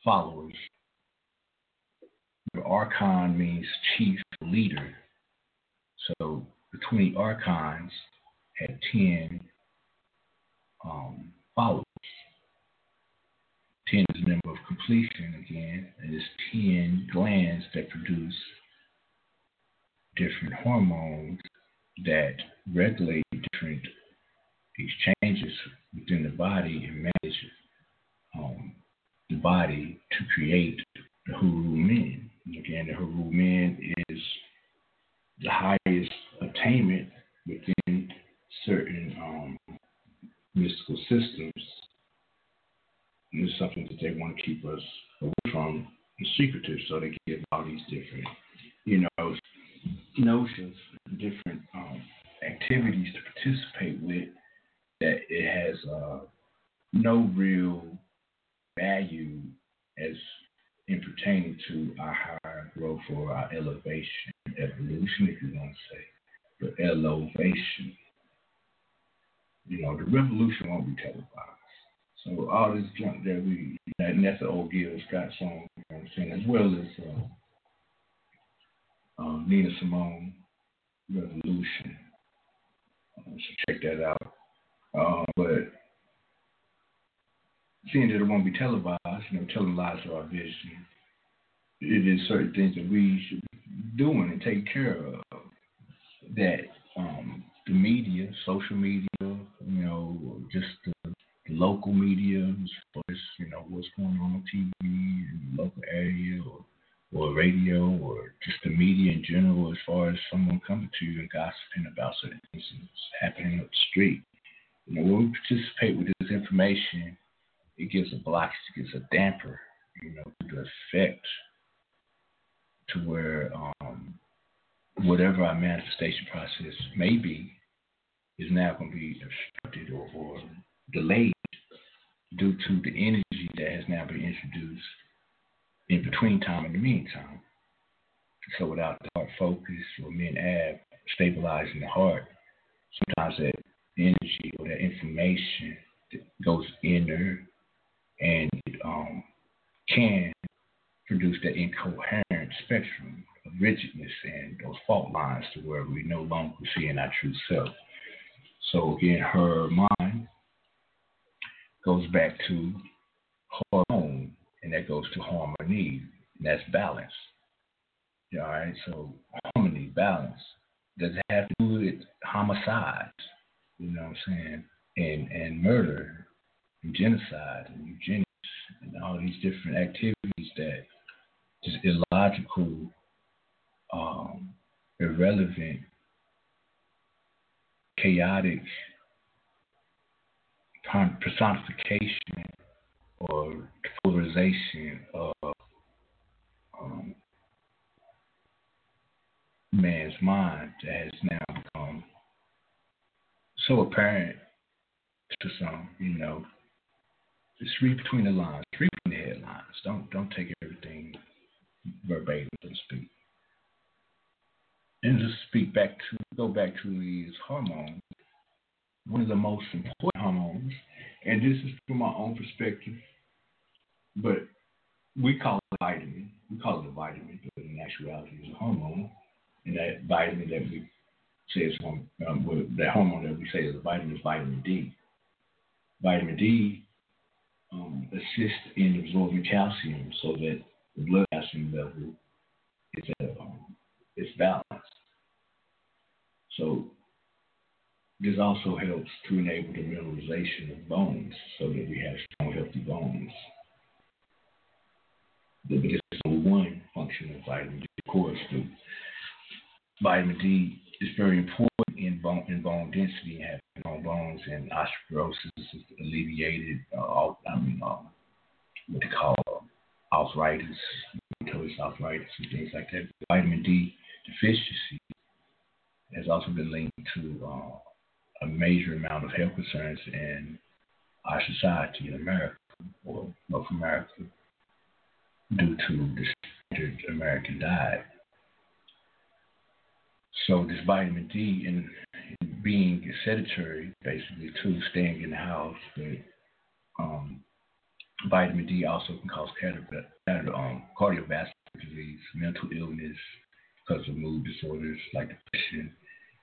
followers. The archon means chief leader. So the 20 archons had 10 um, followers. 10 is the number of completion again, and it's 10 glands that produce different hormones that regulate different exchanges within the body and manage um, the body to create the Huru Men. Again, the Huru Men is the highest attainment within certain um, mystical systems. And it's something that they want to keep us away from and secretive, so they give all these different, you know, notions, different um, activities to participate with that it has uh, no real value as in pertaining to our higher growth or our elevation, evolution, if you want to say, but elevation. You know, the revolution won't be televised. So all this junk that we, that, and that's the old Gil Scott song, you know what I'm saying, as well as uh, um, Nina Simone, Revolution. Uh, so check that out. Uh, but seeing that it won't be televised, you know, telling lies to our vision, it is certain things that we should doing and take care of. That um, the media, social media, you know, just the, local media, as you know, what's going on on TV in the local area or, or radio or just the media in general, as far as someone coming to you and gossiping about certain things that's happening up the street. You know, when we participate with this information, it gives a block, it gives a damper, you know, the effect to where um, whatever our manifestation process may be is now going to be obstructed or, or delayed due to the energy that has now been introduced in between time and the meantime. So without the heart focus or men ab stabilizing the heart, sometimes that energy or that information that goes in there and um, can produce that incoherent spectrum of rigidness and those fault lines to where we no longer see in our true self. So again, her mind goes back to hormone, and that goes to harmony, and that's balance. All right, so harmony, balance. Does it have to do with homicides? You know what I'm saying? And and murder, and genocide, and eugenics, and all these different activities that just illogical, um, irrelevant, chaotic personification or polarization of um, man's mind that has now become so apparent to some, you know. Just read between the lines, read between the headlines. Don't don't take everything verbatim, to speak. And just speak back to go back to these hormones. One of the most important hormones, and this is from my own perspective, but we call it vitamin. We call it a vitamin, but in actuality it's a hormone. And that vitamin that we say is um, that hormone that we say is a vitamin is vitamin D. Vitamin D um, assists in absorbing calcium so that the blood level is um, is balanced. So this also helps to enable the mineralization of bones so that we have strong, healthy bones. But this is only function of vitamin D. Of course, the vitamin D is very important in bone in bone density and having bone bones and osteoporosis is alleviated. Uh, I mean, um, what they call arthritis, rheumatoid arthritis, and things like that. Vitamin D deficiency has also been linked to uh, a major amount of health concerns in our society in America or North America due to the standard American diet. So this vitamin D and being sedentary, basically too, staying in the house, but um, vitamin D also can cause um, cardiovascular disease, mental illness because of mood disorders like depression.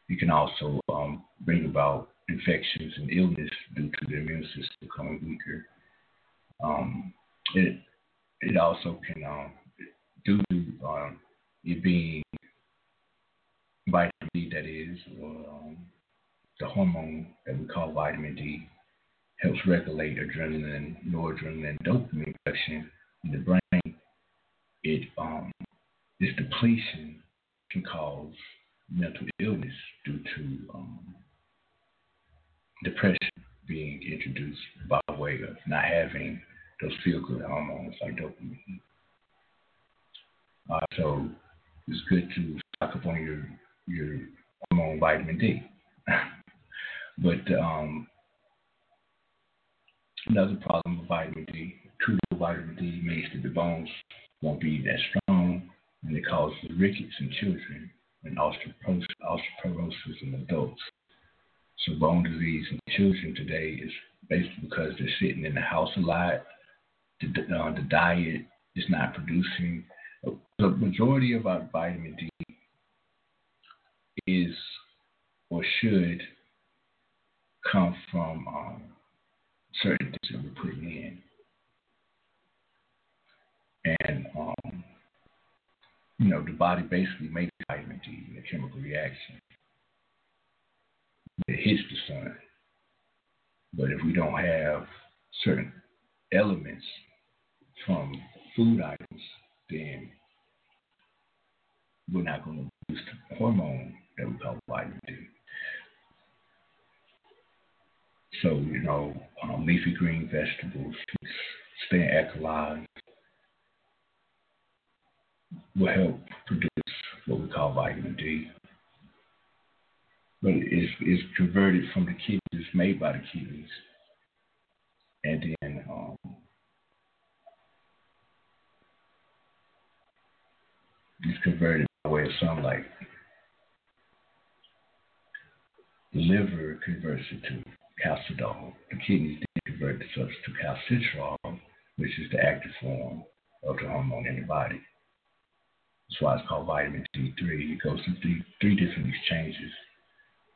It can also um, bring about infections and illness due to the immune system becoming weaker. Um, it it also can um, due to um, it being vitamin D that is, um, the hormone that we call vitamin D, helps regulate adrenaline, noradrenaline, dopamine production in the brain. It um, this depletion can cause mental illness due to um, depression being introduced by way of not having those feel good hormones like dopamine. Uh, so it's good to stock up on your your hormone vitamin D. but um, another problem with vitamin D, too little vitamin D makes that the bones won't be that strong, and it causes rickets in children and osteoporosis, osteoporosis in adults. So bone disease in children today is basically because they're sitting in the house a lot. The, uh, the diet is not producing. The majority of our vitamin D is or should come from um, certain things that we're putting in. And, um, you know, the body basically makes vitamin D in a chemical reaction. It hits the sun. But if we don't have certain elements from food items, then we're not going to produce the hormone that we call vitamin D. So, you know, um, leafy green vegetables, staying alkaline, will help produce what we call vitamin D. But it's, it's converted from the kidneys, it's made by the kidneys. And then um, it's converted by way of sunlight. Liver converts it to calcidiol. The kidneys then convert the substance to calcitriol, which is the active form of the hormone in the body. That's why it's called vitamin D3. It goes through three, three different exchanges.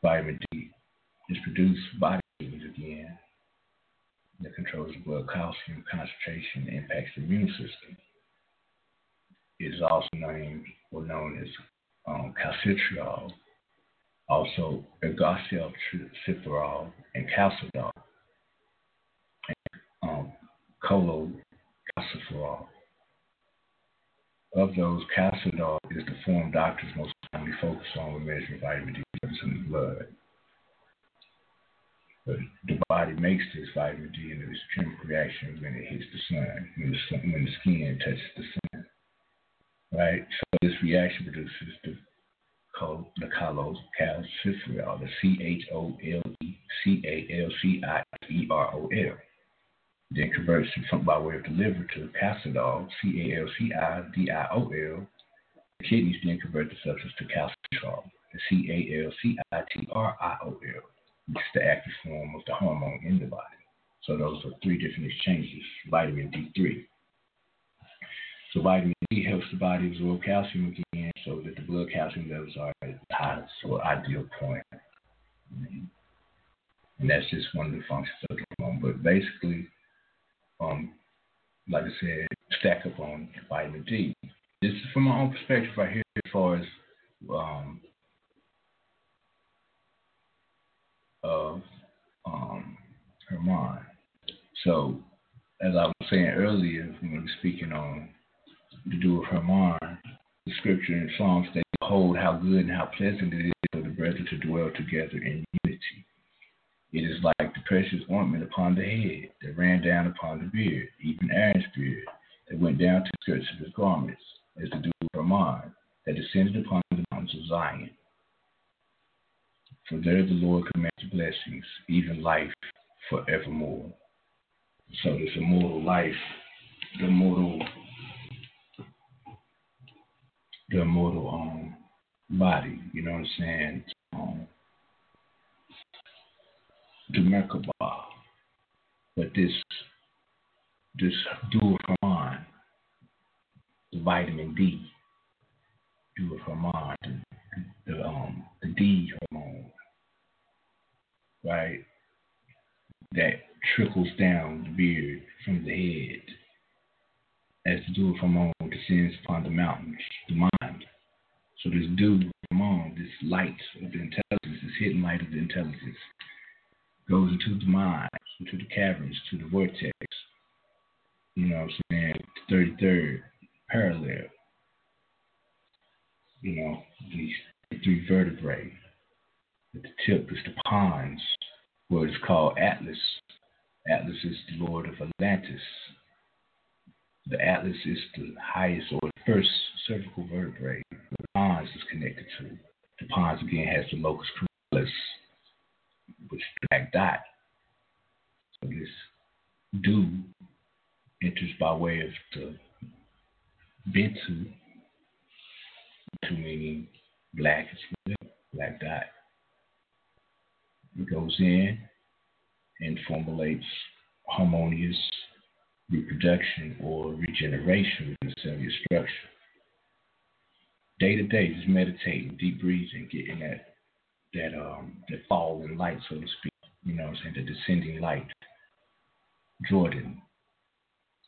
Vitamin D is produced by the kidneys again that controls the blood calcium concentration and impacts the immune system. It is also named or known as um, calcitriol, also ergosterol and calcidiol, and um, cholecalciferol. Of those, calcidiol is the form doctors most commonly focus on when measuring vitamin D levels in the blood. But the body makes this vitamin D in its chemical reaction when it hits the sun, when the, sun, when the skin touches the sun. Right? So this reaction produces the the cholos calciferol, the C H O L E C A L C I E R O L then converts by way of the liver to calcidiol, C A L C I D I O L. The kidneys then convert the substance to calcitriol, the C A L C I T R I O L, which is the active form of the hormone in the body. So those are three different exchanges, vitamin D3. So vitamin D helps the body absorb calcium again so that the blood calcium levels are at the highest or ideal point. And that's just one of the functions of the hormone. But basically, um, like I said, stack up on vitamin D. This is from my own perspective right here as far as um, of um, her mind. So, as I was saying earlier, when we were speaking on the dew of Hermon, the scripture in Psalms states, Behold how good and how pleasant it is for the brethren to dwell together in unity. It is like the precious ointment upon the head that ran down upon the beard, even Aaron's beard, that went down to the skirts of his garments, as the dew of Hermon, that descended upon the mountains of Zion. For there the Lord commands blessings, even life forevermore. So this immortal life, the immortal, the immortal um, body, you know what I'm saying? Um, the Merkabah. But this this dual hormone, the vitamin D, dual hormone, the, the um the D hormone, right? That trickles down the beard from the head as to do the dew hormone descends upon the mountains, the mind. So this dude from hormone, this light of the intelligence, this hidden light of the intelligence, goes into the mind, into the caverns, to the vortex. You know what I'm saying? 33rd parallel. You know, these three vertebrae. At the tip is the pons, what is called Atlas. Atlas is the lord of Atlantis. The Atlas is the highest or the first cervical vertebrae the pons is connected to. The pons again has the locus coeruleus, which is the black dot. So this do enters by way of the Bentu, Bentu meaning black well, black dot. It goes in and formulates harmonious reproduction or regeneration within the cellular structure. Day to day, just meditating, deep breathing, getting that that um that falling light, so to speak. You know I'm saying? The descending light. Jordan.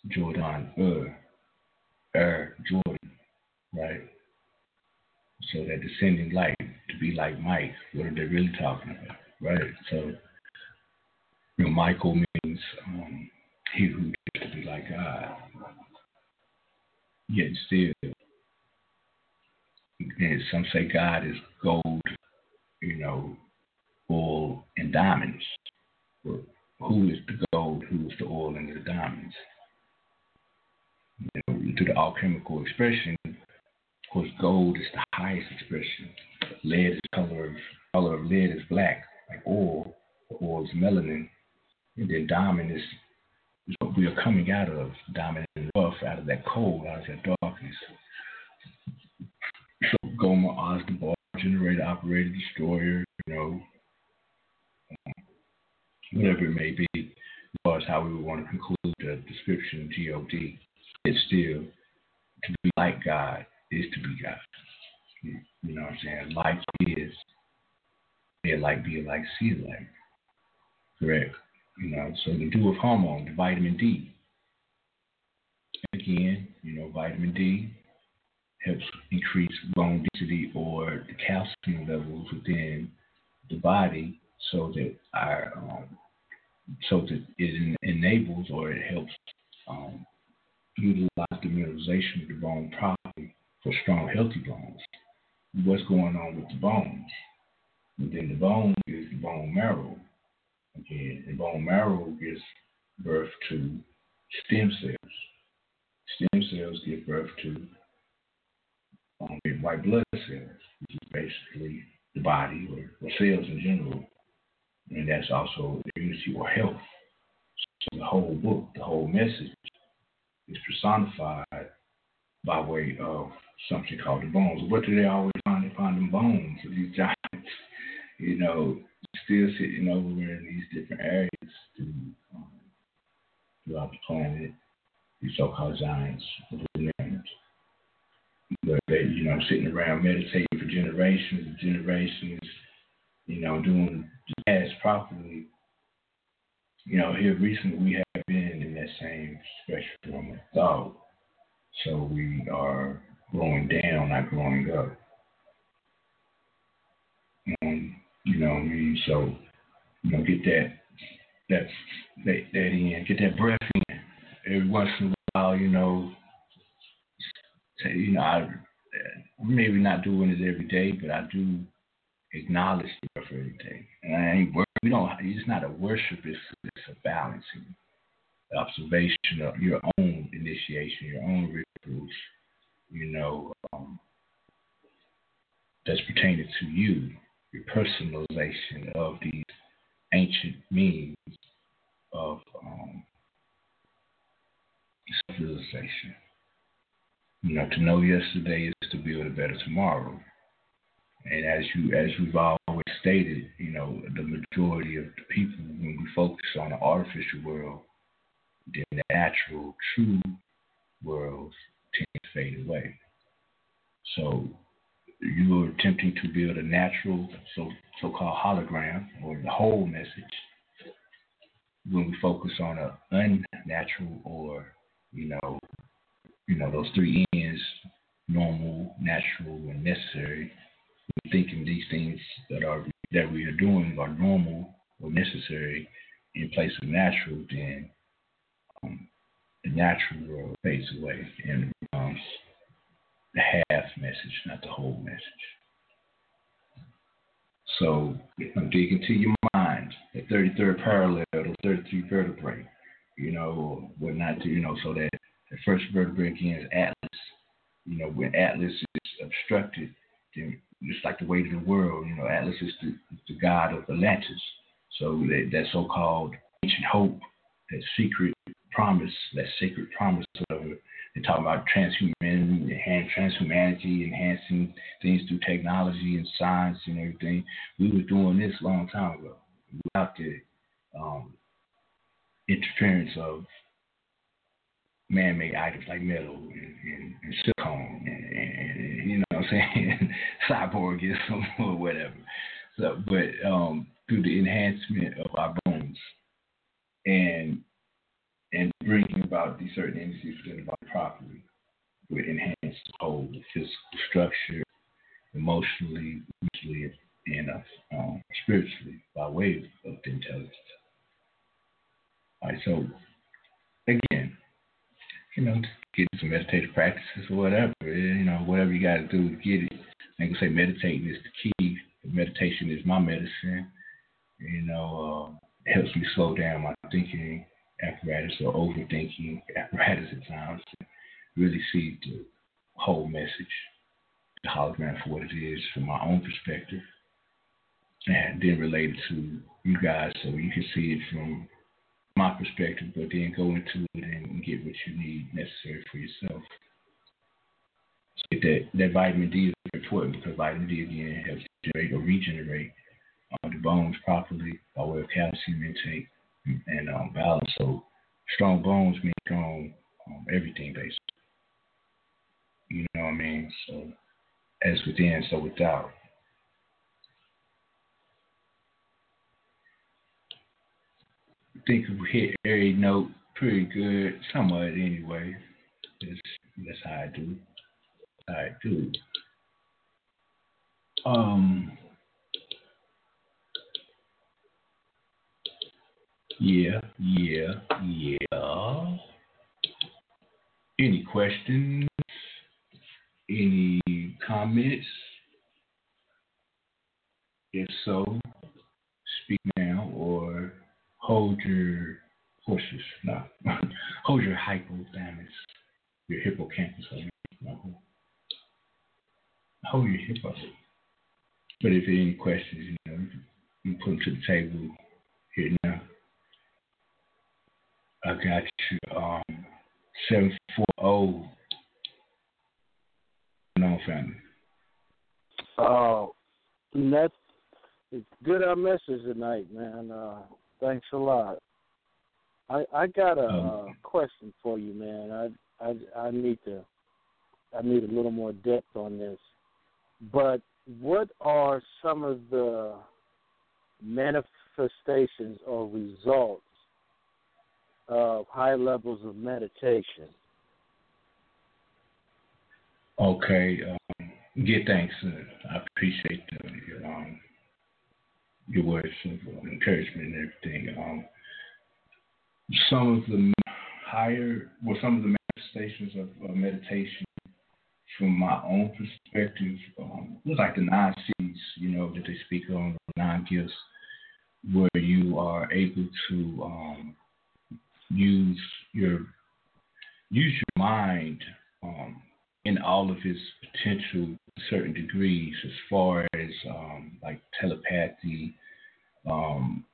Jordan Er. Er Jordan. Right? So that descending light to be like Mike, what are they really talking about? Right? So you know, Michael means um, he who to be like God. Yet still, and some say God is gold, you know, oil and diamonds. Who is the gold? Who is the oil and the diamonds? You know, to the alchemical expression, of course, gold is the highest expression. Lead is color of color of lead is black, like oil. Oil is melanin, and then diamond is what we are coming out of. Diamond and rough, out of that cold, out of that darkness. So Goma, bar, generator, operator, destroyer, you know, um, whatever it may be, as far as how we would want to conclude the description of G-O-D, it's still to be like God is to be God. You know what I'm saying? Like is, be like, be like, see like. Correct. You know, so the dew of hormone, the vitamin D. Again, you know, vitamin D helps increase bone density or the calcium levels within the body so that our um, so that it enables or it helps um, utilize the mineralization of the bone properly for strong, healthy bones. What's going on with the bones? Within the bone is the bone marrow. Again, the bone marrow gives birth to stem cells. Stem cells give birth to um, white blood cells, which is basically the body or, or cells in general. And that's also immunity or health. So the whole book, the whole message is personified by way of something called the bones. What do they always find? Find them bones of these giants, you know, still sitting over in these different areas to, um, throughout the planet, these so-called giants of. But they, you know, sitting around meditating for generations and generations, you know, doing the task properly. You know, here recently we have been in that same spectrum of thought. So we are growing down, not growing up. Um, you know what I mean? So, you know, get that that that that in, get that breath in. Every once in a while, you know, you know, I maybe not doing it every day, but I do acknowledge the earth every day. And I ain't we don't. It's not a worship. It's it's a balancing observation of your own initiation, your own rituals. You know, um, that's pertaining to you, personalization of these ancient means of um, civilization. You know, to know yesterday is to build a better tomorrow. And as you as we've always stated, you know, the majority of the people when we focus on the artificial world, then the natural, true worlds tend to fade away. So you are attempting to build a natural so so called hologram or the whole message when we focus on a unnatural or, you know, you know, those three ends, normal, natural, and necessary, thinking these things that are that we are doing are normal or necessary in place of natural, then um, the natural world fades away and becomes the half message, not the whole message. So I'm digging into your mind, the 33rd parallel, the 33 vertebrae, you know, what not to, you know, so that the first vertebrae again is Atlas. You know, when Atlas is obstructed, then just like the weight of the world, you know, Atlas is the, the god of Atlantis. So that, that so-called ancient hope, that secret promise, that sacred promise, whatever, they talk about transhuman, transhumanity, enhancing things through technology and science and everything. We were doing this a long time ago without the um, interference of man-made items like metal and, and, and silicone and, and, you know what I'm saying, cyborgism or whatever. So, but um, through the enhancement of our bones and and bringing about these certain entities within the body properly would enhance whole the physical structure, emotionally, mentally, and uh, um, spiritually by way of the intelligence. All right, so again, you know, get some meditative practices or whatever, you know, whatever you got to do to get it. I can say meditating is the key. Meditation is my medicine. You know, uh, helps me slow down my thinking apparatus or overthinking apparatus at times to really see the whole message, the hologram for what it is from my own perspective, and then relate it to you guys so you can see it from my perspective, but then go into it and get what you need necessary for yourself. So that that vitamin D is important because vitamin D again helps generate or regenerate uh, the bones properly by way of calcium intake and um, balance. So strong bones mean strong um, everything basically. You know what I mean? So as within, so without. I think we hit every note pretty good, somewhat anyway. That's, that's how I do. I do. Um, Yeah, yeah, yeah. Any questions? Any comments? If so, speak now or hold your horses. No, hold your hypothalamus, your hippocampus. Hold your hippo. But if there are any questions, you know, you put them to the table here now. I got you. Um, seven four zero. Oh. No family. Oh, that's it's good our message tonight, man. Uh, thanks a lot. I I got a um, question for you, man. I I I need to I need a little more depth on this. But what are some of the manifestations or results of high levels of meditation. Okay. Um, yeah, thanks. Uh, I appreciate the, your, um, your words of encouragement and everything. Um, some of the higher, well, some of the manifestations of, of meditation from my own perspective, um, was like the nine C's, you know, that they speak on, nine gifts, where you are able to um, use your use your mind um, in all of its potential certain degrees, as far as um, like telepathy, um,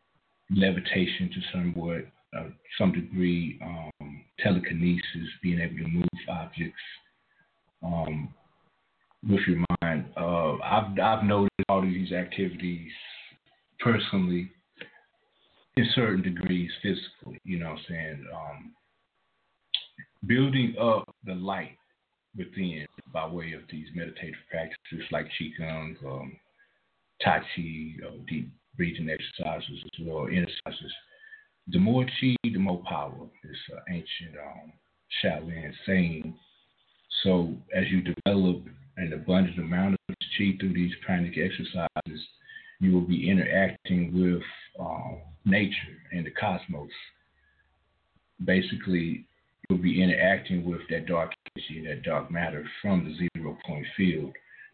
levitation to somewhat, uh, some degree, um, telekinesis, being able to move objects um, with your mind. Uh, I've I've noticed all of these activities personally in certain degrees physically. You know what I'm saying? Um, building up the light within by way of these meditative practices like Qigong, um, Tai Chi, uh, deep breathing exercises as well, exercises. The more Qi, the more power. This uh, ancient um, Shaolin saying. So as you develop an abundant amount of Qi through these pranic exercises, you will be interacting with um, nature and the cosmos. Basically, you'll be interacting with that dark energy, that dark matter from the zero point field,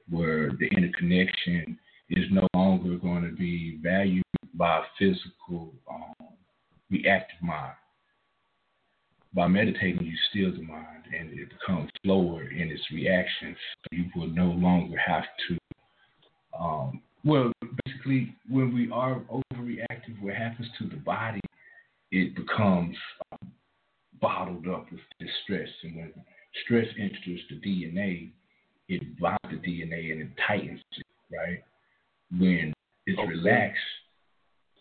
where the interconnection is no longer going to be valued by physical, um, reactive mind. By meditating, you still the mind, and it becomes slower in its reactions. You will no longer have to. Um, well, basically, when we are overreactive, what happens to the body, it becomes um, bottled up with distress, and when stress enters the DNA, it binds the DNA and it tightens it, right? When it's okay. relaxed,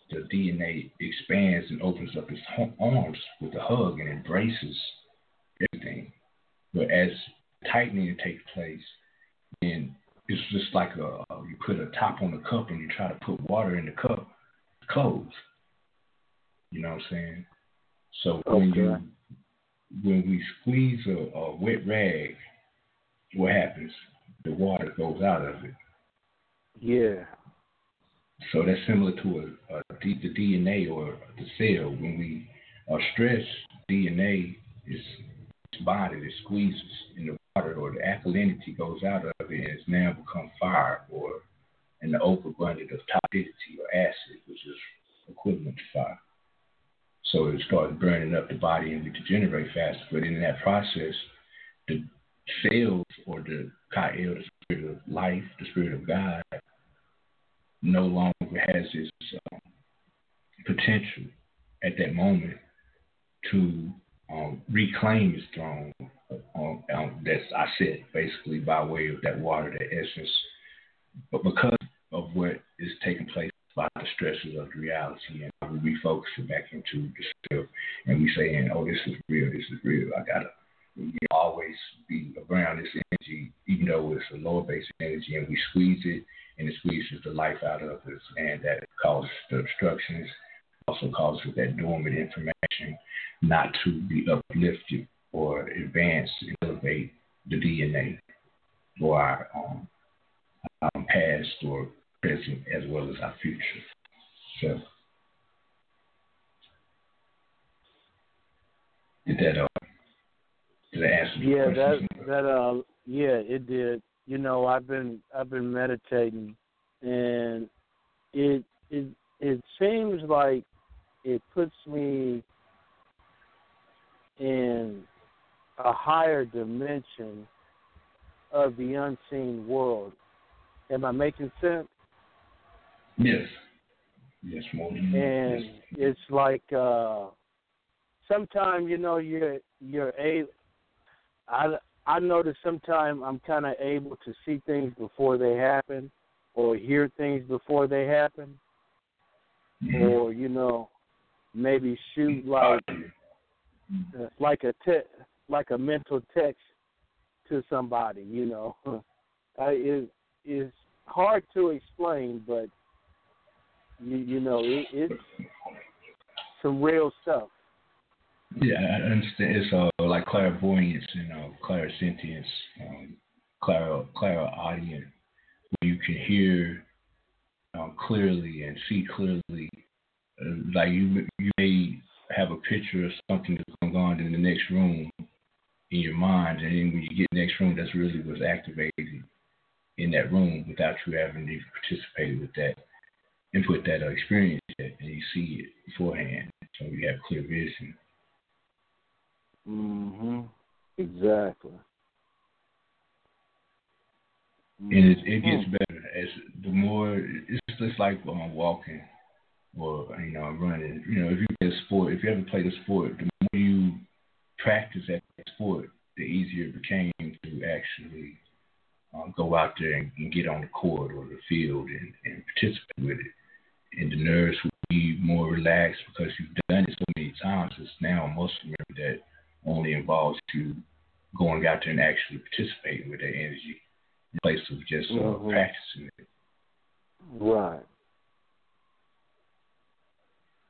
the DNA expands and opens up its arms with a hug and embraces everything. But as tightening takes place, then it's just like a you put a top on a cup and you try to put water in the cup, close. You know what I'm saying? So okay. when you when we squeeze a, a wet rag, what happens? The water goes out of it. Yeah. So that's similar to a, a the DNA or the cell. When we are stressed, DNA is bonded, it squeezes in the water, or the alkalinity goes out of it, and it's now become fire, or an overabundance of toxicity or acid, which is equivalent to fire. So it starts burning up the body and we degenerate faster. But in that process, the cells or the Ka'el, the spirit of life, the spirit of God, no longer has its um, potential at that moment to um, reclaim its throne. Um, um, that's I said basically by way of that water, that essence. But because of what is taking place by the stresses of the reality, and we refocus it back into the self, and we saying, "Oh, this is real. This is real. I gotta." We always be around this energy, even though it's a lower base energy, and we squeeze it and it squeezes the life out of us, and that causes the obstructions, also causes that dormant information not to be uplifted or advance and elevate the DNA for our, um, our past or present as well as our future. So, did that uh, did I answer yeah, that that uh, yeah, it did you know, I've been I've been meditating, and it it it seems like it puts me in a higher dimension of the unseen world. Am I making sense? Yes. Yes, more than And yes. it's like uh sometimes you know you're you're a I I notice sometimes I'm kind of able to see things before they happen, or hear things before they happen, mm-hmm. or you know, maybe shoot like uh, like a te- like a mental text to somebody. You know, I, it is hard to explain, but you you know it, it's some real stuff. Yeah, I understand. It's uh, like clairvoyance and uh, clairsentience, um, clair where you can hear um, clearly and see clearly. Uh, like you, you may have a picture of something that's going on in the next room, in your mind, and then when you get in the next room, that's really what's activated in that room without you having to participate with that input put that uh, experience and you see it beforehand, so you have clear vision. Mhm. Exactly. And it, it gets Mhm. better as the more it's just like um, walking or you know running. You know, if you play a sport, if you ever played a sport, the more you practice at that sport, the easier it became to actually um, go out there and, and get on the court or the field and, and participate with it. And the nerves will be more relaxed because you've done it so many times. It's now a muscle memory that only involves you going out there and actually participating with that energy in place of just uh, Mhm. practicing it. Right.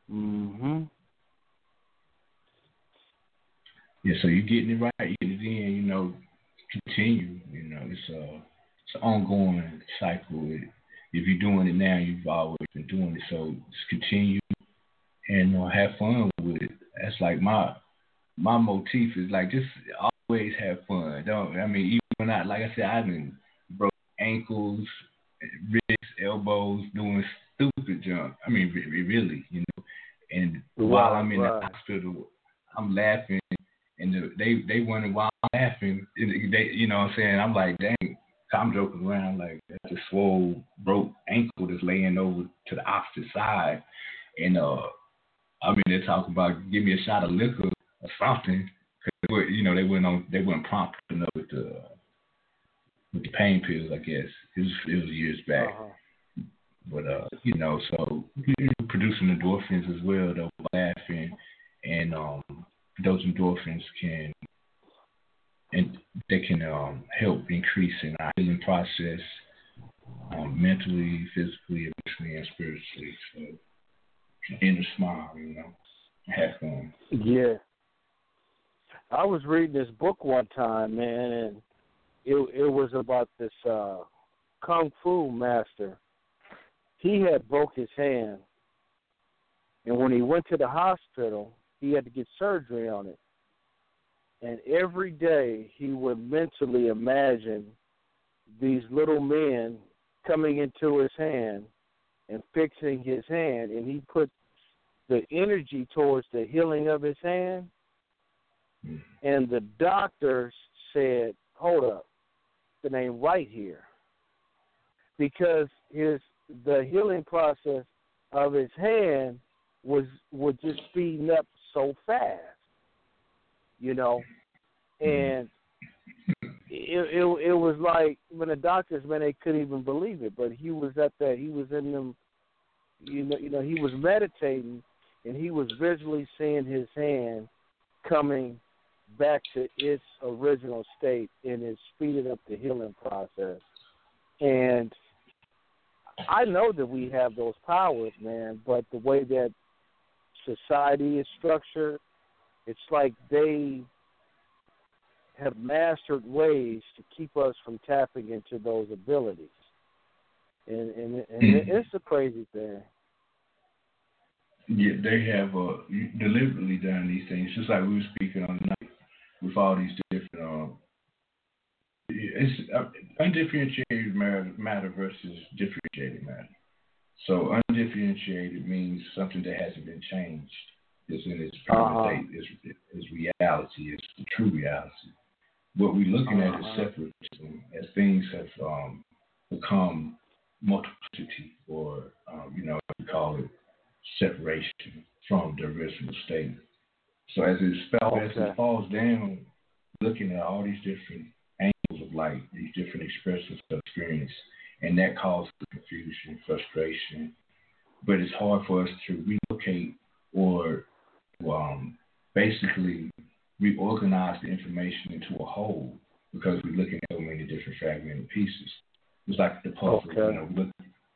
Mm Mhm. Yeah, so you're getting it right, you're getting it in, you know, continue. You know, it's a it's an ongoing cycle. It, if you're doing it now, you've always been doing it. So just continue and uh, have fun with it. That's like my my motif is like just always have fun. Don't I mean even when I like I said I've been broke ankles, wrists, elbows, doing stupid junk. I mean re- re- really, you know. And while I'm in right. the hospital, I'm laughing, and the, they they why I'm laughing. And they, you know what I'm saying? I'm like, dang, I'm joking around like that's a swole, broke ankle that's laying over to the opposite side, and uh, I mean they're talking about give me a shot of liquor or something. Cause were, you know, they weren't on, they weren't prompt enough with the with the pain pills. I guess it was it was years back. Uh-huh. But uh, you know, so you're producing endorphins as well, though, laughing, and um, those endorphins can and they can um help increase in our healing process, um, mentally, physically, emotionally, and spiritually. So, inner smile, you know, have fun. Yeah. I was reading this book one time, man, and it it was about this uh kung fu master. He had broke his hand, and when he went to the hospital, he had to get surgery on it. And every day he would mentally imagine these little men coming into his hand and fixing his hand, and he put the energy towards the healing of his hand. And the doctors said, "Hold up, it ain't right here," because his the healing process of his hand was was just speeding up so fast, you know, and it, it it was like when the doctors man they couldn't even believe it, but he was at that he was in them, you know you know he was meditating and he was visually seeing his hand coming back to its original state and it speeded up the healing process. And I know that we have those powers, man, but the way that society is structured, it's like they have mastered ways to keep us from tapping into those abilities. And and, and it's a crazy thing. Yeah, they have uh, deliberately done these things, just like we were speaking on the night with all these different. Um, it's uh, undifferentiated matter versus differentiated matter. So undifferentiated means something that hasn't been changed. It's in its permanent Uh-huh. state. It's, it's reality. It's the true reality. What we're looking at is Uh-huh. separatism, as things have um, become multiplicity, or um, you know, we call it separation from the original state. So as it, spell, as it falls down, looking at all these different angles of light, these different expressions of experience, and that causes confusion, frustration. But it's hard for us to relocate or um, basically reorganize the information into a whole because we're looking at so many different fragmented pieces. It's like the puzzle. Okay. You know, we, look,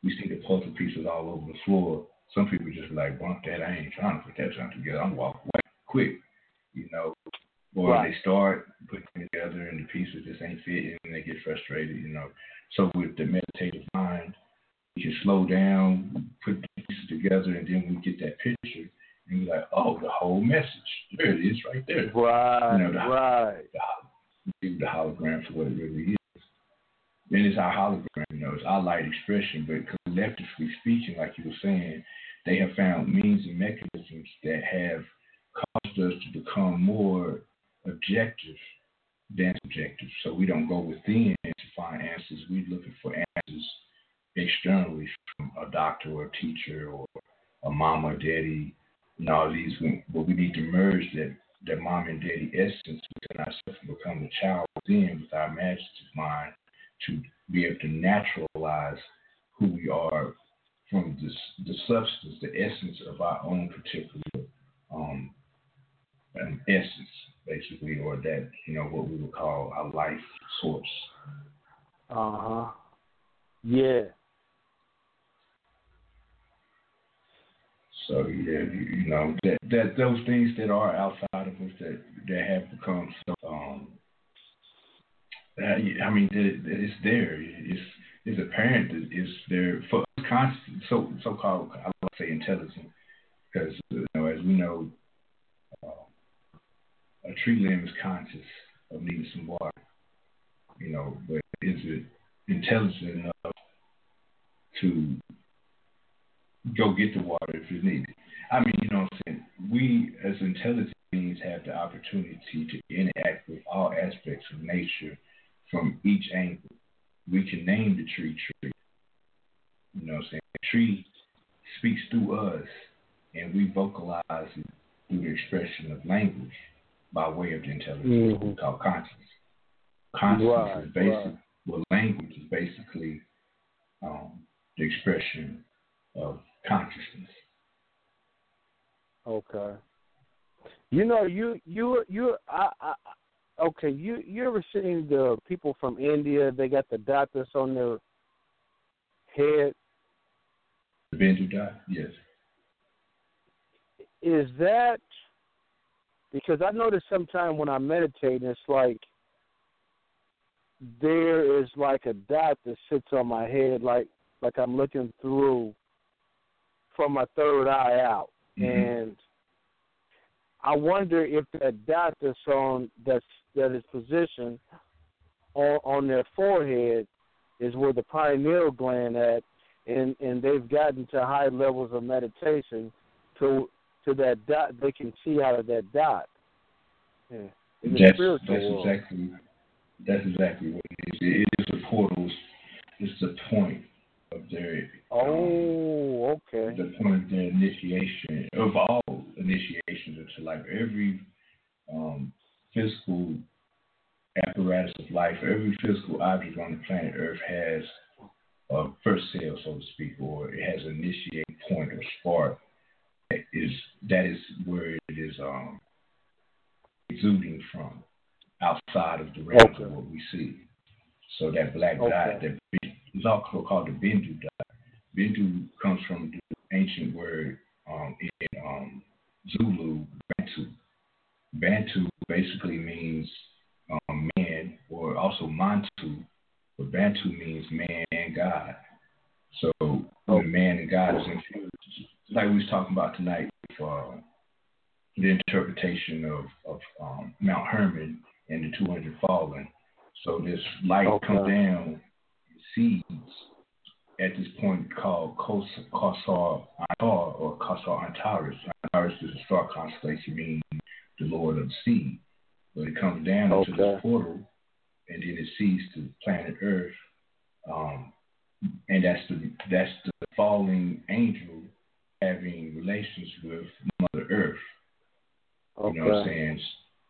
we see the puzzle pieces all over the floor. Some people just like, bump that. I ain't trying to put that junk together. I'm walking away quick. You know, or Right. they start putting together and the pieces just ain't fitting and they get frustrated. You know, so with the meditative mind, we can slow down, put the pieces together, and then we get that picture, and we're like, oh, the whole message. There it is, right there. Right, You know, the- right. The, the hologram for what it really is. Then it's our hologram, you know, it's our light expression, but collectively speaking, like you were saying, they have found means and mechanisms that have caused us to become more objective than subjective. So we don't go within find answers. We're looking for answers externally from a doctor or a teacher or a mom or daddy and all these. But we need to merge that, that mom and daddy essence within ourselves and become the child within with our imaginative mind to be able to naturalize who we are from this, the substance, the essence of our own particular um, essence, basically, or that, you know, what we would call our life source. Uh huh. Yeah. So yeah, you, know that that those things that are outside of us that that have become so um. I mean, it's there. It's it's apparent it's there for constant so so called I would say intelligent because you know as we know uh, a tree limb is conscious of needing some water. You know, but is it intelligent enough to go get the water if it's needed. I mean, you know what I'm saying? We as intelligent beings have the opportunity to interact with all aspects of nature from each angle. We can name the tree tree. You know what I'm saying? The tree speaks through us and we vocalize it through the expression of language by way of the intelligence mm-hmm. we call consciousness. Consciousness right, is basic right. well language is basically um, the expression of consciousness. Okay. You know, you you you I, I okay, you you ever seen the people from India? They got the dot that's on their head. The Bindu dot, yes. Is that because I notice sometimes when I meditate, it's like there is like a dot that sits on my head, like like I'm looking through from my third eye out, mm-hmm. and I wonder if that dot that's on that's that is positioned on on their forehead is where the pineal gland at, and and they've gotten to high levels of meditation to to that dot. They can see out of that dot. Yeah. That's, that's exactly that's exactly what it is. It is a portal. It's the point of their oh um, okay the point of their initiation of all initiations into life. Every um, physical apparatus of life, every physical object on the planet Earth has a first cell, so to speak, or it has an initiating point or spark. That is that is where it is um, exuding from outside of the realms okay. of what we see. So that black okay. dot, that it's also called the Bindu dot. Bindu comes from the ancient word um, in um, Zulu, Bantu. Bantu basically means um, man, or also Mantu, but Bantu means man and God. So when man and God is infused, like we was talking about tonight, for uh, the interpretation of, of um, Mount Hermon and the 200 fallen. So this light okay. comes down seeds at this point called Kosar Antar or Kosar Antares. Antares is a star constellation meaning the Lord of the Sea. But it comes down okay. into this portal and then it sees the planet Earth. Um, and that's the that's the falling angel having relations with Mother Earth. Okay. You know what I'm saying?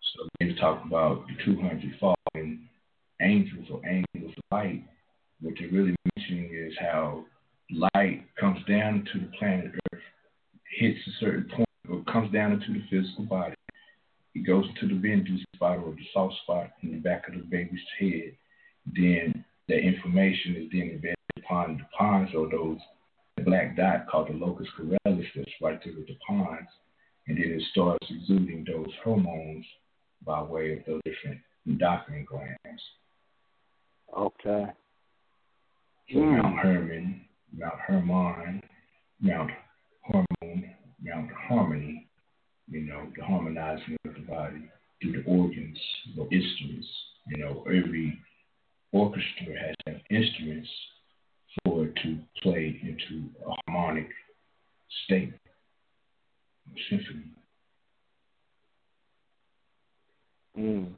So we talk about the 200 fallen angels or angels of light what you're really mentioning is how light comes down to the planet Earth, hits a certain point, or comes down into the physical body. It goes to the Bindu spot or the soft spot in the back of the baby's head. Then that information is then embedded upon the pons or those black dot called the locus coeruleus that's right there with the pons. And then it starts exuding those hormones by way of those different endocrine glands. Okay. So mm. Mount Hermon, Mount Hermon, Mount Hormone, Mount Harmony, you know, the harmonizing of the body. through the organs or instruments. You know, every orchestra has instruments for it to play into a harmonic state, symphony. Mm.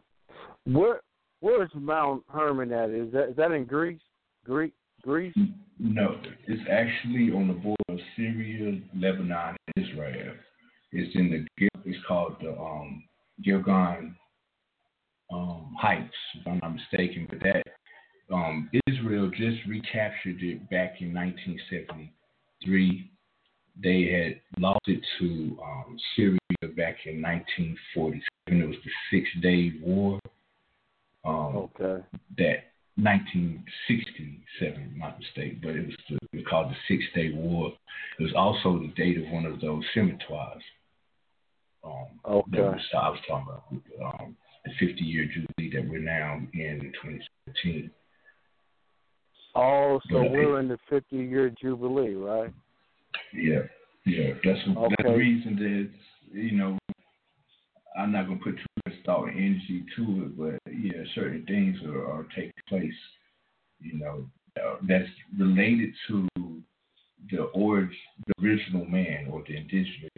Where where is Mount Hermon at? Is that is that in Greece? Greek Greece? No, it's actually on the border of Syria, Lebanon, and Israel. It's in the it's called the um, Gilgal um, Heights, if I'm not mistaken. But that um, Israel just recaptured it back in 1973. They had lost it to um, Syria back in 1947. It was the Six Day War. Um, okay. That 1967, my mistake, but it was, the, it was called the Six Day War. It was also the date of one of those Shemitahs. Um, okay. That was, I was talking about um, the 50 year jubilee that we're now in 2017. Oh, so but we're it, in the 50 year jubilee, right? Yeah, yeah. That's, okay. that's the reason that, you know, I'm not to put too much thought and energy to it, but yeah, certain things are, are taking place, you know, uh, that's related to the origin, the original man or the indigenous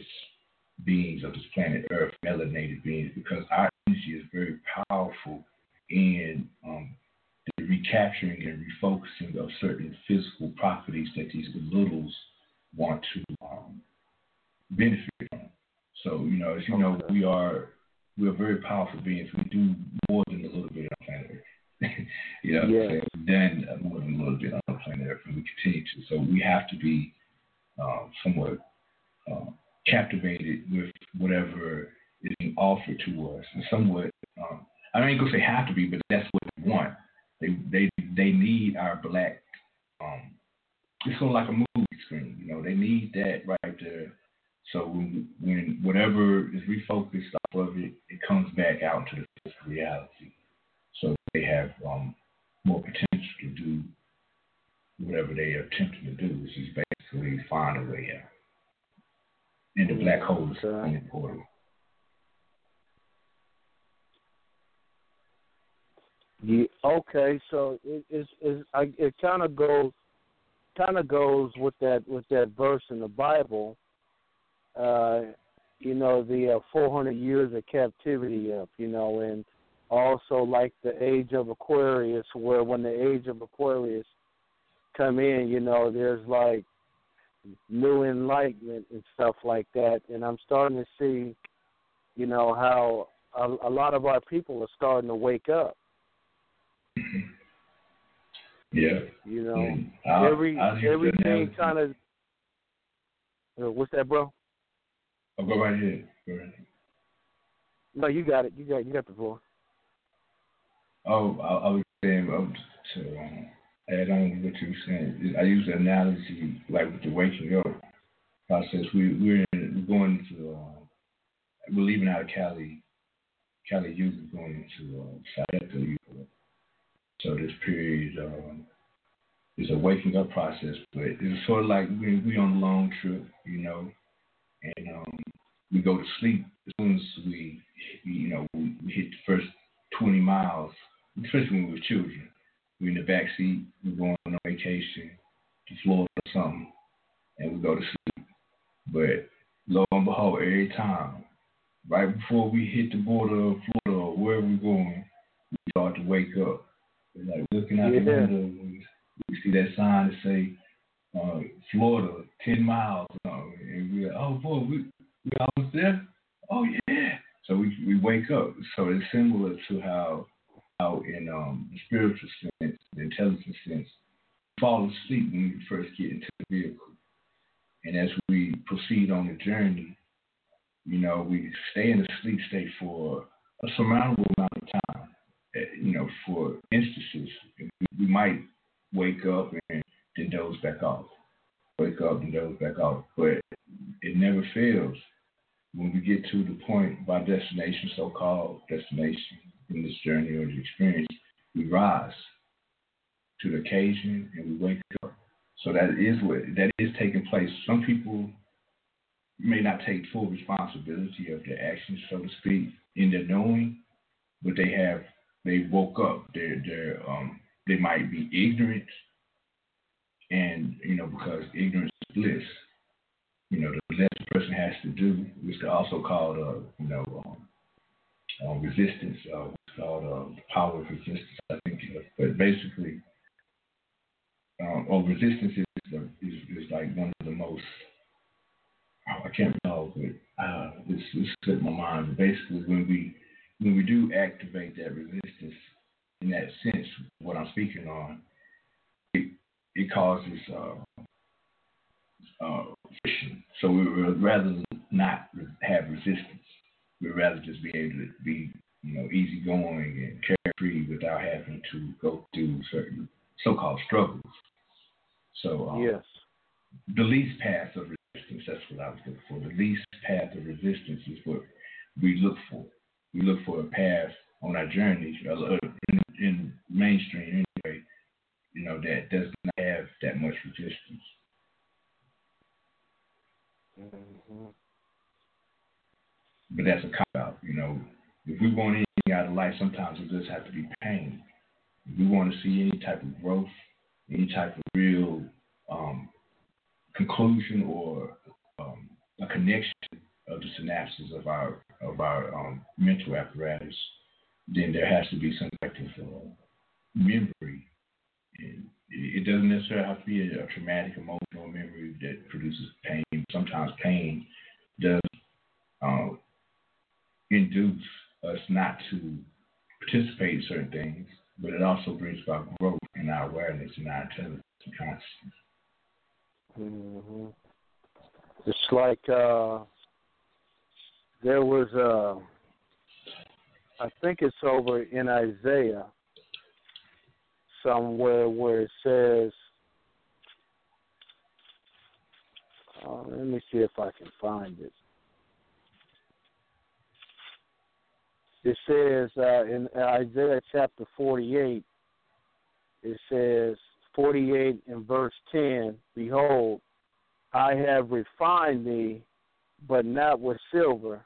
beings of this planet Earth, melanated beings, because our energy is very powerful in um, the recapturing and refocusing of certain physical properties that these littles want to um, benefit from. So, you know, as you know, we are we are very powerful beings. We do more than a little bit on planet Earth. you know, yeah. we've more than a little bit on planet Earth, and we continue to. So we have to be um, somewhat uh, captivated with whatever is being offered to us, and somewhat. Um, I ain't gonna say have to be, but that's what they want. They they they need our black. Um, it's sort of like a movie screen, you know. They need that right there so when, when whatever is refocused off of it, it comes back out into the physical reality. So they have um, more potential to do whatever they are attempting to do, which is basically find a way out. And the black hole is an important. Yeah, okay, so it is it, it kind of goes kind of goes with that with that verse in the Bible uh, you know, the uh, 400 years of captivity up, you know, and also like the age of Aquarius, where when the age of Aquarius come in, you know, there's like new enlightenment and stuff like that. And I'm starting to see, you know, how a, a lot of our people are starting to wake up. Yeah. You know, mm. I, every I everything kind of. Uh, what's that, bro? Oh, go right ahead. Go right ahead. No, you got it. You got you got the floor. Oh, I, I was saying um, to um, add on what you were saying. I use the analogy like with the waking up process. We we're, in, we're going to uh, we're leaving out of Cali. Kali Yuga is going into uh, Satya Yuga. So this period um, is a waking up process, but it's sort of like we we on a long trip, you know and um, we go to sleep as soon as we, you know, we, hit the first 20 miles, especially when we were children. We're in the back seat, we're going on a vacation to Florida or something, and we go to sleep. But lo and behold, every time, right before we hit the border of Florida or wherever we're going, we start to wake up. We're like looking out yeah. the window, we, we see that sign that say uh, Florida, 10 miles. And we're, like, oh boy, we, Oh yeah. So we, we wake up. So it's similar to how, how in um, the spiritual sense, the intelligence sense, fall asleep when we first get into the vehicle. And as we proceed on the journey, you know, we stay in a sleep state for a surmountable amount of time. You know, for instances, we might wake up and then doze back off. Wake up and doze back off. But it never fails. When we get to the point of our destination, so called destination in this journey or the experience, we rise to the occasion and we wake up. So that is what that is taking place. Some people may not take full responsibility of their actions, so to speak, in their knowing, but they have they woke up. They're they're um they might be ignorant, and you know because ignorance is bliss. You know the a person has to do, which is also called uh you know um, uh, resistance. Uh, it's called uh, the power of resistance. I think, but basically, um, or resistance is, is is like one of the most I can't recall, but uh, this, this slipped my mind. Basically, when we when we do activate that resistance in that sense, what I'm speaking on, it, it causes uh, uh, So we would rather not have resistance. We'd rather just be able to be, you know, easygoing and carefree without having to go through certain so-called struggles. So um, yes, the least path of resistance. That's what I was looking for. The least path of resistance is what we look for. We look for a path on our journey uh, in, in mainstream anyway. You know that does not have that much resistance. Mm-hmm. But that's a cop out. You know, if we want anything out of life, sometimes it does have to be pain. If we want to see any type of growth, any type of real um, conclusion or um, a connection of the synapses of our of our um, mental apparatus, then there has to be some type of uh, memory. And it doesn't necessarily have to be a, a, traumatic emotional memory that produces pain. Sometimes pain does uh, induce us not to participate in certain things, but it also brings about growth in our awareness and our intelligence and consciousness. Mm-hmm. It's like uh, there was a, I think it's over in Isaiah somewhere where it says, uh, let me see if I can find it. It says uh, in Isaiah chapter 48, it says, 48 and verse 10 Behold, I have refined thee, but not with silver.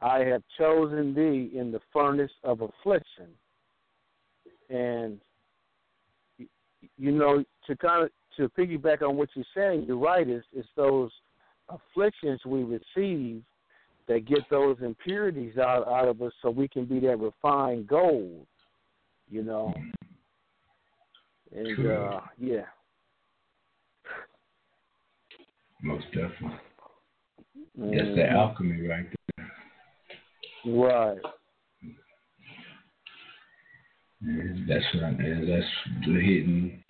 I have chosen thee in the furnace of affliction. And, you know, to kind of to piggyback on what you're saying, you're right. It's, it's those afflictions we receive that get those impurities out out of us, so we can be that refined gold. You know, and uh, yeah. Most definitely. Mm. That's the alchemy right there. Right. And that's right. And that's the hidden,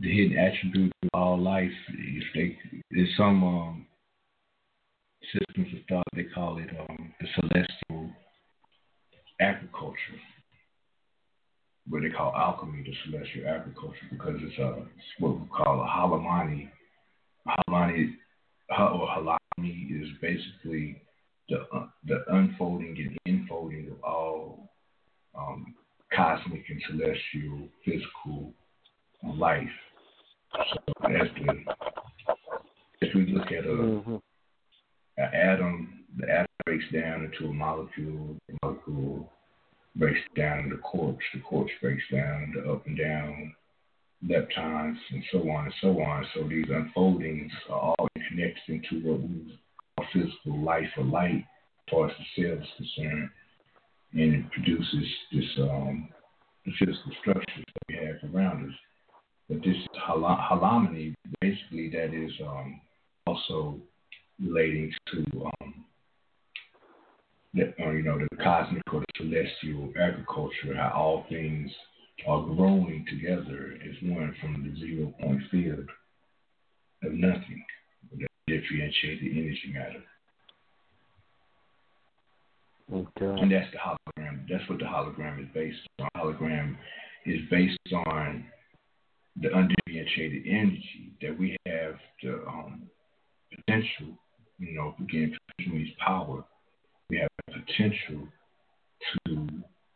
the hidden attribute of all life. If they, there's some um, systems of thought they call it um, the celestial agriculture what they call alchemy, the celestial agriculture, because it's, it's what we call a halamani. Halamani or halami is basically the uh, the unfolding and enfolding of all um, cosmic and celestial physical life. So as the if we look at a, mm-hmm. an atom, the atom breaks down into a molecule, the molecule breaks down into quarks, the quarks breaks down into up and down leptons, and so on and so on. So these unfoldings are all connected into what we call physical life or light, as far as the cell is concerned, and it produces this um, the physical structures that we have around us. But this halomeny, basically, that is um, also relating to um, the, uh, you know, the cosmic or the celestial agriculture, how all things are growing together as one from the zero point field of nothing that differentiate the energy matter. Okay. And that's the hologram. That's what the hologram is based on. Hologram is based on the undifferentiated energy that we have the um, potential, you know, again, means power we have the potential to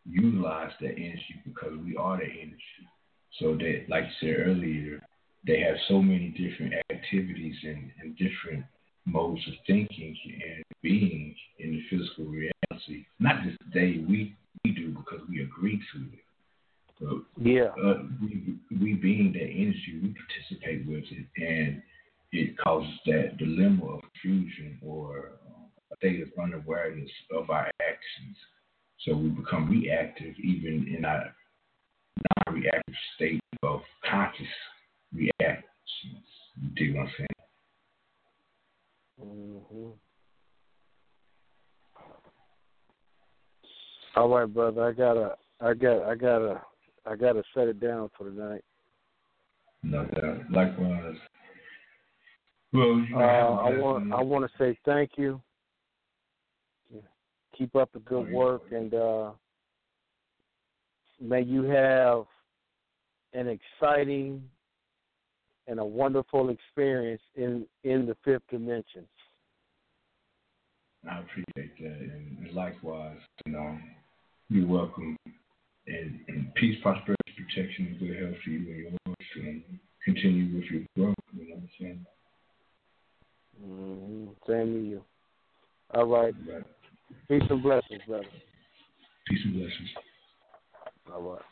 utilize that energy because we are the energy. So that, like you said earlier, they have so many different activities and, and different modes of thinking and being in the physical reality. Not just today, we we do because we agree to it. Yeah, uh, we, we being that energy, we participate with it, and it causes that dilemma of confusion or uh, a state of unawareness of our actions. So we become reactive even in our non-reactive state of conscious reactions. You dig what I'm saying? Mm-hmm. All right, brother. I gotta, I got, I gotta, I gotta set it down for tonight. No doubt. Likewise. Well, uh, I want, I want to say thank you. Keep up the good work, and uh, may you have an exciting and a wonderful experience in in the fifth dimension. I appreciate that, and likewise, you know, you're welcome. And, and peace, prosperity, protection, and good health for you and yours, and continue with your growth. You know what I'm saying? Mm-hmm. Same to you. All right. right. Peace and blessings, brother. Peace and blessings. All right.